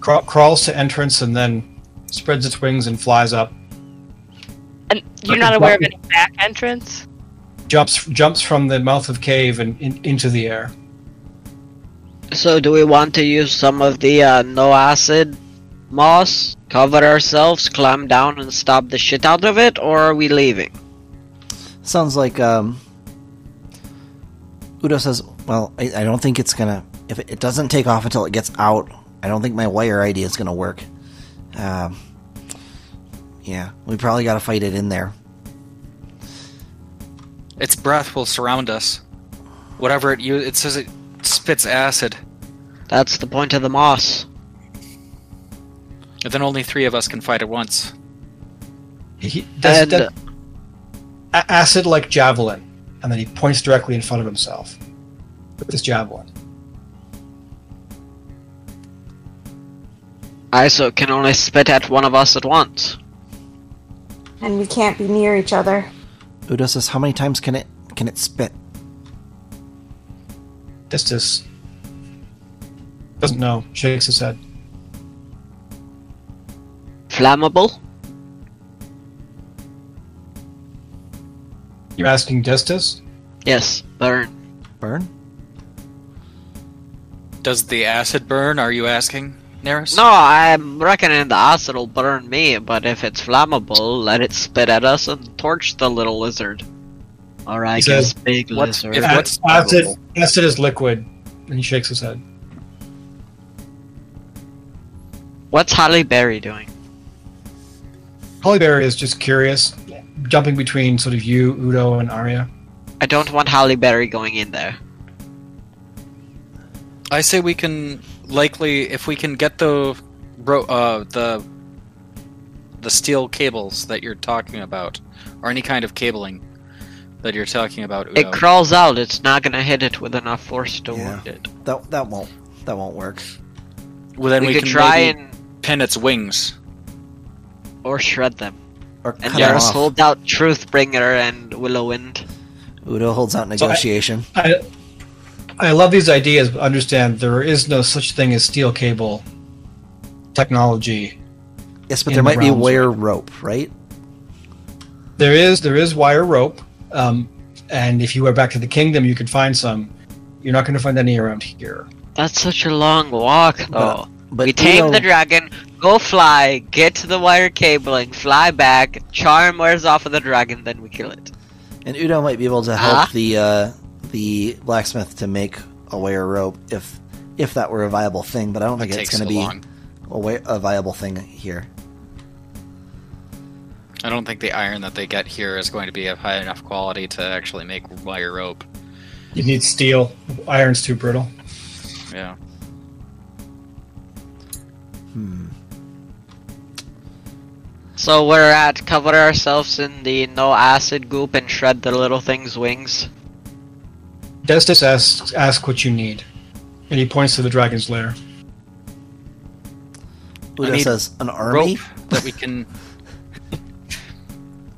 Craw- crawls to entrance and then spreads its wings and flies up. And you're not aware of any back entrance? Jumps jumps from the mouth of cave and in, into the air. So, do we want to use some of the uh, no acid moss, cover ourselves, climb down, and stab the shit out of it, or are we leaving? Sounds like um, Udo says, "Well, I, I don't think it's gonna. If it, it doesn't take off until it gets out, I don't think my wire idea is gonna work. Um, yeah, we probably got to fight it in there. Its breath will surround us. Whatever it u- it says it spits acid. That's the point of the moss. And then only three of us can fight at once. He does And- that a- acid like javelin, and then he points directly in front of himself with this javelin. ISO can only spit at one of us at once. And we can't be near each other. Udo says, "How many times can it can it spit?" Destis doesn't know. Shakes his head. Flammable? You're asking Destis? Yes, burn. Burn? Does the acid burn? Are you asking, Neris? No, I'm reckoning the acid will burn me, but if it's flammable, let it spit at us and torch the little lizard. Or I He guess says, big what's- lizard. if A- what's acid, flammable? acid is liquid, and he shakes his head. What's Hollyberry doing? Hollyberry is just curious, jumping between sort of you, Udo, and Arya. I don't want Hollyberry going in there. I say we can likely if we can get the ro- uh the the steel cables that you're talking about, or any kind of cabling that you're talking about. Udo. It crawls out, it's not gonna hit it with enough force to Yeah. wound it. That that won't that won't work. well, then we, we, could can try maybe and pin its wings. or shred them. Or And cut it just off. hold out Truthbringer and Willowwind. Udo holds out So I- negotiation. I, I love these ideas, but understand there is no such thing as steel cable technology. yes, but in there the might be realms wire rope, right? There is there is wire rope, um, and if you were back to the kingdom, you could find some. You're not going to find any around here. That's such a long walk, though. But we tame Udo- the dragon, go fly, get to the wire cabling, fly back, charm wears off of the dragon, then we kill it. And Udo might be able to help Ah. the uh, the blacksmith to make a wire rope if if that were a viable thing. But I don't That think it's going to so be a, wi- a viable thing here. I don't think the iron that they get here is going to be of high enough quality to actually make wire rope. You need steel. Iron's too brittle. Yeah. Hmm. So we're at cover ourselves in the no acid goop and shred the little thing's wings. Destis asks ask what you need, and he points to the dragon's lair. Udo says an army. Rope that we can.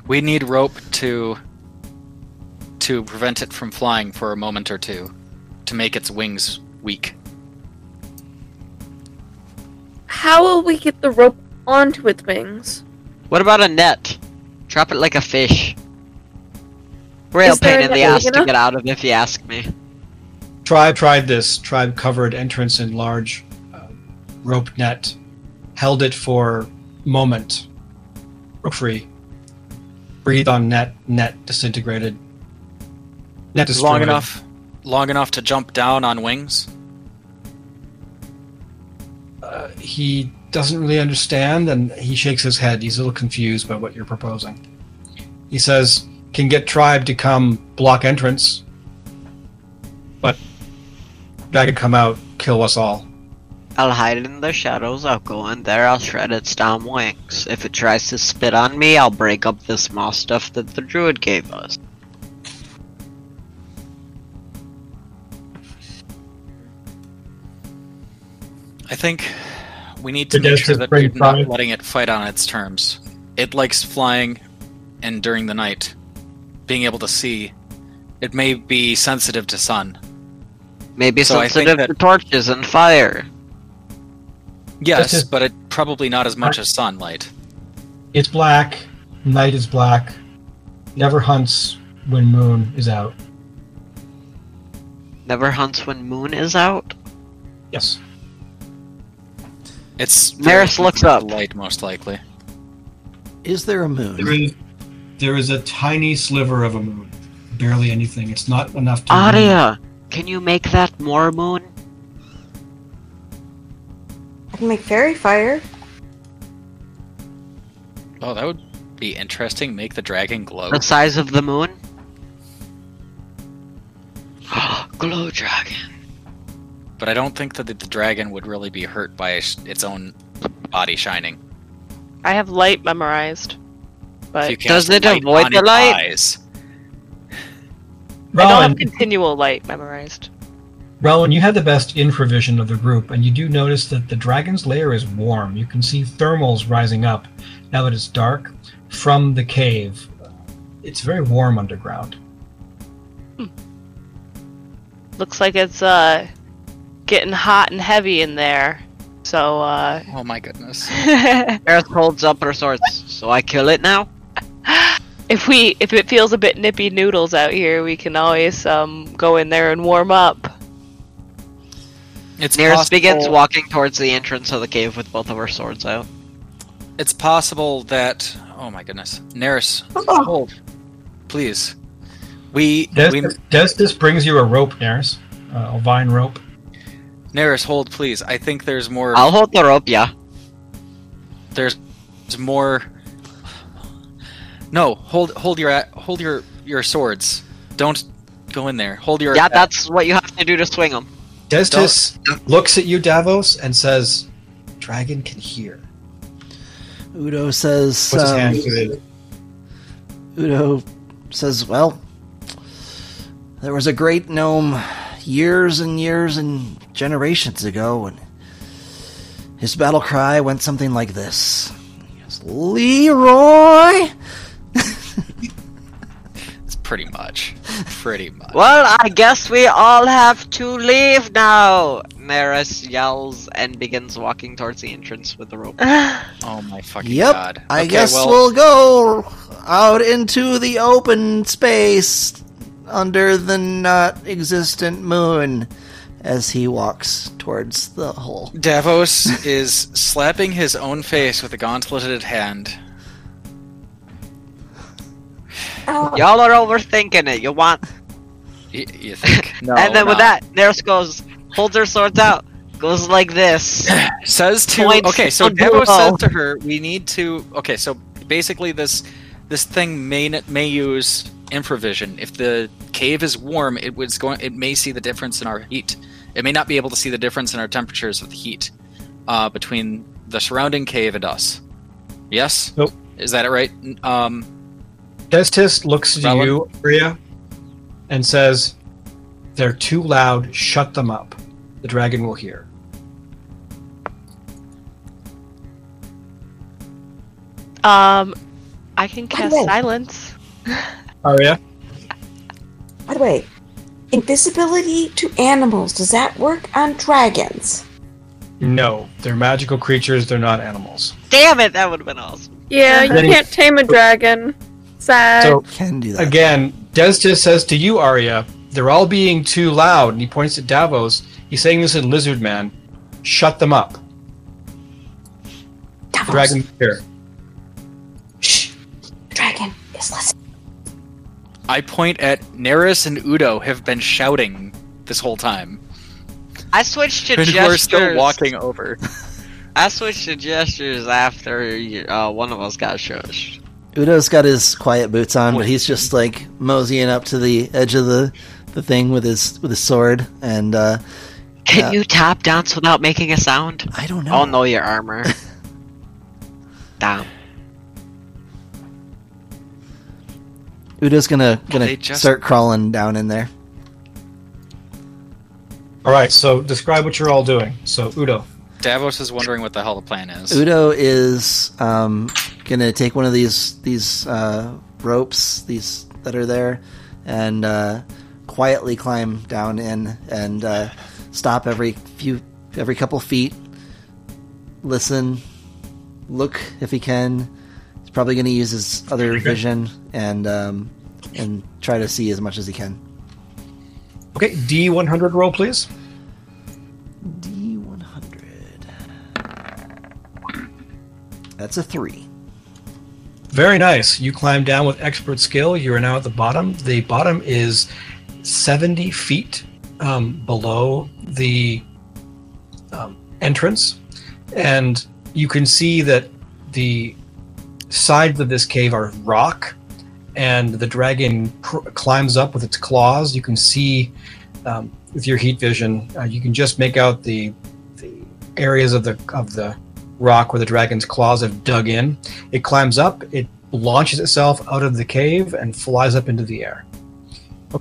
we need rope to to prevent it from flying for a moment or two, to make its wings weak. How will we get the rope onto its wings? What about a net? Trap it like a fish. Real pain in the ass to get out of if you ask me. Tribe tried this. Tribe covered entrance in large uh, rope net, held it for moment. Broke free. Breathe on net. Net disintegrated. Net destroyed. Long enough, long enough to jump down on wings. Uh, he doesn't really understand, and he shakes his head. He's a little confused by what you're proposing. He says, "Can get tribe to come block entrance, but that could come out, kill us all." I'll hide in the shadows, I'll go in there, I'll shred its damn wings. If it tries to spit on me, I'll break up this moss stuff that the druid gave us. I think we need to It make sure that bring we're not pride. letting it fight on its terms. It likes flying, and during the night, being able to see. It may be sensitive to sun. Maybe So I think sensitive that- to torches and fire. Yes, just- but it probably not as much as sunlight. It's black. Night is black. Never hunts when moon is out. Never hunts when moon is out. Yes. It's Maris looks up. Light, most likely. Is there a moon? There is, there is a tiny sliver of a moon. Barely anything. It's not enough to. Arya, can you make that more moon? I can make fairy fire. Oh, that would be interesting. Make the dragon glow. The size of the moon? Glow dragon. But I don't think that the, the dragon would really be hurt by its its own body shining. I have light memorized, but you Does cast it avoid the light? Eyes, I don't have continual light memorized. Rowan, you have the best infravision of the group, and you do notice that the dragon's lair is warm. You can see thermals rising up now that it's dark from the cave. It's very warm underground. Looks like it's uh getting hot and heavy in there. So uh oh my goodness. Earth holds up her swords, so I kill it now? if we if it feels a bit nippy noodles out here, we can always um go in there and warm up. It's Nearest possible, begins walking towards the entrance of the cave with both of her swords out. It's possible that. Oh my goodness, Neris, Oh, hold, please. We Des- we Destis brings you a rope, Neris. Uh, a vine rope. Neris, hold, please. I think there's more. I'll hold the rope, yeah. There's there's more. No, hold hold your hold your your swords. Don't go in there. Hold your. Yeah, that's what you have to do to swing them. Destis looks at you, Davos, and says, "Dragon can hear." Udo says. Puts his um, hand to it. Udo says, "Well, there was a great gnome years and years and generations ago, and his battle cry went something like this: He goes, Leroy." It's pretty much. Pretty much. Well, I guess we all have to leave now. Maris yells and begins walking towards the entrance with the rope. Oh my fucking Yep, god. I Okay, guess well, we'll go out into the open space under the not existent moon as he walks towards the hole. Davos is slapping his own face with a gauntleted hand. Oh, Y'all are overthinking it. You want, Y- you think? No. and then we're with that, Neris goes, holds her swords out, goes like this. says to Points okay so on Davos says to her we need to okay so basically this this thing may n- may use infravision if the cave is warm it was going it may see the difference in our heat it may not be able to see the difference in our temperatures of the heat uh, between the surrounding cave and us yes Nope. is that it right um Destis looks at Rowan? you, Rhea, and says, "They're too loud. Shut them up. The dragon will hear." um I can cast way- silence. Arya, by the way, invisibility to animals. Does that work on dragons? no, they're magical creatures. They're not animals. Damn it, that would have been awesome. Yeah, you can't tame a dragon. Sad. So Can do that. again, Destis says to you, Arya, "They're all being too loud." And he points at Davos. He's saying this in Lizard Man. Shut them up. Davos. Dragon here. Shh. Dragon is listening. i point at Neris and udo have been shouting this whole time I switched to and gestures. we're still walking over I switched to gestures after uh, one of us got shushed. Udo's got his quiet boots on, but he's just like moseying up to the edge of the, the thing with his with his sword, and uh, Can Yeah. you tap dance without making a sound? I don't know. Oh know your armor. Damn. Udo's gonna gonna just- start crawling down in there. All right. So describe what you're all doing. So Udo. Davos is wondering what the hell the plan is Udo is um, gonna take one of these these uh, ropes, these that are there, and uh, quietly climb down in and uh, stop every few every couple feet. Listen, look if he can. He's probably gonna use his other vision and um, and try to see as much as he can. Okay. D100 roll, please. That's a three. Very nice. You climb down with expert skill. You are now at the bottom. The bottom is 70 feet um, below the um, entrance. And you can see that the sides of this cave are rock, and the dragon pr- climbs up with its claws. You can see um, with your heat vision, uh, you can just make out the the areas of the of the rock where the dragon's claws have dug in. It climbs up, it launches itself out of the cave and flies up into the air.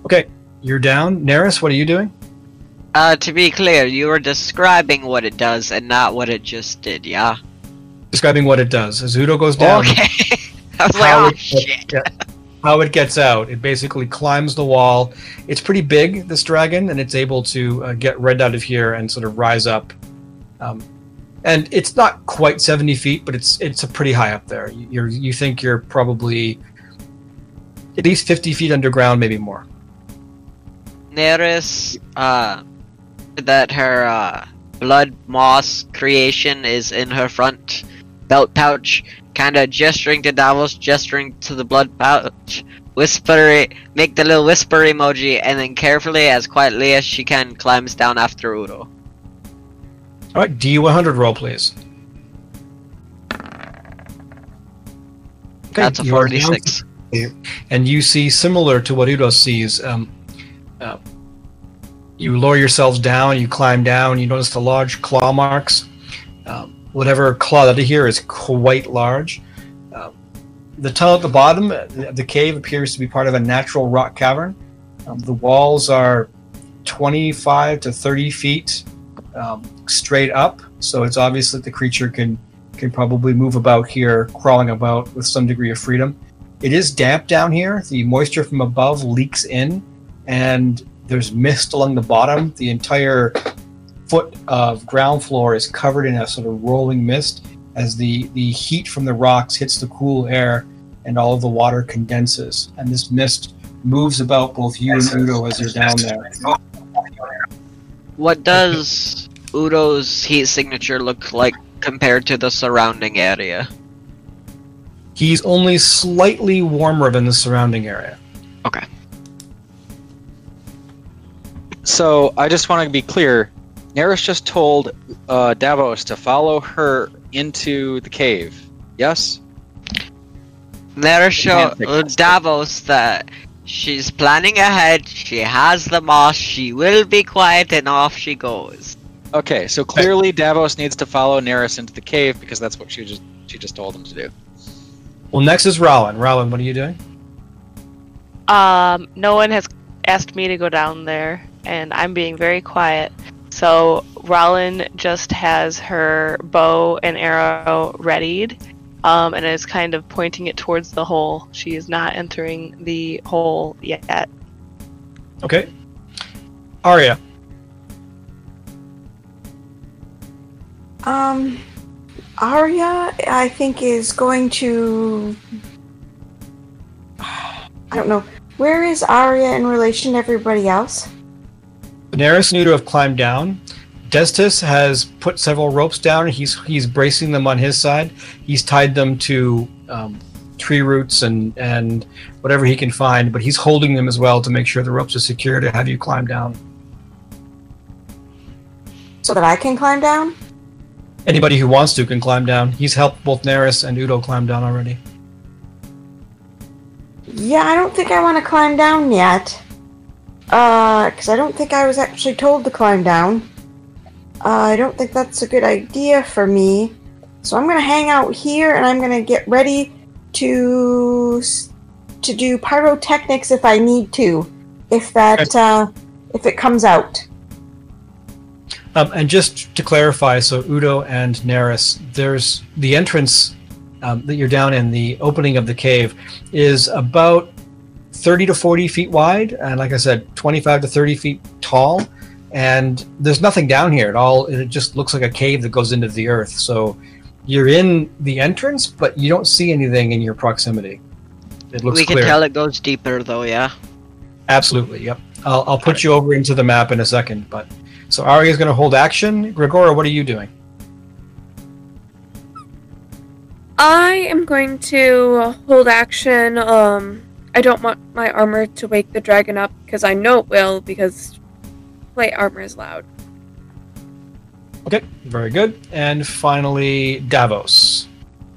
Okay, you're down. Neris, what are you doing? Uh, to be clear, you were describing what it does and not what it just did, yeah? Describing what it does. As Udo goes down, Okay. I was like, how oh it- shit. how it gets out. It basically climbs the wall. It's pretty big, this dragon, and it's able to uh, get right out of here and sort of rise up. Um, and it's not quite 70 feet, but it's it's a pretty high up there. You- You're you think you're probably at least 50 feet underground, maybe more. Neris, uh, that her, uh, blood moss creation is in her front belt pouch, kinda gesturing to Davos, gesturing to the blood pouch, whisper, make the little whisper emoji, and then carefully, as quietly as she can, climbs down after Udo. All right, D100 roll, please. Okay, That's a you are down 46. and you see similar to what Udo sees. Um, uh, you lower yourselves down, you climb down, you notice the large claw marks. Um, whatever claw that here is quite large. Um, the tunnel at the bottom of the cave appears to be part of a natural rock cavern. Um, the walls are 25 to 30 feet um, straight up, so it's obvious that the creature can can probably move about here, crawling about with some degree of freedom. It is damp down here. The moisture from above leaks in, and there's mist along the bottom. The entire foot of ground floor is covered in a sort of rolling mist as the, the heat from the rocks hits the cool air and all of the water condenses. And this mist moves about both you and Udo as you're down there. What does Udo's heat signature look like compared to the surrounding area? He's only slightly warmer than the surrounding area. Okay. So I just want to be clear. Neris just told uh, Davos to follow her into the cave. Yes. There show can't think uh, that's Davos that she's planning ahead, she has the moss, she will be quiet, and off she goes. Okay. So clearly Davos needs to follow Neris into the cave because that's what she just she just told him to do. Well, next is Rowan. Rowan, what are you doing? Um, no one has asked me to go down there, and I'm being very quiet. So Rollin just has her bow and arrow readied, um, and is kind of pointing it towards the hole. She is not entering the hole yet. Okay. Arya. Um, Arya, I think, is going to. I don't know. Where is Arya in relation to everybody else? Daenerys and Udo have climbed down. Destis has put several ropes down. He's he's bracing them on his side. He's tied them to um, tree roots and and whatever he can find, but he's holding them as well to make sure the ropes are secure to have you climb down. So that I can climb down? Anybody who wants to can climb down. He's helped both Daenerys and Udo climb down already. Yeah, I don't think I want to climb down yet. Uh, because I don't think I was actually told to climb down. Uh, I don't think that's a good idea for me. So I'm gonna hang out here and I'm gonna get ready to to do pyrotechnics if I need to, if that uh, if it comes out. Um, and just to clarify, so Udo and Neris, there's the entrance um, that you're down in, the opening of the cave, is about 30 to 40 feet wide, and like I said, 25 to 30 feet tall. And there's nothing down here at all. It just looks like a cave that goes into the earth. So you're in the entrance, but you don't see anything in your proximity. It looks we can clear. tell it goes deeper though, yeah? Absolutely, yep. I'll, I'll put you over into the map in a second. But so Arya is going to hold action. Gregora, what are you doing? I am going to hold action. Um, I don't want my armor to wake the dragon up because I know it will because plate armor is loud. Okay, very good. And finally, Davos.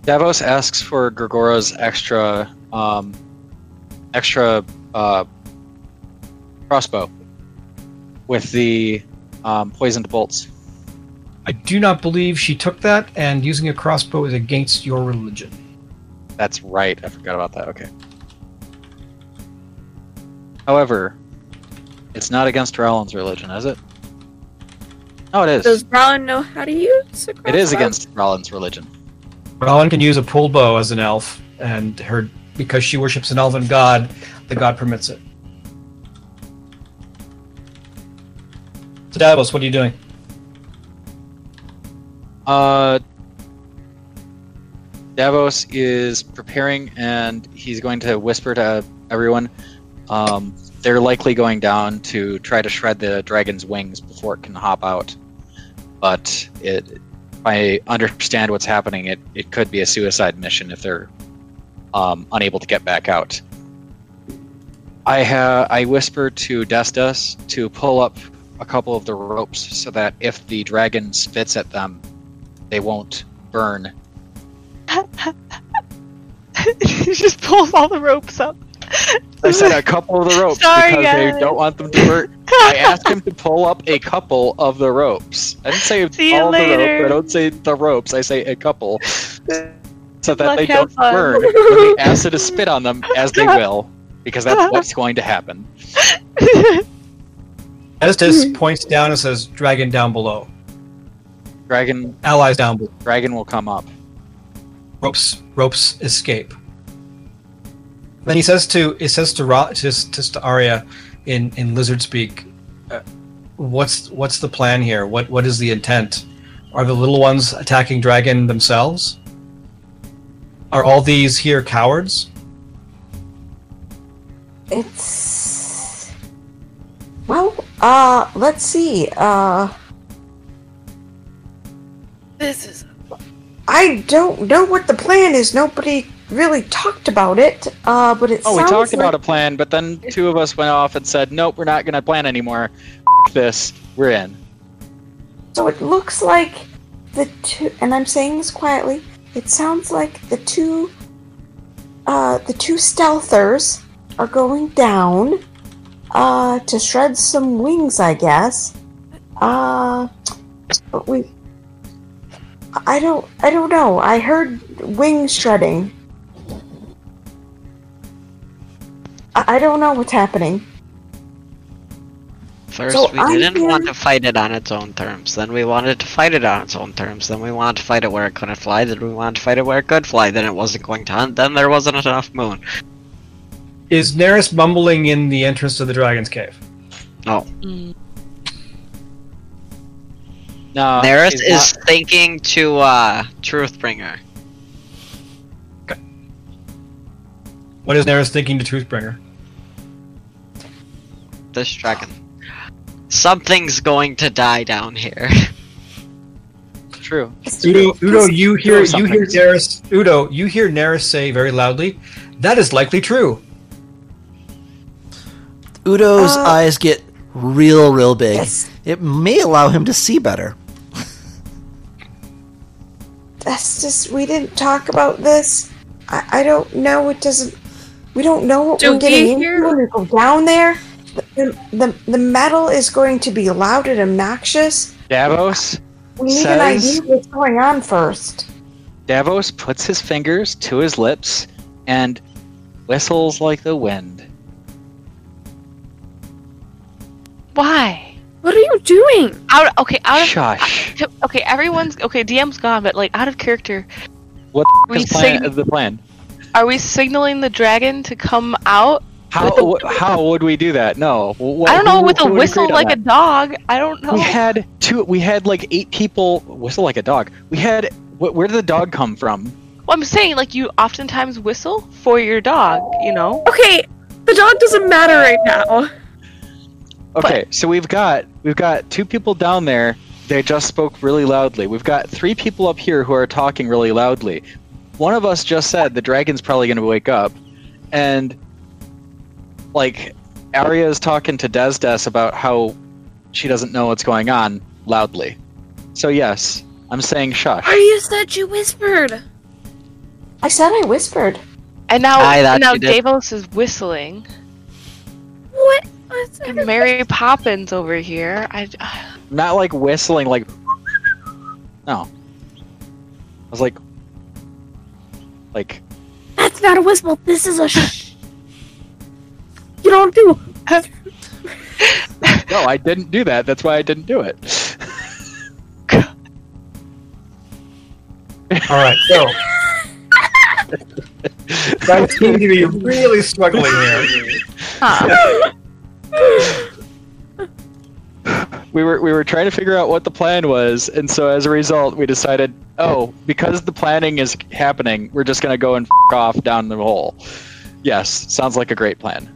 Davos asks for Gregora's extra, um, extra uh, crossbow with the um, poisoned bolts. I do not believe she took that, and using a crossbow is against your religion. That's right. I forgot about that. Okay. However, it's not against Rollins' religion, is it? Oh, it is. Does Rollin know how to use a crossbow? It is against Rollins' religion. Rowan can use a pull bow as an elf, and her because she worships an elven god, the god permits it. Davos, what are you doing? Uh, Davos is preparing, and he's going to whisper to everyone. Um, they're likely going down to try to shred the dragon's wings before it can hop out. But it, if I understand what's happening, it, it could be a suicide mission if they're um, unable to get back out. I ha- I whisper to Destis to pull up a couple of the ropes so that if the dragon spits at them, they won't burn. he just pulls all the ropes up. I said a couple of the ropes Sorry, because guys. they don't want them to burn. I asked him to pull up a couple of the ropes. I didn't say See all the ropes. I don't say the ropes. I say a couple, so that they don't fun. burn when the acid is spit on them, as they will, because that's what's going to happen. Destis points down and says, "Dragon down below. Dragon, Allies down below. dragon will come up. Ropes, ropes escape." Then he says to it says to Ra, to, to, to Arya in in lizard speak, uh, "What's what's the plan here? What what is the intent? Are the little ones attacking dragon themselves? Are all these here cowards? It's well, uh, let's see. Uh, This is I don't know what the plan is. Nobody really talked about it. Uh, but it Oh, we talked like, about a plan, but then two of us went off and said, "Nope, we're not going to plan anymore. F- this, we're in." So it looks like the two, and I'm saying this quietly. It sounds like the two, uh, the two stealthers are going down, uh, to shred some wings, I guess. Uh, but we. I don't. I don't know. I heard wing shredding. I, I don't know what's happening. First, So we I'm didn't want to fight it on its own terms. Then we wanted to fight it on its own terms. Then we wanted to fight it where it couldn't fly. Then we wanted to fight it where it could fly. Then it wasn't going to hunt. Then there wasn't enough moon. Is Neris mumbling in the entrance to the dragon's cave? No, Neris he's is not- thinking to uh, Truthbringer. What is Neris thinking to Truthbringer? This dragon. Something's going to die down here. true. Udo, Udo, you hear you hear something. Neris. Udo, you hear Neris say very loudly, "That is likely true." Udo's Uh, eyes get real, real big. Yes. It may allow him to see better. that's just we didn't talk about this. I, I don't know. It doesn't. We don't know what Do we're getting we into hear- when we go down there. The, the, the metal is going to be loud and obnoxious. Davos, We need Says- an idea of what's going on first. Davos puts his fingers to his lips and whistles like the wind. Why? what are you doing? Out. Okay. Out of. Shush. Okay. Everyone's okay. DM's gone, but like out of character. What We is plan, sing- uh, the plan? Are we signaling the dragon to come out? How With wh- how would we do that? No. Wh- I don't know. who- With a who would whistle agree on like a dog. I don't know. We had two. We had like eight people whistle like a dog. We had. Wh- where did the dog come from? Well, I'm saying like you oftentimes whistle for your dog. You know. Okay, the dog doesn't matter right now. Okay, so we've got we've got two people down there. They just spoke really loudly. We've got three people up here who are talking really loudly. one of us just said the dragon's probably going to wake up, and like Arya is talking to Destis about how she doesn't know what's going on loudly. So yes, I'm saying shush. Are you said you whispered. I said I whispered. And now, I thought now. Davos is whistling. What? What's And Mary Poppins over here. I, uh, Not like whistling, like no. I was like, like That's not a whistle. This is a shh. You don't do. no, I didn't do that. That's why I didn't do it. All right, so guys seem to be really struggling here. huh. We were we were trying to figure out what the plan was, and so as a result, we decided, oh, because the planning is happening, we're just gonna go and f- off down the hole. Yes, sounds like a great plan.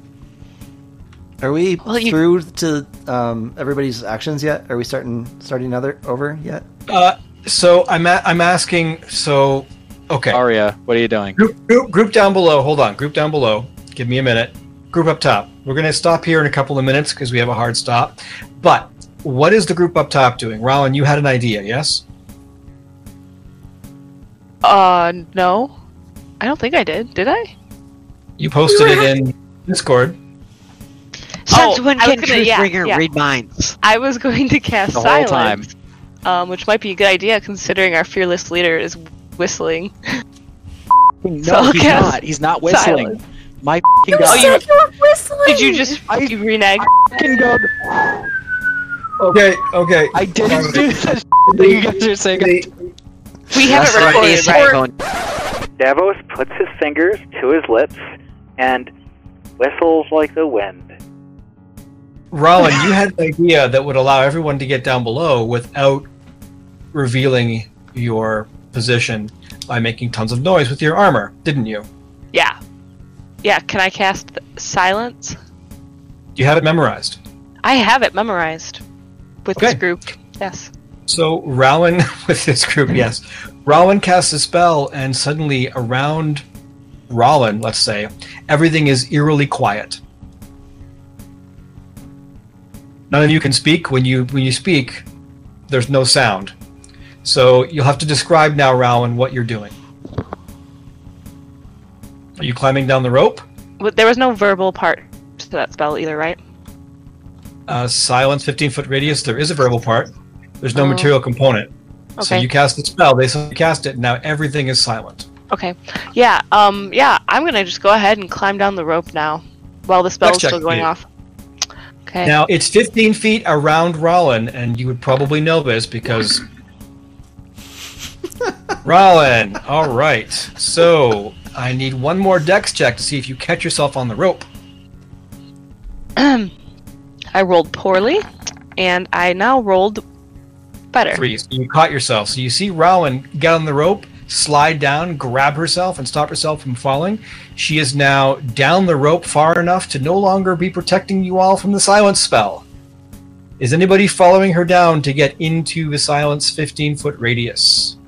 Are we Well, you- through to um, everybody's actions yet? Are we starting starting another over yet? Uh, so I'm a- I'm asking. So okay, Arya, what are you doing? group, group group down below. Hold on, group down below. Give me a minute. Group up top. We're gonna stop here in a couple of minutes because we have a hard stop. But what is the group up top doing? Rowan, you had an idea, yes? Uh, no. I don't think I did. Did I? You posted it in Discord. Since Oh, when I can gonna- yeah, Truthbringer yeah. read minds? I was going to cast The whole time. silence, um, which might be a good idea considering our fearless leader is whistling. No, So he's cast not. He's not whistling. silence. My You f***ing god. said you were whistling. Did you just I- you renege? F***ing god. Okay, okay. I didn't do that that you guys are saying. We haven't it right, recorded, he's right? going- Davos puts his fingers to his lips and whistles like the wind. Rowan, you had an idea that would allow everyone to get down below without revealing your position by making tons of noise with your armor, didn't you? Yeah. Yeah, can I cast silence? You have it memorized. I have it memorized with Okay. this group. Yes. So Rowan with this group, yes. Rowan casts a spell and suddenly around Rowan, let's say, everything is eerily quiet. None of you can speak. When you when you speak, there's no sound. So you'll have to describe now, Rowan, what you're doing. Are you climbing down the rope? But there was no verbal part to that spell either, right? Uh, silence, 15 foot radius. There is a verbal part. There's no Oh. material component. Okay. So you cast the spell. They cast it. Now everything is silent. Okay. Yeah. Um. Yeah. I'm gonna just go ahead and climb down the rope now, while the Dex check, still going off. Okay. Now it's 15 feet around Rollin, and you would probably know this because. Rollin, all right. So I need one more dex check to see if you catch yourself on the rope. I rolled poorly, and I now rolled better. Three. So you caught yourself. So you see Rowan get on the rope, slide down, grab herself, and stop herself from falling. She is now down the rope far enough to no longer be protecting you all from the silence spell. Is anybody following her down to get into the silence 15 foot radius?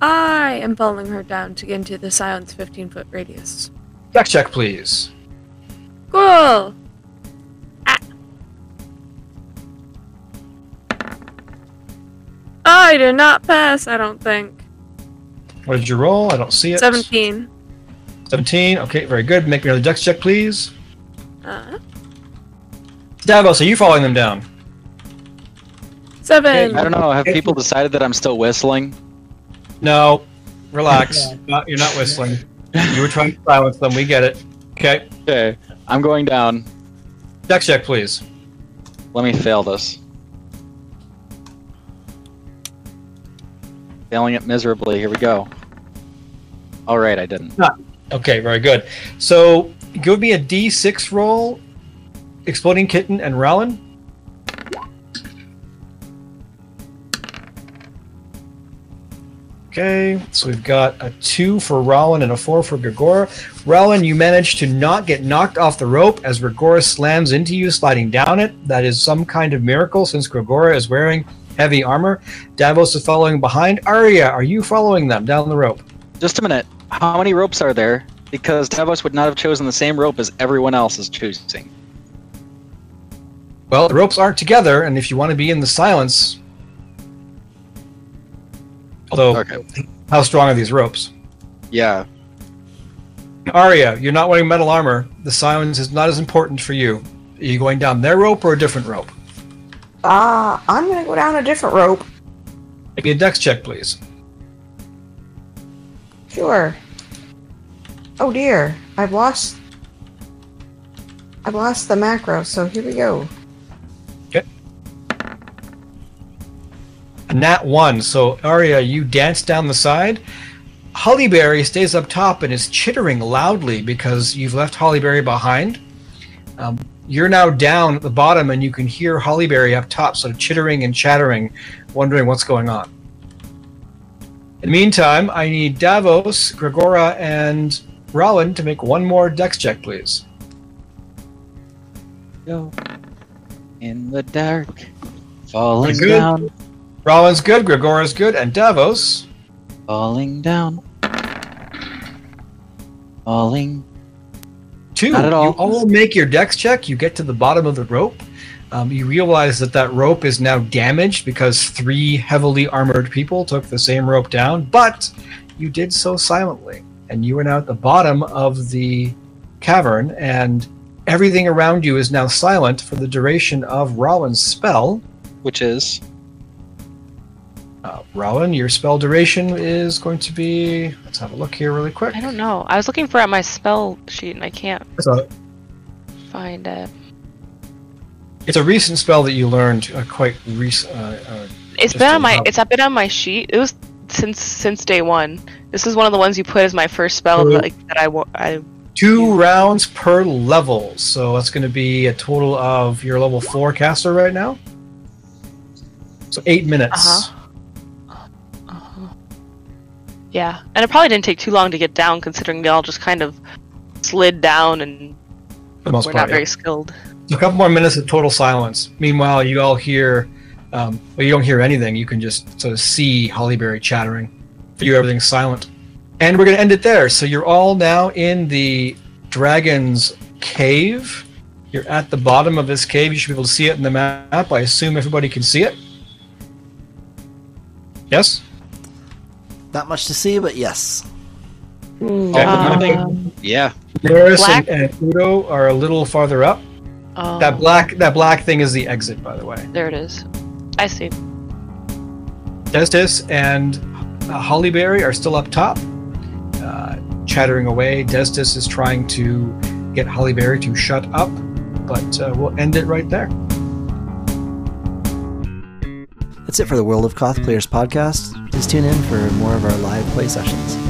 I am following her down to get into the silence 15 foot radius. Dex check, please. Cool. Ah. I did not pass, I don't think. What did you roll? I don't see it. 17. 17. Okay, very good. Make me another dex check, please. Uh, Davos, are you following them down? seven. I don't know. Have people decided that I'm still whistling? No. Relax. Not- you're not whistling. You were trying to silence them. We get it. Okay. Okay, I'm going down. Dex check, please. Let me fail this. Failing it miserably. Here we go. All right, I didn't. Ah, okay, very good. So give me a D6 roll, Exploding Kitten and Rowan. Okay, so we've got a two for Rowan and a four for Gregora. Rowan, you managed to not get knocked off the rope as Gregora slams into you, sliding down it. That is some kind of miracle since Gregora is wearing heavy armor. Davos is following behind. Arya, are you following them down the rope? Just a minute. How many ropes are there? Because Davos would not have chosen the same rope as everyone else is choosing. Well, the ropes aren't together, and if you want to be in the silence. Although, Okay. how strong are these ropes? Yeah. Arya, you're not wearing metal armor. The silence is not as important for you. Are you going down their rope or a different rope? Ah, I'm gonna go down a different rope. Make a dex check, please. Sure. Oh dear, I've lost. I've lost the macro, so here we go. Nat one. So Arya, you dance down the side. Hollyberry stays up top and is chittering loudly because you've left Hollyberry behind. Um, you're now down at the bottom and you can hear Hollyberry up top, sort of chittering and chattering, wondering what's going on. In the meantime, I need Davos, Gregora, and Rowan to make one more dex check, please. Go in the dark, falling down, Rowan's good, Gregora's good, and Davos. falling down, falling. Two. Not at all. You all make your dex check. You get to the bottom of the rope. Um, you realize that that rope is now damaged because three heavily armored people took the same rope down, but you did so silently. And you are now at the bottom of the cavern, and everything around you is now silent for the duration of Rowan's spell. Which is Uh, Rowan, your spell duration is going to be. Let's have a look here really quick. I don't know. I was looking for it my spell sheet and I can't So find it. it's a recent spell that you learned uh, quite recent. Uh, uh, It's been on my while. it's been on my sheet. It was since since day one. This is one of the ones you put as my first spell that, like, that I I two rounds per level. So that's going to be a total of your level four caster right now. So eight minutes. Uh-huh. Yeah, and it probably didn't take too long to get down considering they all just kind of slid down and For the most we're part. not very skilled. A couple more minutes of total silence. Meanwhile, you all hear. Um, well, you don't hear anything. You can just sort of see Hollyberry chattering. For you, everything's silent. And we're going to end it there. So you're all now in the dragon's cave. You're at the bottom of this cave. You should be able to see it in the map. I assume everybody can see it. Yes? Not much to see, but yes. Okay. Um, yeah. Daenerys Black- and, and Udo are a little farther up. oh, That black that black thing is the exit, by the way. there it is. I see. Destis and uh, Hollyberry are still up top, uh, chattering away. Destis is trying to get Hollyberry to shut up, but uh, we'll end it right there. That's it for the World of Koth Players podcast. Please tune in for more of our live play sessions.